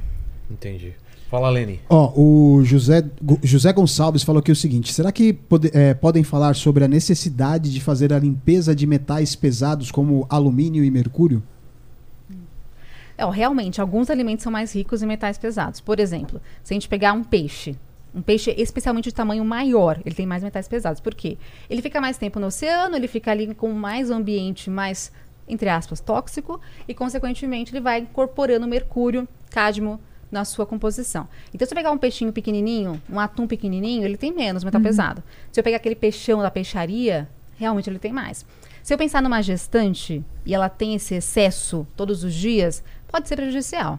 Entendi. Fala, Lene.
Ó, o José, José Gonçalves falou aqui o seguinte: será que pode- é, podem falar sobre a necessidade de fazer a limpeza de metais pesados como alumínio e mercúrio?
É, ó, realmente, alguns alimentos são mais ricos em metais pesados. Por exemplo, se a gente pegar um peixe, um peixe especialmente de tamanho maior, ele tem mais metais pesados. Por quê? Ele fica mais tempo no oceano, ele fica ali com mais um ambiente mais entre aspas, tóxico e, consequentemente, ele vai incorporando mercúrio, cádmio na sua composição. Então, se eu pegar um peixinho pequenininho, um atum pequenininho, ele tem menos metal pesado. Se eu pegar aquele peixão da peixaria, realmente ele tem mais. Se eu pensar numa gestante e ela tem esse excesso todos os dias, pode ser prejudicial.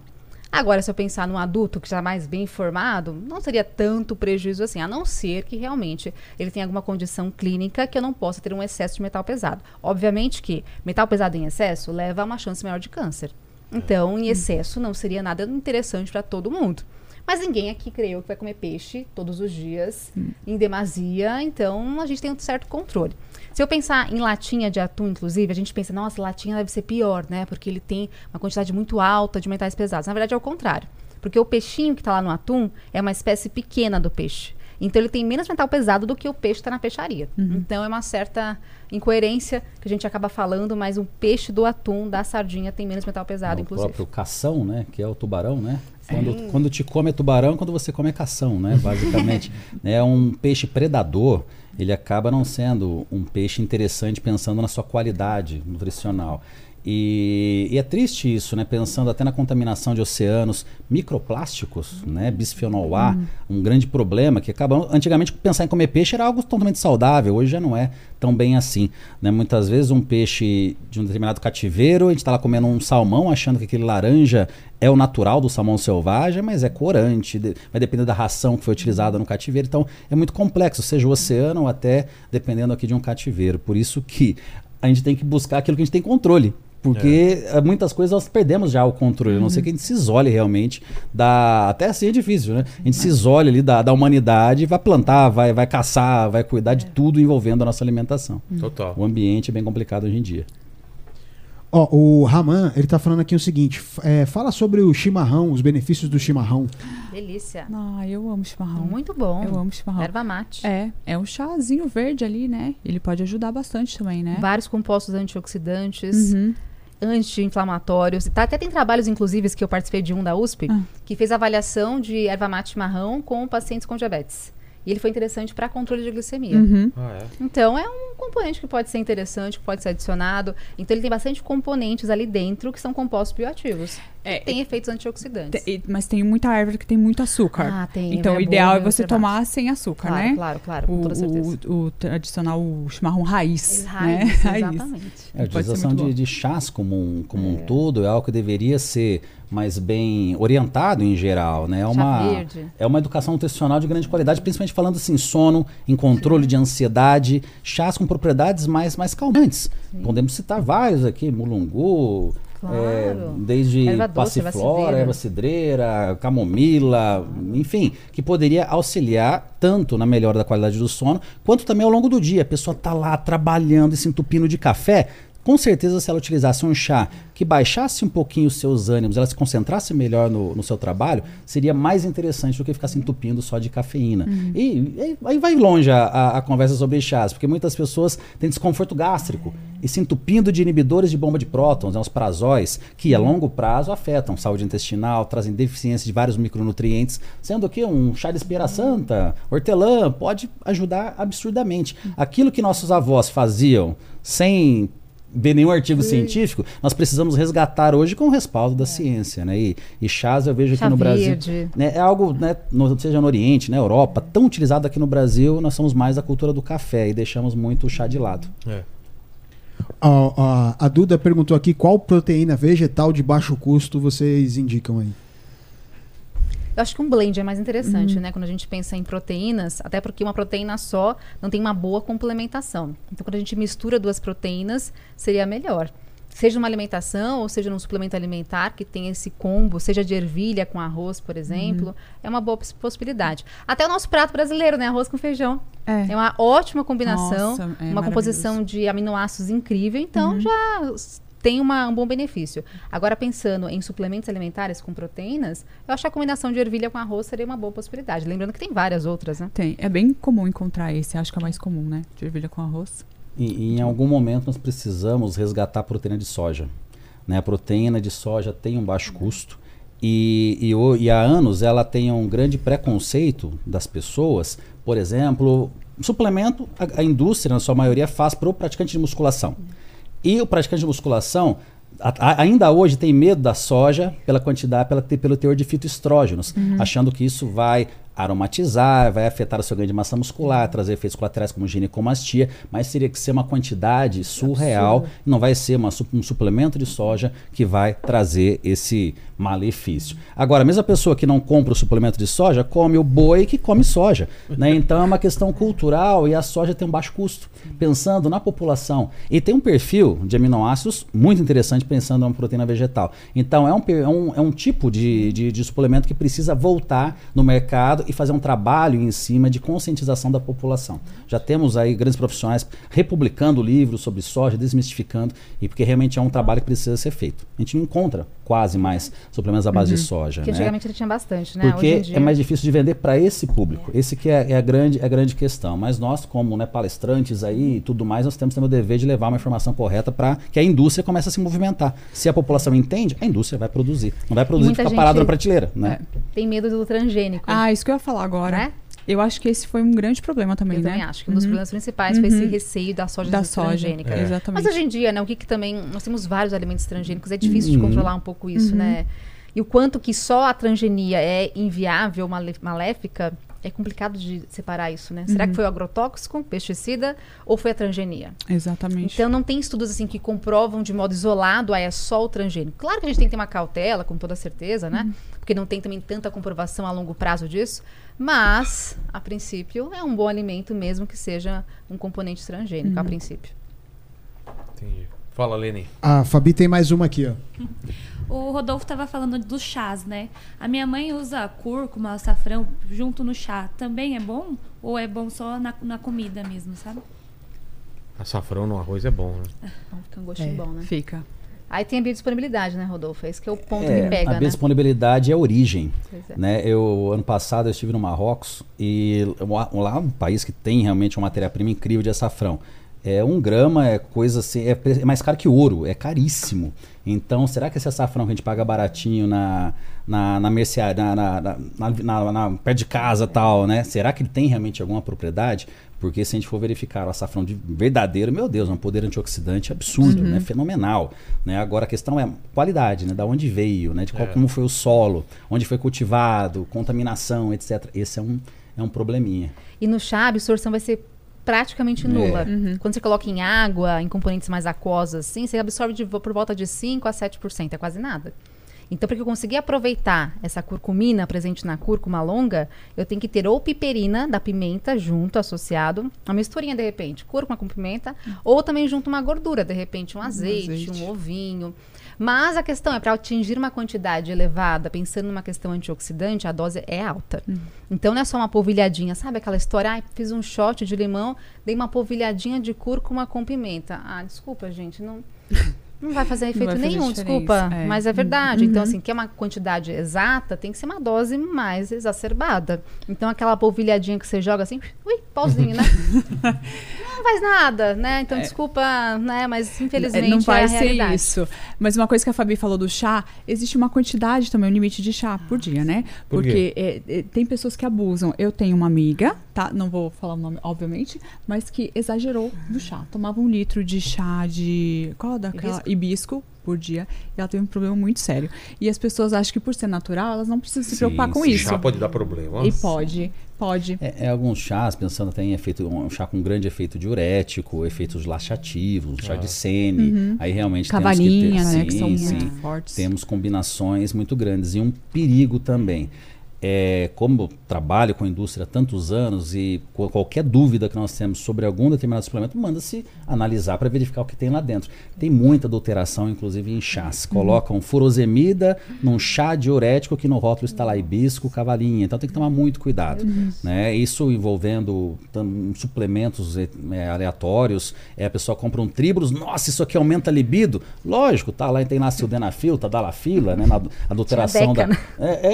Agora, se eu pensar num adulto que é mais bem informado, não seria tanto prejuízo assim, a não ser que realmente ele tenha alguma condição clínica que eu não possa ter um excesso de metal pesado. Obviamente que metal pesado em excesso leva a uma chance maior de câncer. Então, em excesso, não seria nada interessante para todo mundo. Mas ninguém aqui creio que vai comer peixe todos os dias, em demasia, então a gente tem um certo controle. Se eu pensar em latinha de atum, inclusive, a gente pensa, nossa, latinha deve ser pior, né? Porque ele tem uma quantidade muito alta de metais pesados. Na verdade, é o contrário. Porque o peixinho que está lá no atum é uma espécie pequena do peixe. Então ele tem menos metal pesado do que o peixe está na peixaria. Então é uma certa incoerência que a gente acaba falando, mas o peixe do atum, da sardinha, tem menos metal pesado,
o
inclusive.
próprio cação, né? Que é o tubarão, né? Quando, quando te come é tubarão, quando você come é cação, né? Basicamente. [laughs] é um peixe predador, ele acaba não sendo um peixe interessante pensando na sua qualidade nutricional. E, e é triste isso, né? Pensando até na contaminação de oceanos, microplásticos, né? Bisfenol A, um grande problema que acaba. Antigamente, pensar em comer peixe era algo totalmente saudável, hoje já não é tão bem assim. Né? Muitas vezes, um peixe de um determinado cativeiro, a gente está lá comendo um salmão, achando que aquele laranja é o natural do salmão selvagem, mas é corante, vai depender da ração que foi utilizada no cativeiro. Então, é muito complexo, seja o oceano ou até dependendo aqui de um cativeiro. Por isso que a gente tem que buscar aquilo que a gente tem controle. Porque eh, muitas coisas nós perdemos já o controle, a não ser que a gente se isole realmente da. Até assim é difícil, né? A gente se isole ali da, da humanidade e vai plantar, vai, vai caçar, vai cuidar de tudo envolvendo a nossa alimentação.
Total.
O ambiente é bem complicado hoje em dia.
Ó, o Raman, ele tá falando aqui o seguinte: é, fala sobre o chimarrão, os benefícios do chimarrão.
Delícia.
Ah, eu amo chimarrão.
Muito bom.
Eu amo chimarrão.
Erva mate.
É, é um chazinho verde ali, né? Ele pode ajudar bastante também, né?
Vários compostos antioxidantes,
Uhum.
Anti-inflamatórios. Tá, até tem trabalhos, inclusive, que eu participei de um da USP,
Ah.
que fez avaliação de erva mate chimarrão com pacientes com diabetes. E ele foi interessante para controle de glicemia.
Uhum.
Ah, é?
Então, é um componente que pode ser interessante, que pode ser adicionado. Então, ele tem bastante componentes ali dentro que são compostos bioativos.
É,
tem efeitos antioxidantes.
Te- e- Mas tem muita árvore que tem muito açúcar.
Ah, tem,
Então,
é
o ideal é
ver
você tomar sem açúcar,
Claro,
né?
claro, claro, com toda certeza.
O, o, o tradicional o chimarrão raiz.
Raiz,
né? Raiz. [laughs]
exatamente.
É, a utilização de, de chás como um, como um todo é algo que deveria ser mais bem orientado em geral, né? É uma, é uma educação nutricional de grande qualidade, principalmente falando assim, sono, em controle de ansiedade, chás com propriedades mais, mais calmantes. Podemos citar vários aqui, mulungu,
Claro.
é, desde
Erva doce, erva
passiflora,
cidreira.
erva cidreira, camomila, enfim, que poderia auxiliar tanto na melhora da qualidade do sono, quanto também ao longo do dia. A pessoa está lá trabalhando e se entupindo de café. Com certeza, se ela utilizasse um chá que baixasse um pouquinho os seus ânimos, ela se concentrasse melhor no, no seu trabalho, seria mais interessante do que ficar se entupindo só de cafeína. E, e aí vai longe a, a- a conversa sobre chás, porque muitas pessoas têm desconforto gástrico e se entupindo de inibidores de bomba de prótons, né, os prazóis, que a longo prazo afetam saúde intestinal, trazem deficiência de vários micronutrientes, sendo que um chá de espera santa, hortelã, pode ajudar absurdamente. Aquilo que nossos avós faziam sem ver nenhum artigo científico, nós precisamos resgatar hoje com o respaldo da ciência, né? E, e chás eu vejo aqui
Chá
no Brasil,
verde.
né, é algo, né, no- seja no Oriente, na Europa, tão utilizado aqui no Brasil, nós somos mais da cultura do café e deixamos muito o chá de lado.
É.
Ó, ó, a Duda perguntou aqui qual proteína vegetal de baixo custo vocês indicam aí.
Eu acho que um blend é mais interessante,
Uhum.
né? Quando a gente pensa em proteínas, até porque uma proteína só não tem uma boa complementação. Então, quando a gente mistura duas proteínas, seria melhor. Seja numa alimentação ou seja num suplemento alimentar que tem esse combo, seja de ervilha com arroz, por exemplo,
Uhum.
é uma boa poss- possibilidade. Até o nosso prato brasileiro, né? Arroz com feijão.
É.
É uma ótima combinação,
Nossa, é
uma.
Uhum.
composição de aminoácidos incrível, então já s- tem uma- um bom benefício. Agora, pensando em suplementos alimentares com proteínas, eu acho que a combinação de ervilha com arroz seria uma boa possibilidade. Lembrando que tem várias outras, né?
Tem. É bem comum encontrar esse. Acho que é mais comum, né? De ervilha com arroz.
E, e em algum momento nós precisamos resgatar a proteína de soja. Né? A proteína de soja tem um baixo custo e, e, e há anos ela tem um grande preconceito das pessoas. Por exemplo, suplemento, a, a indústria, na sua maioria, faz para o praticante de musculação. E o praticante de musculação, a- ainda hoje tem medo da soja pela quantidade, pela, pelo teor de fitoestrógenos, achando que isso vai aromatizar, vai afetar o seu ganho de massa muscular, trazer efeitos colaterais como ginecomastia, mas teria que ser uma quantidade surreal, não vai ser uma um suplemento de soja que vai trazer esse malefício. Agora, a mesma pessoa que não compra o suplemento de soja, come o boi que come soja. né? Então é uma questão cultural e a soja tem um baixo custo, pensando na população. E tem um perfil de aminoácidos muito interessante pensando na proteína vegetal. Então é um, é um, é um tipo de, de, de suplemento que precisa voltar no mercado e fazer um trabalho em cima de conscientização da população. Já temos aí grandes profissionais republicando livros sobre soja, desmistificando, e porque realmente é um trabalho que precisa ser feito. A gente não encontra quase mais suplementos à base de soja.
Porque
né?
antigamente ele tinha bastante, né? Hoje
Porque
em dia...
é mais difícil de vender para esse público. Esse que é, é a grande, é a grande questão. Mas nós, como né, palestrantes aí e tudo mais, nós temos também o dever de levar uma informação correta para que a indústria comece a se movimentar. Se a população entende, a indústria vai produzir. Não vai produzir e
Muita
ficar
gente-
parado na prateleira. Né?
Tem medo do transgênico.
Ah, isso que eu ia falar agora.
Né?
Eu acho que esse foi um grande problema também,
eu
né?
também acho que um dos problemas principais foi esse receio da soja
Da soja.
transgênica.
É. Exatamente.
Mas hoje em dia, né, o que, que também. Nós temos vários alimentos transgênicos, é difícil de
Uhum.
controlar um pouco isso, né? E o quanto que só a transgenia é inviável, male- maléfica, é complicado de separar isso, né? Será que foi o agrotóxico, pesticida, ou foi a transgenia?
Exatamente.
Então não tem estudos assim que comprovam de modo isolado, ah, é só o transgênico. Claro que a gente tem que ter uma cautela, com toda certeza, né? Porque não tem também tanta comprovação a longo prazo disso. Mas, a princípio, é um bom alimento mesmo que seja um componente transgênico, a princípio.
Entendi. Fala, Leni.
A Fabi tem mais uma aqui, ó. [laughs]
O Rodolfo estava falando dos chás, né? A minha mãe usa cúrcuma, açafrão junto no chá. Também é bom? Ou é bom só na, na comida mesmo, sabe?
Açafrão no arroz é bom, né?
Fica um gostinho bom, né?
Fica.
Aí tem a biodisponibilidade, né, Rodolfo? Esse que é o ponto
É,
que pega,
a
né?
biodisponibilidade é a origem.
É.
Né? Eu, ano passado eu estive no Marrocos e lá é um país que tem realmente uma matéria-prima incrível de açafrão. É, um grama é coisa assim, é, é mais caro que ouro, é caríssimo. Então, será que esse açafrão que a gente paga baratinho na, na, na mercearia, na, na- na- perto de casa tal, né? Será que ele tem realmente alguma propriedade? Porque se a gente for verificar o açafrão de verdadeiro, meu Deus, é um poder antioxidante absurdo, né? Fenomenal. Né? Agora a questão é qualidade, né? Da onde veio, né? De qual,
É.
como foi o solo, onde foi cultivado, contaminação, etc. Esse é um, é um probleminha.
E no chá, a absorção vai ser praticamente
É.
nula. Quando você coloca em água, em componentes mais aquosos, assim, você absorve de, por volta de 5 a 7%, é quase nada. Então, para que eu conseguir aproveitar essa curcumina presente na cúrcuma longa, eu tenho que ter ou piperina da pimenta junto, associado, uma misturinha de repente, cúrcuma com pimenta, ou também junto uma gordura, de repente um azeite,
azeite.
um ovinho. Mas a questão é, para atingir uma quantidade elevada, pensando numa questão antioxidante, a dose é alta. Então não é só uma polvilhadinha, sabe aquela história? Ai, fiz um shot de limão, dei uma polvilhadinha de cúrcuma com pimenta. Ah, desculpa, gente, não. Não vai fazer efeito
vai fazer
nenhum,
diferença,
desculpa.
é.
Mas é verdade. Então, assim, quer uma quantidade exata, tem que ser uma dose mais exacerbada. Então, aquela polvilhadinha que você joga assim, ui, pauzinho, né? [laughs] não faz nada, né? Então, desculpa, né? Mas infelizmente
É, não vai
é a
ser
realidade.
isso. Mas uma coisa que a Fabi falou do chá, existe uma quantidade também, um limite de chá por dia, né?
Por
Porque é, é, tem pessoas que abusam. Eu tenho uma amiga, tá? Não vou falar o nome, obviamente, mas que exagerou do chá. Tomava um litro de chá de. Qual é daquela?
Hibisco?
Hibisco por dia. E ela teve um problema muito sério. E as pessoas acham que por ser natural, elas não precisam se
Sim,
preocupar com
sim.
isso.
Chá pode dar problema.
E pode, pode.
É, é alguns chás, pensando até em efeito, um chá com grande efeito diurético, efeitos laxativos, chá de sene. Aí realmente
Cavalinha,
temos que ter,
né? Que são
sim, sim.
muito fortes.
Temos combinações muito grandes e um perigo também. É, como trabalho com a indústria há tantos anos e qualquer dúvida que nós temos sobre algum determinado suplemento, manda-se analisar para verificar o que tem lá dentro. Tem muita adulteração, inclusive em chás. Colocam furosemida num chá diurético que no rótulo está lá hibisco, cavalinha. Então tem que tomar muito cuidado. Né? Isso envolvendo tam- suplementos eh, aleatórios. É, a pessoa compra um tribulus, nossa, isso aqui aumenta a libido. Lógico, tá lá tem lá sildenafil, tadalafila, né? Na adu- [laughs] adulteração da.
Deca,
É,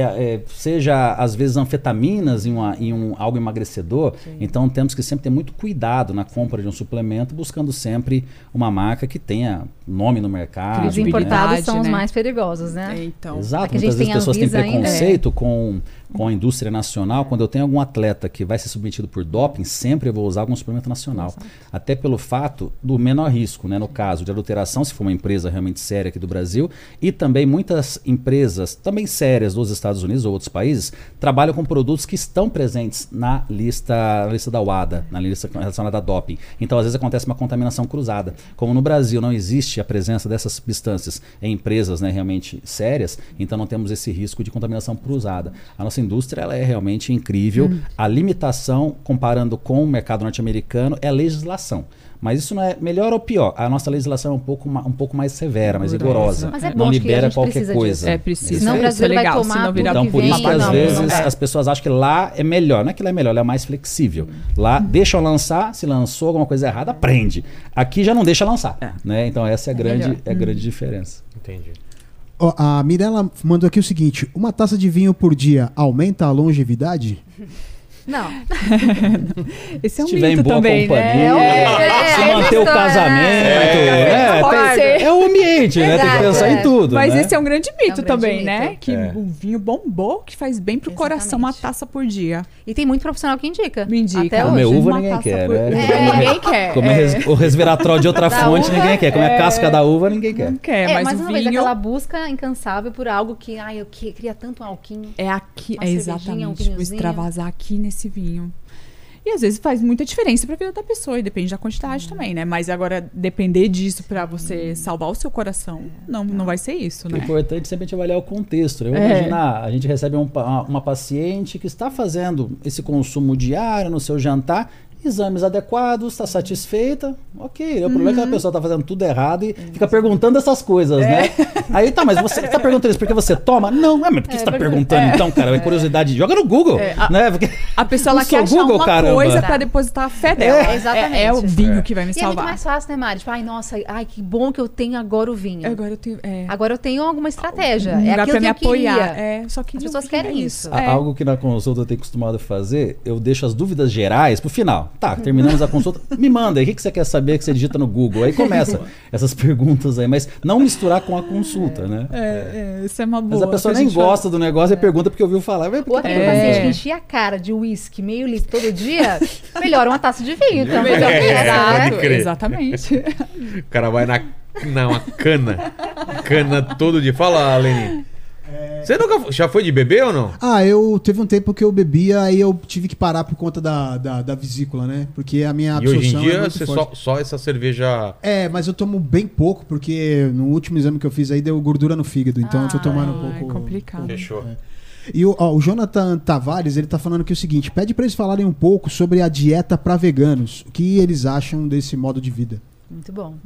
é, é, é, seja às vezes anfetaminas em, uma- em um algo emagrecedor. Então temos que sempre ter muito cuidado na compra de um suplemento, buscando sempre uma marca que tenha nome no mercado.
Os importados são os
né?
mais perigosos, né?
Então.
Exato,
gente
muitas vezes as pessoas têm
Anvisa ainda.
preconceito com, com a indústria nacional, quando eu tenho algum atleta que vai ser submetido por doping, sempre eu vou usar algum suplemento nacional. Até pelo fato do menor risco, né? no caso de adulteração, se for uma empresa realmente séria aqui do Brasil, e também muitas empresas, também sérias dos Estados Unidos ou outros países, trabalham com produtos que estão presentes na lista, na lista da UADA, na lista relacionada a doping. Então, às vezes acontece uma contaminação cruzada. Como no Brasil não existe a presença dessas substâncias em empresas né, realmente sérias, então não temos esse risco de contaminação cruzada. A nossa indústria ela é realmente incrível. A limitação, comparando com o mercado norte-americano, é a legislação. Mas isso não é melhor ou pior. A nossa legislação é um pouco, ma- um pouco mais severa, mais rigorosa.
Mas é
não
bom que a
libera
gente
qualquer coisa.
disso.
É preciso.
Senão o
é
brasileiro vai
legal,
tomar
senão virar
Então, por
vem,
isso que às
não,
vezes
não.
as pessoas acham que lá é melhor. Não é que lá é melhor, lá é mais flexível. Lá deixam lançar, se lançou alguma coisa errada, prende. Aqui já não deixa lançar. Né? Então essa é a grande,
melhor.
é a grande diferença.
Entendi.
Ó, a Mirella mandou aqui o seguinte: uma taça de vinho por dia aumenta a longevidade?
Não. [laughs]
Esse é um
Se tiver em
mito
boa
também,
companhia,
né?
É,
se
é
manter o casamento,
é.
é,
Pode
tem-
ser.
é o ambiente, né? Tem que pensar
é.
em tudo.
Mas
né?
esse é um grande mito
É um grande
também,
mito.
né? Que
É.
o vinho bombou, que faz bem pro coração uma
Exatamente.
taça por dia.
E tem muito profissional que indica.
Me indica.
Até
Comer
hoje.
uva ninguém quer,
por-
né?
É, ninguém quer.
Comer
é.
res- o resveratrol de outra [laughs]
Da
fonte, ninguém quer. Comer a
É.
casca da uva, ninguém quer.
Não quer,
É,
mas,
mais
o
vez,
vinho
aquela busca incansável por algo que, ai, eu que- queria tanto um alquinho.
é aqui, é
um
exatamente,
vinhozinho.
extravasar aqui nesse vinho. E às vezes faz muita diferença pra vida da pessoa, e depende da quantidade
Uhum.
também, né? Mas agora, depender disso pra você salvar o seu coração, não, não vai ser isso,
O
né?
importante é sempre a gente avaliar o contexto. Né? Vamos
É.
imaginar, a gente recebe um uma, uma paciente que está fazendo esse consumo diário no seu jantar, exames adequados, está satisfeita, ok. O problema é que a
Uhum.
pessoa está fazendo tudo errado e fica perguntando essas coisas,
É.
né? Aí tá, mas você está perguntando isso porque você toma? Não, é, mas por que você está perguntando então, cara? É curiosidade. Joga no Google,
É, a-
né? Porque
A pessoa ela [laughs] quer achar
Google,
uma
caramba.
coisa pra depositar a fé dela.
É, exatamente.
É, é o vinho
É.
que vai me
E é muito
salvar.
mais fácil, né, Mari? Tipo, ai, nossa, ai, que bom que eu tenho agora o vinho.
Agora eu tenho. É,
Agora eu tenho alguma estratégia.
um
é aquilo
pra me
que eu queria.
apoiar. É, só que
As pessoas
queria
querem isso.
É.
Algo que na consulta eu tenho costumado fazer, eu deixo as dúvidas gerais pro final. Tá, terminamos a consulta. Me manda aí, o que que você quer saber que você digita no Google? Aí começa [laughs] essas perguntas aí, mas não misturar com a consulta, né?
É, é, isso é uma boa.
Mas a pessoa nem gosta do negócio e pergunta porque ouviu falar. Mas por
Ou
que
aquele
É.
paciente que enchia a cara de uísque meio litro todo dia, [laughs] melhora uma taça de vinho. Então,
Melhor,
É,
exatamente. [laughs]
O cara vai na, na uma cana. Cana todo dia. Fala, Lenin. Você nunca já foi de beber ou não?
Ah, eu teve um tempo que eu bebia, aí eu tive que parar por conta da, da, da vesícula, né? Porque a minha
E
absorção
hoje em dia
é
você só, só essa cerveja.
É, mas eu tomo bem pouco, porque no último exame que eu fiz aí deu gordura no fígado, então eu tô tomando um
Ah,
pouco.
é complicado.
Fechou.
E o, ó, o Jonathan Tavares, ele tá falando aqui o seguinte: pede pra eles falarem um pouco sobre a dieta pra veganos. O que eles acham desse modo de vida?
Muito bom.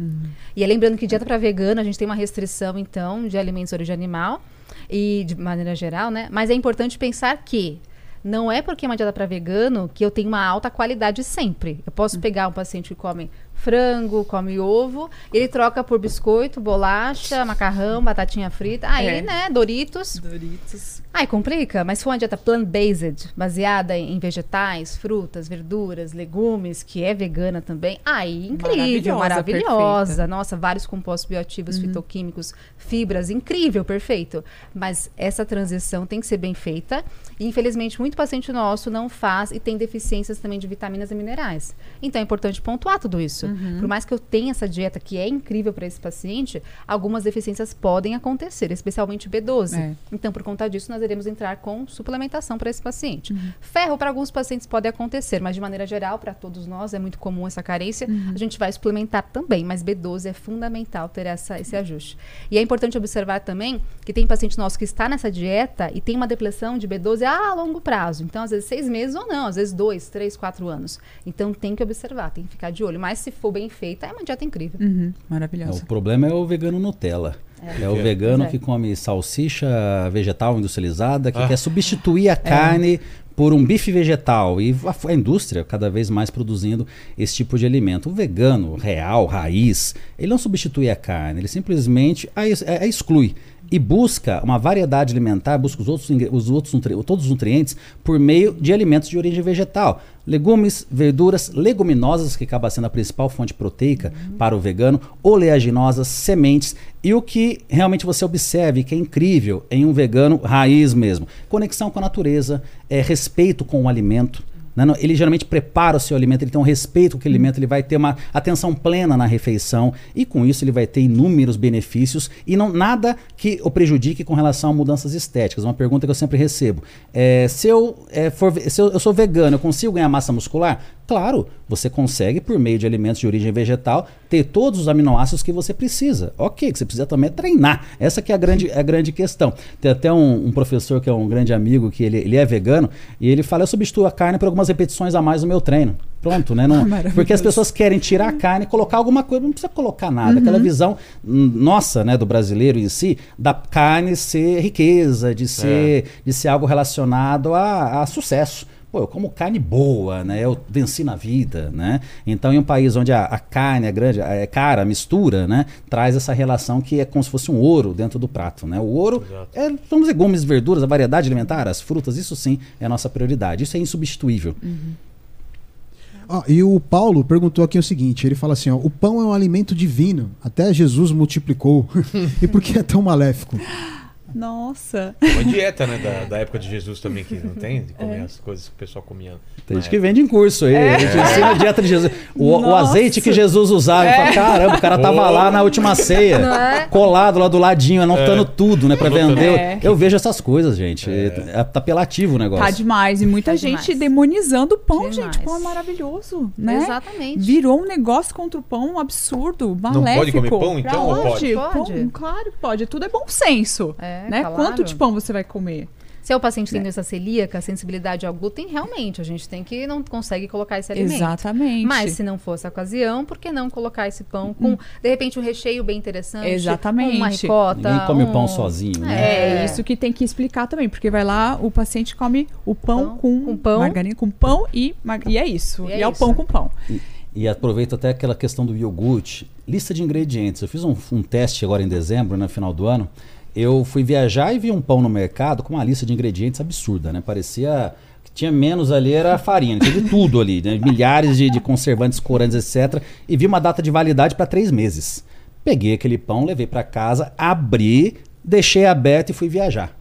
E aí, lembrando que dieta para vegano, a gente tem uma restrição, então, de alimentos de origem animal e de maneira geral, né? Mas é importante pensar que não é porque é uma dieta para vegano que eu tenho uma alta qualidade sempre. Eu posso pegar um paciente que come frango, come ovo, ele troca por biscoito, bolacha, macarrão, batatinha frita. Aí,
É.
né, Doritos.
Doritos.
Ai, complica, mas se for uma dieta plant-based, baseada em vegetais, frutas, verduras, legumes, que é vegana também, aí incrível,
Maravilhosa,
maravilhosa. Nossa, vários compostos bioativos, fitoquímicos, fibras, incrível, perfeito. Mas essa transição tem que ser bem feita. E infelizmente, muito paciente nosso não faz e tem deficiências também de vitaminas e minerais. Então é importante pontuar tudo isso. Por mais que eu tenha essa dieta que é incrível para esse paciente, algumas deficiências podem acontecer, especialmente B12.
É.
Então, por conta disso, nós iremos entrar com suplementação para esse paciente. Ferro para alguns pacientes pode acontecer, mas de maneira geral, para todos nós, é muito comum essa carência. A gente vai suplementar também, mas B12 é fundamental ter essa, esse ajuste. E é importante observar também que tem paciente nosso que está nessa dieta e tem uma depleção de B12 a longo prazo. Então, às vezes, seis meses ou não, às vezes dois, três, quatro anos. Então, tem que observar, tem que ficar de olho. Mas se for bem feita, é uma dieta incrível.
Uhum,
É,
maravilhosa.
o problema é o vegano Nutella. É, o vegano
Pois é.
que come salsicha vegetal industrializada, que
Ah.
quer substituir
É.
a carne por um bife vegetal. E a, a indústria cada vez mais produzindo esse tipo de alimento. O vegano real, raiz, ele não substitui a carne, ele simplesmente a, a exclui. E busca uma variedade alimentar, busca os outros, os outros todos os nutrientes por meio de alimentos de origem vegetal. Legumes, verduras, leguminosas, que acaba sendo a principal fonte proteica para o vegano, oleaginosas, sementes e o que realmente você observe que é incrível em um vegano raiz mesmo. Conexão com a natureza, é, respeito com o alimento. Né? Ele geralmente prepara o seu alimento, ele tem um respeito com aquele alimento, ele vai ter uma atenção plena na refeição e com isso ele vai ter inúmeros benefícios e não nada que o prejudique com relação a mudanças estéticas. Uma pergunta que eu sempre recebo: é, se, eu, é, for, se eu, eu sou vegano, eu consigo ganhar massa muscular? Claro, você consegue por meio de alimentos de origem vegetal ter todos os aminoácidos que você precisa. Ok, que você precisa também é treinar. Essa que é a grande, é a grande questão. Tem até um, um professor que é um grande amigo que ele, ele é vegano e ele fala: eu substituo a carne por algumas repetições a mais no meu treino. Pronto, né? Não, [laughs]
Maravilhoso.
porque as pessoas querem tirar a carne e colocar alguma coisa, não precisa colocar nada. Aquela visão hum, nossa, né, do brasileiro em si, da carne ser riqueza, de ser, de ser algo relacionado a, a sucesso. Pô, eu como carne boa, né? Eu venci na vida, né? Então, em um país onde a, a carne é grande, é cara, a mistura, né? Traz essa relação que é como se fosse um ouro dentro do prato, né? O ouro é, são os legumes, verduras, a variedade alimentar, as frutas, isso sim é a nossa prioridade. Isso é insubstituível.
Ó, e o Paulo perguntou aqui o seguinte: ele fala assim, ó, o pão é um alimento divino, até Jesus multiplicou. [laughs] e por que é tão maléfico?
Nossa.
Uma dieta, né? Da, da época de Jesus também, que não tem? De comer as coisas que o pessoal comia.
Tem
na
gente que vende em curso aí. A gente ensina a dieta de Jesus. O, o azeite que Jesus usava. eu falo, Caramba, o cara tava lá na última ceia,
Não é?
colado lá do ladinho, anotando tudo, né? Pra
Anotando.
vender.
É.
Eu vejo essas coisas, gente. É. Tá apelativo o negócio.
Tá demais. E muita
Tá
gente
demais.
demonizando o pão,
Demais.
gente. Pão é maravilhoso, né?
Exatamente.
Virou um negócio contra o pão um absurdo, maléfico.
pode comer pão, então, ou
Pode,
pode?
Pão,
Pode.
claro que pode. Tudo é bom senso.
É,
né?
claro.
Quanto de pão você vai comer?
Se é o paciente tem doença celíaca, sensibilidade ao glúten, realmente a gente tem que não consegue colocar esse alimento.
Exatamente.
Mas se não fosse a ocasião, por que não colocar esse pão com, de repente, um recheio bem interessante?
Exatamente.
Uma ricota.
Ninguém come o
um-
pão sozinho, né?
É,
É.
isso que tem que explicar também, porque vai lá, o paciente come o pão,
Pão
com,
com pão.
margarina, com pão e, mar- e é isso.
E
E
é
é, o
isso.
pão com pão.
E aproveito até aquela questão do iogurte. Lista de ingredientes. Eu fiz um, um teste agora em dezembro, no final do ano. Eu fui viajar e vi um pão no mercado com uma lista de ingredientes absurda, né? Parecia que tinha menos ali, era farinha, tinha de tudo ali, né? Milhares de, de conservantes, corantes, etc. E vi uma data de validade para três meses. Peguei aquele pão, levei para casa, abri, deixei aberto e fui viajar.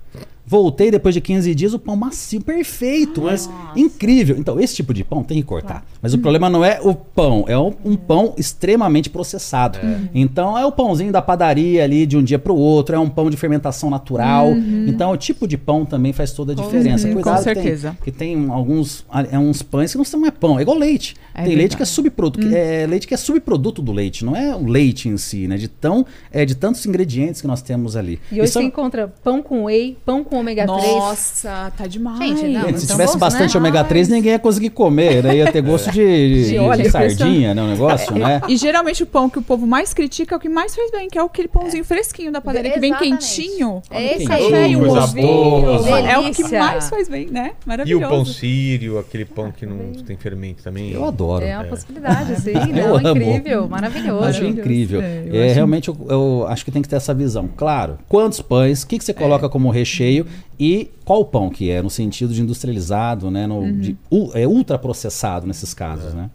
Voltei depois de 15 dias, o pão macio, perfeito, mas incrível. Então, esse tipo de pão tem que cortar. Mas o problema não é o pão, é um, um pão extremamente processado. Então, é o pãozinho da padaria ali de um dia para o outro, é um pão de fermentação natural. Então, o tipo de pão também faz toda a diferença.
certeza.
Cuidado
Com
que tem-
certeza.
Que tem, alguns é, uns pães que não são é pão, é igual leite.
É
tem leite que é
verdade.
subproduto, que é leite que é subproduto do leite, não é o leite em si, né? De tão é de tantos ingredientes que nós temos ali.
E hoje
Isso é-
você encontra pão com whey, pão com ômega 3.
Nossa, tá demais.
Gente, não,
Gente, se tivesse
bons,
bastante
né?
ômega 3, ninguém ia conseguir comer, né? Ia ter gosto de, [laughs] de- de
é
sardinha, né? O negócio, né?
E geralmente o pão que o povo mais critica é o que mais faz bem, que é aquele pãozinho fresquinho da padaria, que vem quentinho.
É esse aí.
e um ovinho. É o que mais faz bem, né?
E o
Maravilhoso.
pão sírio, aquele pão que não tem fermento também.
Eu adoro.
É uma possibilidade, sim. [laughs]
Eu
Não,
amo.
incrível, maravilhoso.
Acho incrível.
É, eu
é,
acho-
Realmente, eu, eu acho que tem que ter essa visão. Claro, quantos pães, o que, que você coloca como recheio e qual pão que é, no sentido de industrializado, né? No, de, u- é ultraprocessado nesses casos, né?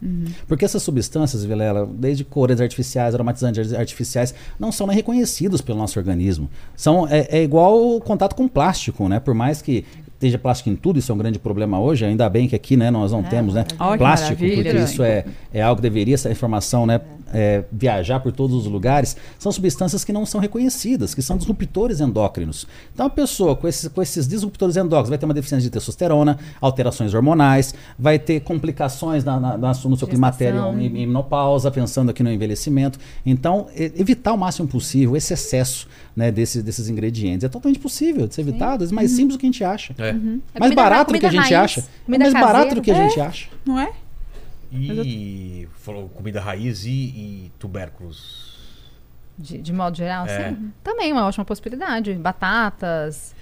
Porque essas substâncias, Vilela, desde cores artificiais, aromatizantes artificiais, não são nem reconhecidos pelo nosso organismo. São, é, é igual o contato com plástico, né? Por mais que esteja plástico em tudo, isso é um grande problema hoje, ainda bem que aqui, né, nós não temos, né? Plástico, porque isso é, é algo que deveria, essa informação, né? É, viajar por todos os lugares, são substâncias que não são reconhecidas, que são disruptores endócrinos. Então, a pessoa com esses, com esses disruptores endócrinos vai ter uma deficiência de testosterona, alterações hormonais, vai ter complicações na, na, na- no seu climatério
Gestação.
e, e menopausa, pensando aqui no envelhecimento. Então, evitar o máximo possível esse excesso né, desses, desses ingredientes. É totalmente possível de ser evitado, é mais simples do que a gente acha.
É.
É
Mais
comida-
barato do que a gente
raiz,
acha. É mais barato
caseira.
do que a
É.
gente acha.
Não é?
E falou comida raiz e, e tubérculos.
De, de modo geral,
É.
sim. Também uma ótima possibilidade. Batatas.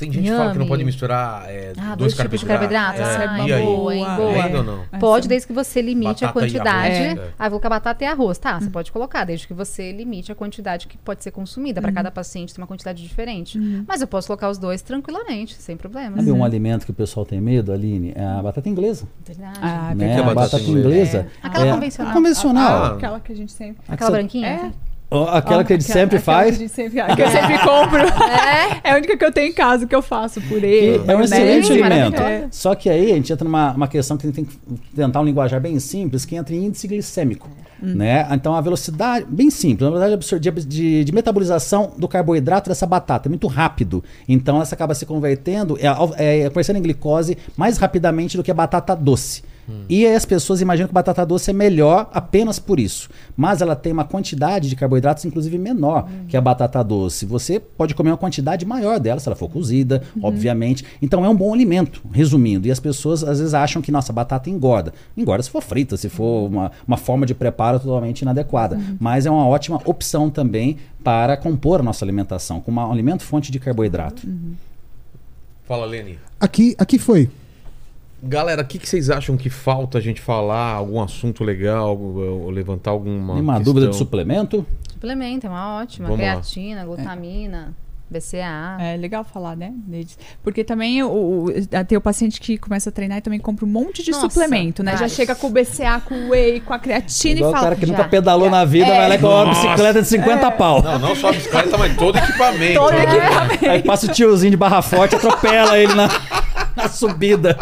Tem gente que fala que não pode misturar é,
Ah,
dois
dois tipos de
carboidratos.
carboidratos.
É.
Ah,
aí?
boa, hein?
Boa.
Ainda não?
Pode, desde que você limite a
Batata e
quantidade.
arroz, é.
Ah, vou colocar batata e arroz. Tá, você pode colocar, desde que você limite a quantidade que pode ser consumida. Para cada paciente tem uma quantidade diferente. Mas eu posso colocar os dois tranquilamente, sem problemas.
Sabe um alimento que o pessoal tem medo, Aline? É a batata inglesa.
Verdade.
Ah,
né?
que é
a
batata
batata
inglesa?
Aquela
é
convencional.
convencional.
Ah,
Aquela que a gente sempre.
Aquela branquinha?
É.
Ó, Aquela que a gente
Aquela-
sempre
aquela
faz.
Que, sempre, que eu sempre compro.
É.
É a única que eu tenho em casa que eu faço purê.
É um
maionese.
excelente alimento.
maravilhosa.
Só que aí a gente entra numa uma questão que a gente tem que tentar um linguajar bem simples, que entra em índice glicêmico. Né? Então a velocidade, bem simples, a velocidade de, de- de metabolização do carboidrato dessa batata é muito rápido. Então essa acaba se convertendo, é, ao- é, convertendo em glicose mais rapidamente do que a batata doce. E aí as pessoas imaginam que a batata doce é melhor apenas por isso. Mas ela tem uma quantidade de carboidratos, inclusive, menor que a batata doce. Você pode comer uma quantidade maior dela, se ela for cozida, obviamente. Então é um bom alimento, resumindo. E as pessoas às vezes acham que, nossa, batata engorda. Engorda se for frita, se for uma, uma forma de preparo totalmente inadequada. Mas é uma ótima opção também para compor a nossa alimentação, com um alimento fonte de carboidrato.
Fala, Leni.
Aqui, aqui foi.
Galera, o que, que vocês acham que falta a gente falar? Algum assunto legal? levantar alguma.
Nenhuma
questão?
dúvida de suplemento?
Suplemento, é uma ótima.
Vamos lá.
Creatina, glutamina, BCA.
É legal falar, né? deles. Porque também o, o- tem o paciente que começa a treinar e também compra um monte de
Nossa,
suplemento, né? Já chega com o BCA, com o whey, com a creatina
Igual
e
o
fala.
cara que
já.
nunca pedalou na vida,
É.
vai lá e coloca uma bicicleta de 50 pau.
Não, não só a bicicleta, mas todo equipamento.
Todo
né?
equipamento.
Aí passa o tiozinho de barra forte, atropela ele na, na subida.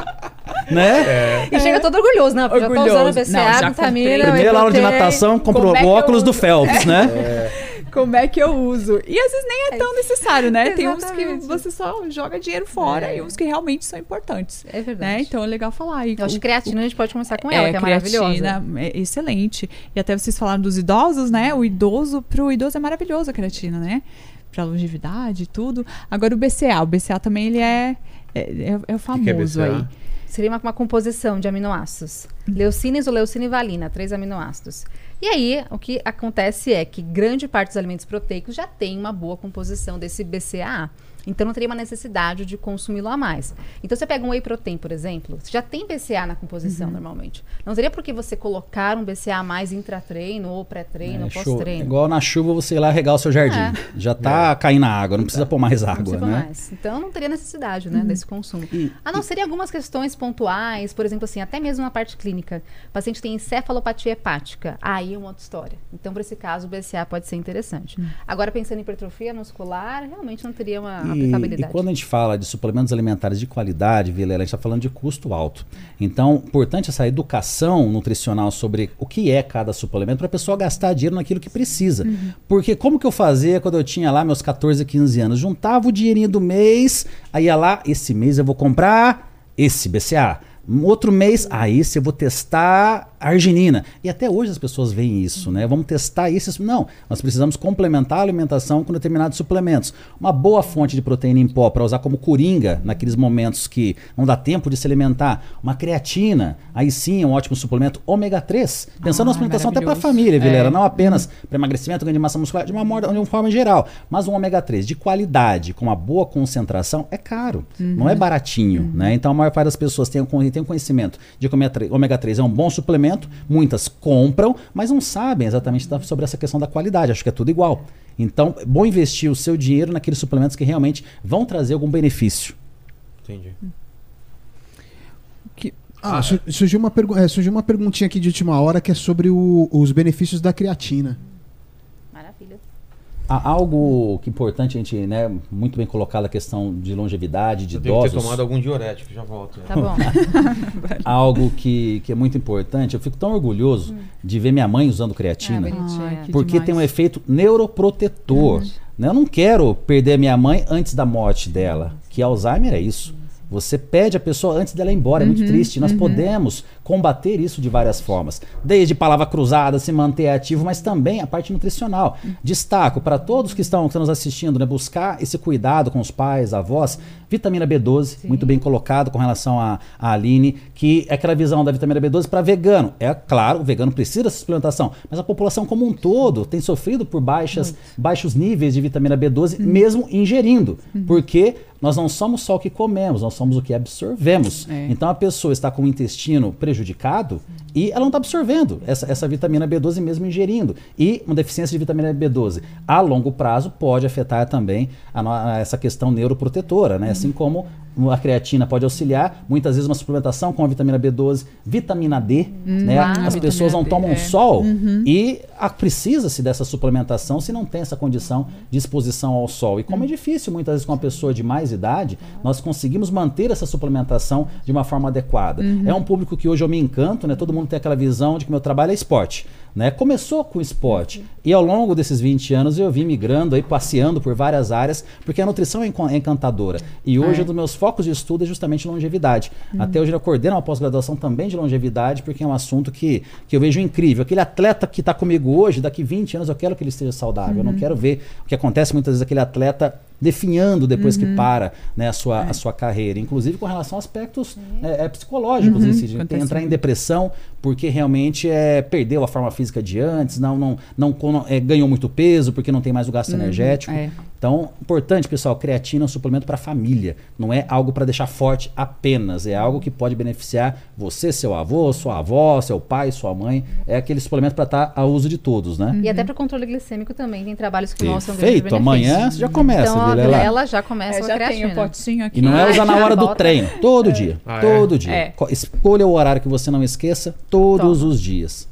Né?
E chega todo orgulhoso, né? Já tô usando
Orgulhoso.
BCA,
Não, já comprei.
Primeira aula de natação, comprou
Como é
o óculos do Phelps, né?
Como é que eu uso? E às vezes nem é tão necessário, né? Tem uns que
Exatamente.
você só joga dinheiro fora
É.
e uns que realmente são importantes.
É verdade.
Né? Então é legal falar. E
Eu acho
o-
que creatina a gente pode começar com
é,
ela, que é maravilhosa.
creatina é excelente. E até vocês falaram dos idosos, né? O idoso, pro idoso é maravilhoso a creatina, né? Pra longevidade e tudo. Agora o BCA, o BCA também ele é, é, é- é o
que que é
famoso aí.
Seria uma, uma composição de aminoácidos. Leucina, isoleucina e valina, três aminoácidos. E aí, o que acontece é que grande parte dos alimentos proteicos já tem uma boa composição desse BCAA. Então não teria uma necessidade de consumi-lo a mais. Então você pega um whey protein, por exemplo, você já tem BCA na composição normalmente. Não teria por que você colocar um BCA a mais intra-treino ou pré-treino ou
É, show.
pós-treino.
Igual na chuva você ir lá regar o seu jardim.
É.
Já tá caindo a água, não precisa pôr mais
Não
água,
precisa
né?
mais. Então não teria necessidade, né, desse consumo. a não ser em algumas questões pontuais, por exemplo, assim, até mesmo na parte clínica. O paciente tem encefalopatia hepática. Aí é uma outra história. Então, para esse caso, o BCA pode ser interessante. Agora, pensando em hipertrofia muscular, realmente não teria uma
E, e quando a gente fala de suplementos alimentares de qualidade, Vilela, a gente está falando de custo alto. Então, importante essa educação nutricional sobre o que é cada suplemento para a pessoa gastar dinheiro naquilo que precisa. Porque como que eu fazia quando eu tinha lá meus 14, 15 anos? Juntava o dinheirinho do mês, aí ia lá, esse mês eu vou comprar esse BCA. Outro mês, ah, esse eu vou testar arginina. E até hoje as pessoas veem isso, né? Vamos testar isso. Não, nós precisamos complementar a alimentação com determinados suplementos. Uma boa fonte de proteína em pó para usar como coringa naqueles momentos que não dá tempo de se alimentar. Uma creatina, aí sim é um ótimo suplemento. Ômega 3, pensando na
Ah,
suplementação até para a família, Vilera,
É.
não apenas para emagrecimento, ganho de massa muscular, de uma, de uma forma geral. Mas um ômega 3 de qualidade, com uma boa concentração, é caro. Não é baratinho, né? Então a maior parte das pessoas tem, con- tem conhecimento de que o ômega 3 ômega 3 é um bom suplemento, muitas compram, mas não sabem exatamente sobre essa questão da qualidade, acho que é tudo igual. Então, é bom investir o seu dinheiro naqueles suplementos que realmente vão trazer algum benefício.
Entendi.
Ah, su- surgiu, uma pergu- é, surgiu uma perguntinha aqui de última hora que é sobre o- os benefícios da creatina.
Há algo que é importante a gente, né, muito bem colocado a questão de longevidade, de
Eu devo ter
idosos.
tomado algum diurético, já volto.
Tá bom. [laughs]
algo que, que é muito importante. Eu fico tão orgulhoso de ver minha mãe usando creatina.
É.
Ai,
porque
demais.
tem um efeito neuroprotetor. né? Eu não quero perder minha mãe antes da morte dela. Que Alzheimer é isso. Você pede a pessoa antes dela ir embora, é muito triste. Nós podemos combater isso de várias formas. Desde palavra cruzada, se manter ativo, mas também a parte nutricional. Destaco para todos que estão, que estão nos assistindo, né, buscar esse cuidado com os pais, avós, vitamina B12, muito bem colocado com relação a Aline, que é aquela visão da vitamina B12 para vegano. É claro, o vegano precisa dessa suplementação, mas a população como um todo tem sofrido por baixas, baixos níveis de vitamina B12, mesmo ingerindo, porque nós não somos só o que comemos, nós somos o que absorvemos.
É.
Então a pessoa está com o intestino prejudicado prejudicado, e ela não está absorvendo essa, essa vitamina B12 mesmo ingerindo. E uma deficiência de vitamina B12 a longo prazo pode afetar também a a essa questão neuroprotetora, né? Assim como a creatina pode auxiliar, muitas vezes uma suplementação com a vitamina B12, vitamina D, né?
ah,
As pessoas não
D,
tomam
é.
sol e a- precisa-se dessa suplementação se não tem essa condição de exposição ao sol. E como é difícil muitas vezes com uma pessoa de mais idade, nós conseguimos manter essa suplementação de uma forma adequada. É um público que hoje eu me encanto, né? Todo mundo tem aquela visão de que meu trabalho é esporte. Né? Começou com esporte e ao longo desses 20 anos eu vim migrando aí, passeando por várias áreas, porque a nutrição é é encantadora. E hoje
É.
um dos meus focos de estudo é justamente longevidade. Até hoje eu coordeno uma pós-graduação também de longevidade, porque é um assunto que, que eu vejo incrível. Aquele atleta que está comigo hoje, daqui 20 anos eu quero que ele esteja saudável. Eu não quero ver o que acontece muitas vezes aquele atleta definhando depois que para né, a, sua, a sua carreira, inclusive com relação a aspectos é, é, psicológicos,
acontece
entrar em depressão porque realmente é, perdeu a forma física de antes, não, não, não con- é, ganhou muito peso porque não tem mais o gasto energético.
é.
Então, importante, pessoal, creatina é um suplemento para a família, não é algo para deixar forte apenas, é algo que pode beneficiar você, seu avô, sua avó, seu pai, sua mãe, é aquele suplemento para estar a uso de todos, né?
E até para controle glicêmico também, tem trabalhos que mostram
Perfeito,
benefício.
amanhã você já começa,
Então a
Vilela.
Vilela já começa
É,
com a
já
creatina.
tem o potinho aqui.
E não é usar na
já [laughs]
hora do treino, todo dia,
Ah, é?
todo dia.
É.
Co- Escolha o horário que você não esqueça, todos os dias.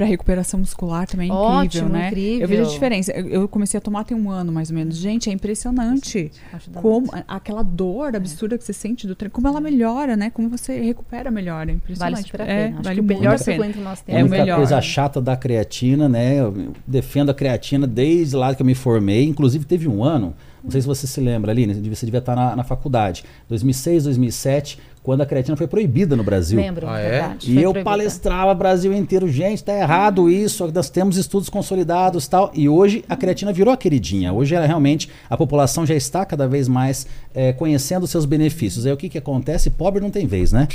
Pra recuperação muscular também é incrível,
Ótimo,
né?
incrível.
Eu vejo a diferença. Eu, eu comecei a tomar tem um ano mais ou menos. Gente, é impressionante. Como a- aquela dor absurda que você sente do treino, como ela melhora, né? Como você recupera melhor. É
Vale
impressionante.
super a
É,
pena. Acho
vale
que o melhor
a
suplemento que nós
A
É
temos.
o
única
melhor.
coisa chata da creatina, né? Eu defendo a creatina desde lá que eu me formei. Inclusive, teve um ano, não sei se você se lembra, Aline, você devia estar na, na faculdade, 2006, 2007, quando a creatina foi proibida no Brasil.
Lembro,
Ah, é?
verdade.
E
Foi
eu
proibida.
palestrava Brasil inteiro, gente, tá errado isso, nós temos estudos consolidados e tal. E hoje a creatina virou a queridinha. Hoje ela realmente, a população já está cada vez mais eh, conhecendo os seus benefícios. Aí o que que acontece? Pobre não tem vez, né?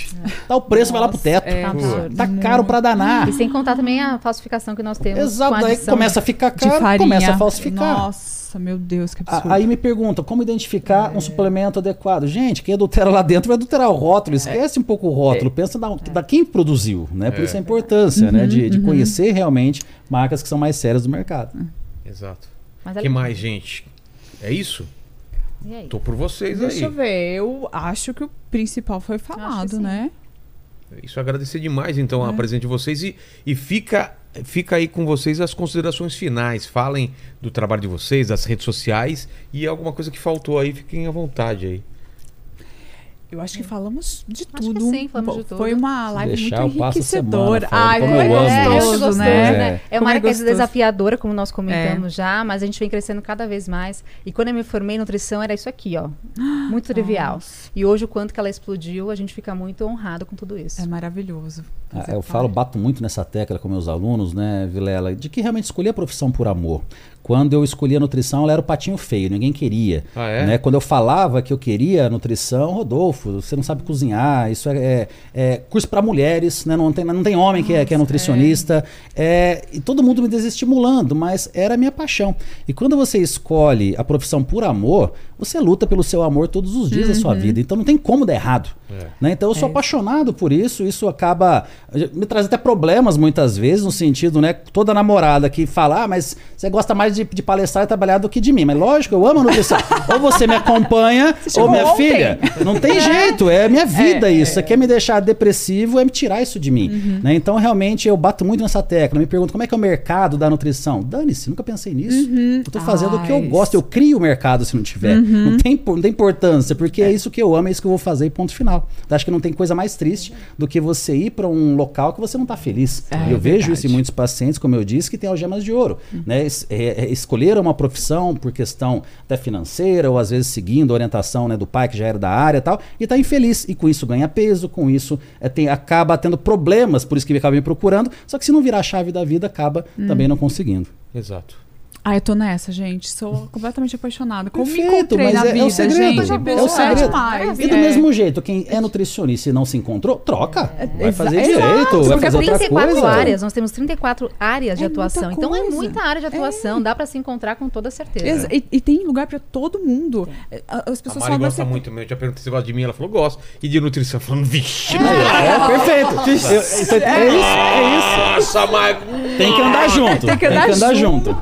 Tá o preço, vai lá pro teto.
é
Tá.
Tá caro pra danar.
E sem contar também a falsificação que nós temos.
Exato,
com a
aí começa a ficar caro, começa a falsificar.
Nossa, meu Deus, que absurdo.
Aí me pergunta como identificar um suplemento adequado. Gente, quem adultera lá dentro vai adulterar o rótulo. Esquece um pouco o rótulo. Pensa da, da quem produziu, né? Por isso a importância, né? De, de conhecer realmente marcas que são mais sérias do mercado.
Exato.
Mas
O
é
que
legal.
mais, gente? É isso?
E aí?
Tô por vocês
Deixa
aí.
eu ver. Eu acho que o principal foi falado, né?
Isso agradecer demais, então, a presença de vocês e, e fica, fica aí com vocês as considerações finais. Falem do trabalho de vocês, das redes sociais e alguma coisa que faltou aí, fiquem à vontade aí.
Eu acho que falamos de
Acho
tudo.
que sim, falamos
Pô,
de tudo.
Foi uma live
deixar,
muito enriquecedora. Ai,
como
foi
É,
gostoso,
gostoso,
né?
né? É uma
é
área que é desafiadora, como nós comentamos já, mas a gente vem crescendo cada vez mais. E quando eu me formei em nutrição, era isso aqui, ó. Muito [gasps] trivial. E hoje, o quanto que ela explodiu, a gente fica muito honrado com tudo isso.
É maravilhoso.
Ah, eu falo, bato muito nessa tecla com meus alunos, né, Vilela, de que realmente escolhi a profissão por amor. Quando eu escolhi a nutrição, ela era o patinho feio, ninguém queria.
Ah, é?
Né? Quando eu falava que eu queria nutrição, Rodolfo, você não sabe cozinhar, isso é, é- é curso para mulheres, né? não, tem, não tem homem que, é, que é nutricionista. É, e todo mundo me desestimulando, mas era a minha paixão. E quando você escolhe a profissão por amor, você luta pelo seu amor todos os dias da sua vida. Então não tem como dar errado.
É.
Né? Então eu sou
É.
apaixonado por isso, isso acaba me traz até problemas muitas vezes, no sentido, né, toda namorada que fala, ah, mas você gosta mais de, de palestrar e trabalhar do que de mim. Mas lógico, eu amo a nutrição. [laughs] ou você me acompanha, ou
chegou
minha
ontem.
filha. Não tem jeito, é minha vida
É,
isso. Você
é.
quer me deixar depressivo, é me tirar isso de mim.
Uhum.
Né? Então, realmente, eu bato muito nessa tecla. Me pergunto como é que é o mercado da nutrição. Dane-se, nunca pensei nisso. Eu tô fazendo o que eu gosto, eu crio o mercado se não tiver. Não, tem, não tem importância, porque é. isso que eu amo, é isso que eu vou fazer ponto final. Então, acho que não tem coisa mais triste do que você ir para um local que você não está feliz. É, eu vejo isso em muitos pacientes, como eu disse, que têm algemas de ouro. Uhum. Né? Es, é, é, escolheram uma profissão por questão até financeira, ou às vezes seguindo a orientação né, do pai, que já era da área e tal, e está infeliz. E com isso ganha peso, com isso é, tem, acaba tendo problemas, por isso que acaba me procurando. Só que se não virar a chave da vida, acaba hum. também não conseguindo.
Exato.
Ah, eu tô nessa, gente. Sou [laughs] completamente apaixonada. Como
Perfeito,
me encontrei na
é,
vida,
é o segredo,
gente.
É o segredo.
É demais.
E do mesmo jeito, quem é nutricionista e não se encontrou, troca.
É,
vai fazer direito, vai fazer outra
34
coisa.
áreas, nós temos 34 áreas de
É
atuação. Então é muita área de atuação, dá pra se encontrar com toda certeza.
E, e tem lugar pra todo mundo. É, a- As
A
pessoas
Mari
falam
gosta
assim,
muito, eu já perguntei se gosta de mim, ela falou, gosto. E de nutrição, falando, vixe,
É, perfeito. Isso é, é isso, é isso.
nossa, mas...
Tem que andar junto.
Tem que andar,
junto.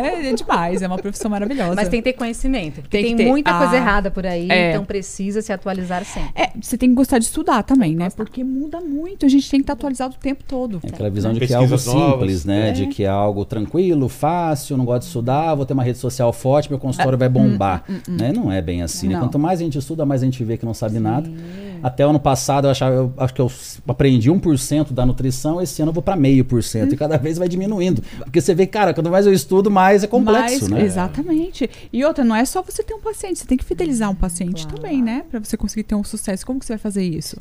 É, é demais, é uma profissão maravilhosa.
Mas tem que ter conhecimento.
Tem
tem,
ter.
muita coisa
Ah,
errada por aí,
é.
então precisa se atualizar sempre.
É, você tem que gostar de estudar também, né? Porque muda muito, a gente tem que estar atualizado o tempo todo.
É aquela visão de que é algo simples, né? De que é algo tranquilo, fácil, não gosto de estudar, vou ter uma rede social forte, meu consultório vai bombar. Né? Não é bem assim. né? Quanto mais a gente estuda, mais a gente vê que não sabe nada. Até o ano passado eu achava, eu acho que eu aprendi 1% da nutrição, esse ano eu vou para meio por cento. E cada vez vai diminuindo. Porque você vê, cara, quanto mais eu estudo, mais é complexo,
Mas,
né?
Exatamente. E outra, não é só você ter um paciente, você tem que fidelizar um paciente também, né? Pra você conseguir ter um sucesso. Como que você vai fazer isso?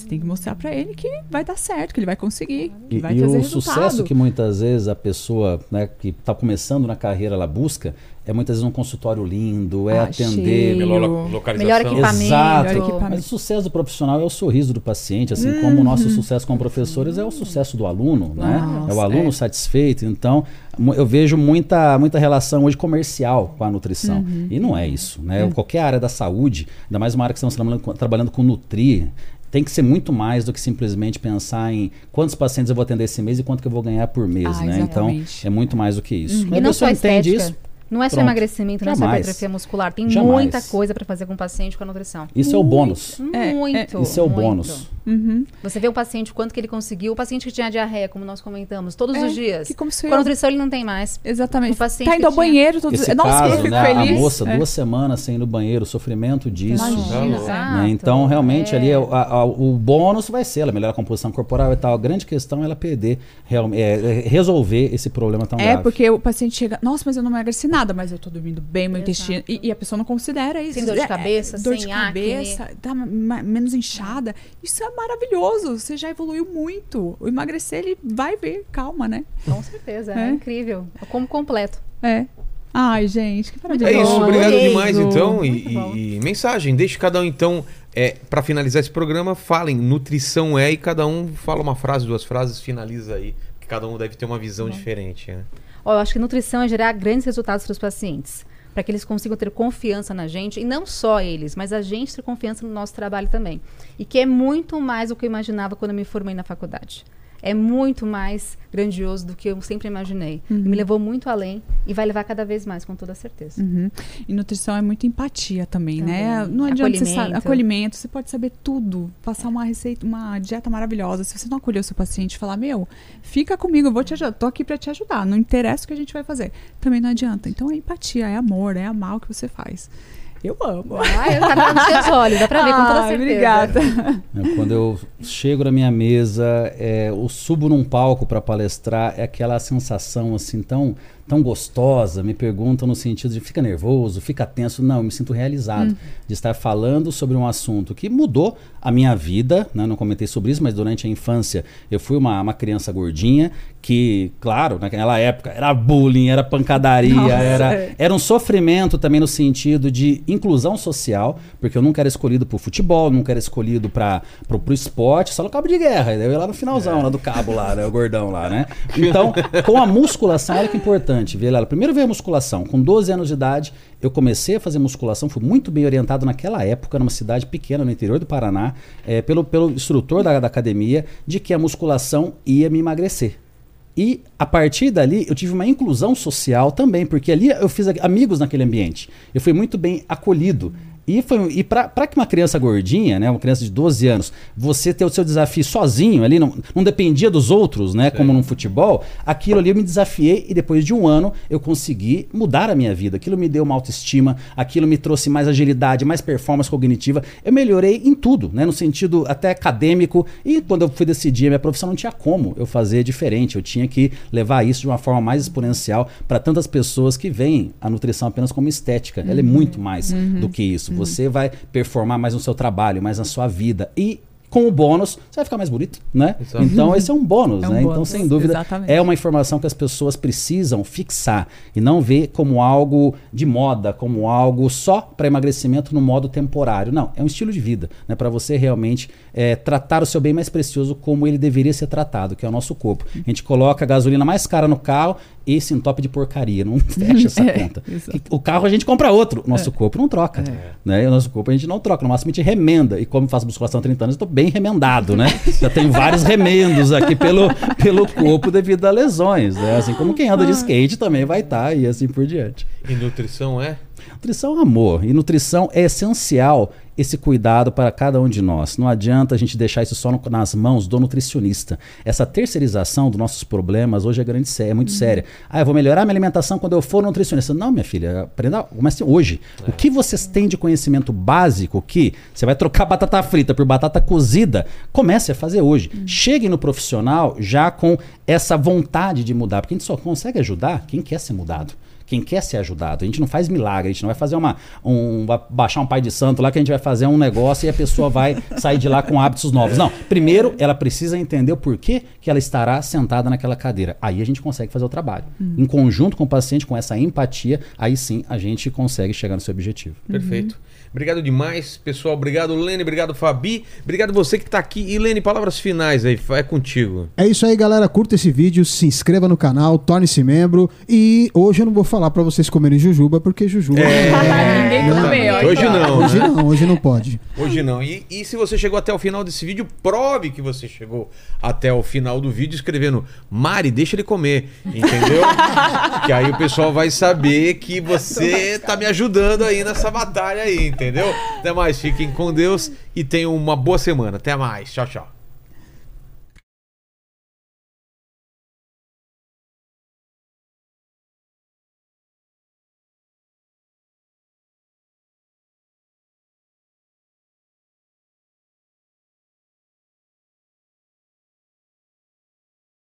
Você tem que mostrar pra ele que vai dar certo, que ele vai conseguir, que
E,
vai
e
trazer
o
resultado.
sucesso que muitas vezes a pessoa né, que está começando na carreira ela busca é muitas vezes um consultório lindo, é
Ah,
atender.
cheio.
Melhor lo- localização.
Melhor equipamento.
Exato.
Melhor equipamento.
Mas o sucesso do profissional é o sorriso do paciente, assim como o nosso sucesso como professores é o sucesso do aluno, né?
Nossa,
é o aluno
é.
satisfeito. Então, eu vejo muita, muita relação hoje comercial com a nutrição. E não é isso, né? Qualquer área da saúde, ainda mais uma área que estamos trabalhando com, trabalhando com nutrir, tem que ser muito mais do que simplesmente pensar em quantos pacientes eu vou atender esse mês e quanto que eu vou ganhar por mês,
Ah,
né? Então,
exatamente.
é muito mais do que isso.
E não só
entende
estética. Não é só
pronto.
emagrecimento, não é só
Jamais.
hipertrofia muscular. Tem
Jamais.
muita coisa pra fazer com o paciente com a nutrição.
Isso é o bônus.
É,
Muito.
Isso é o
muito.
bônus.
Uhum.
Você vê o paciente, quanto que ele conseguiu. O paciente que tinha diarreia, como nós comentamos, todos
É,
os dias.
que como se
Com a
eu-
nutrição ele não tem mais.
Exatamente.
O paciente
tá
que
indo ao
tinha-
banheiro todos
Esse
Nossa, eu
caso,
fico
né,
feliz.
a moça,
É.
duas semanas sem ir no banheiro, o sofrimento disso.
Imagina.
Exato.
né? Então, realmente,
É.
ali a- a- o bônus vai ser ela melhorar a composição corporal e tal. A grande questão é ela perder, real- é, é resolver esse problema tão
É,
grave.
porque o paciente chega, nossa, mas eu não emagreci nada, mas eu tô dormindo bem, meu intestino. E, e a pessoa não considera isso.
Sem dor de
É,
cabeça,
dor
sem
de cabeça, tá ma- menos inchada. Isso é maravilhoso. Você já evoluiu muito. O emagrecer, ele vai ver, calma, né?
Com certeza, é,
É.
incrível. É como completo.
É. Ai, gente, que
É
maravilhoso.
isso, obrigado
Adorei.
demais então. E, e- e mensagem, deixe cada um então, é, para finalizar esse programa, falem nutrição é e cada um fala uma frase, duas frases, finaliza aí. Que cada um deve ter uma visão diferente, né?
Ó, eu acho que nutrição é gerar grandes resultados para os pacientes. Para que eles consigam ter confiança na gente. E não só eles, mas a gente ter confiança no nosso trabalho também. E que é muito mais do que eu imaginava quando eu me formei na faculdade. É muito mais grandioso do que eu sempre imaginei. E me levou muito além e vai levar cada vez mais, com toda certeza.
Uhum. E nutrição é muito empatia também, né?
Também.
Não adianta você saber.
Acolhimento.
Acolhimento, você pode saber tudo, passar uma receita, uma dieta maravilhosa. Se você não acolher o seu paciente e falar, meu, fica comigo, eu vou te ajudar, tô aqui pra te ajudar, não interessa o que a gente vai fazer. Também não adianta. Então é empatia, é amor, é amar o que você faz. Eu amo.
Ah, eu nos seus olhos, dá pra ver com toda certeza.
Obrigada.
Quando eu chego na minha mesa, é, eu subo num palco para palestrar, é aquela sensação assim tão, tão gostosa. Me perguntam no sentido de fica nervoso, fica tenso. Não, eu me sinto realizado de estar falando sobre um assunto que mudou a minha vida. Né? Não comentei sobre isso, mas durante a infância eu fui uma, uma criança gordinha que, claro, naquela época era bullying, era pancadaria,
Nossa,
era,
é.
era um sofrimento também no sentido de inclusão social, porque eu nunca era escolhido pro futebol, nunca era escolhido para pro, pro esporte, só no cabo de guerra. Eu ia lá no finalzão, lá do cabo lá, né? O gordão lá, né? [laughs] Então, com a musculação, olha que importante, vê lá. Primeiro veio a musculação. Com 12 anos de idade, eu comecei a fazer musculação, fui muito bem orientado naquela época, numa cidade pequena, no interior do Paraná, eh, pelo, pelo instrutor da, da academia, de que a musculação ia me emagrecer. E a partir dali eu tive uma inclusão social também, porque ali eu fiz amigos naquele ambiente. Eu fui muito bem acolhido. E, foi, e para que uma criança gordinha, né, uma criança de 12 anos, você ter o seu desafio sozinho ali, não, não dependia dos outros, né, como no futebol, aquilo ali eu me desafiei e depois de um ano eu consegui mudar a minha vida. Aquilo me deu uma autoestima, aquilo me trouxe mais agilidade, mais performance cognitiva. Eu melhorei em tudo, né, no sentido até acadêmico. E quando eu fui decidir a minha profissão, não tinha como eu fazer diferente. Eu tinha que levar isso de uma forma mais exponencial para tantas pessoas que veem a nutrição apenas como estética. Ela é muito mais do que isso. Você vai performar mais no seu trabalho, mais na sua vida. E com o bônus, você vai ficar mais bonito, né?
Exato.
Então esse é um bônus,
É um
né? Então,
bônus,
sem dúvida,
exatamente.
é uma informação que as pessoas precisam fixar e não ver como algo de moda, como algo só para emagrecimento no modo temporário. Não, é um estilo de vida, né? Para você realmente é, tratar o seu bem mais precioso como ele deveria ser tratado, que é o nosso corpo. A gente coloca a gasolina mais cara no carro esse entope de porcaria, não [laughs] fecha essa [laughs]
É,
conta. o carro a gente compra outro, nosso corpo não troca. Né? E o nosso corpo a gente não troca, no máximo a gente remenda. E como faço musculação há 30 anos, eu tô bem remendado, né? Já tenho vários remendos aqui pelo, pelo corpo devido a lesões, né? Assim como quem anda de skate também vai estar e assim por diante.
E nutrição é?
Nutrição é amor. E nutrição é essencial esse cuidado para cada um de nós. Não adianta a gente deixar isso só no- nas mãos do nutricionista. Essa terceirização dos nossos problemas hoje é grande é muito séria. Ah, eu vou melhorar minha alimentação quando eu for nutricionista. Não, minha filha, aprenda, comece hoje. O que vocês têm de conhecimento básico que você vai trocar [laughs] batata frita por batata cozida, comece a fazer hoje. Chegue no profissional já com essa vontade de mudar, porque a gente só consegue ajudar quem quer ser mudado quem quer ser ajudado. A gente não faz milagre, a gente não vai fazer uma. Um, vai baixar um pai de santo lá que a gente vai fazer um negócio e a pessoa vai sair de lá com hábitos novos. Não. Primeiro, ela precisa entender o porquê que ela estará sentada naquela cadeira. Aí a gente consegue fazer o trabalho. Em conjunto com o paciente, com essa empatia, aí sim a gente consegue chegar no seu objetivo.
Perfeito. Obrigado demais, pessoal. Obrigado, Lene. Obrigado, Fabi. Obrigado você que tá aqui. E, Lene, palavras finais aí. É contigo.
É isso aí, galera. Curta esse vídeo, se inscreva no canal, torne-se membro. E hoje eu não vou falar pra vocês comerem jujuba, porque jujuba. [laughs] [laughs]
Ninguém
Não,
comeu. aqui,
Hoje não.
Hoje
né?
não, hoje não pode.
Hoje não. E, e se você chegou até o final desse vídeo, prove que você chegou até o final do vídeo escrevendo Mari, deixa ele comer. Entendeu? [laughs] que aí o pessoal vai saber que você tá me ajudando aí nessa batalha aí, entendeu? Até mais, fiquem com Deus e tenham uma boa semana. Até mais. Tchau, tchau.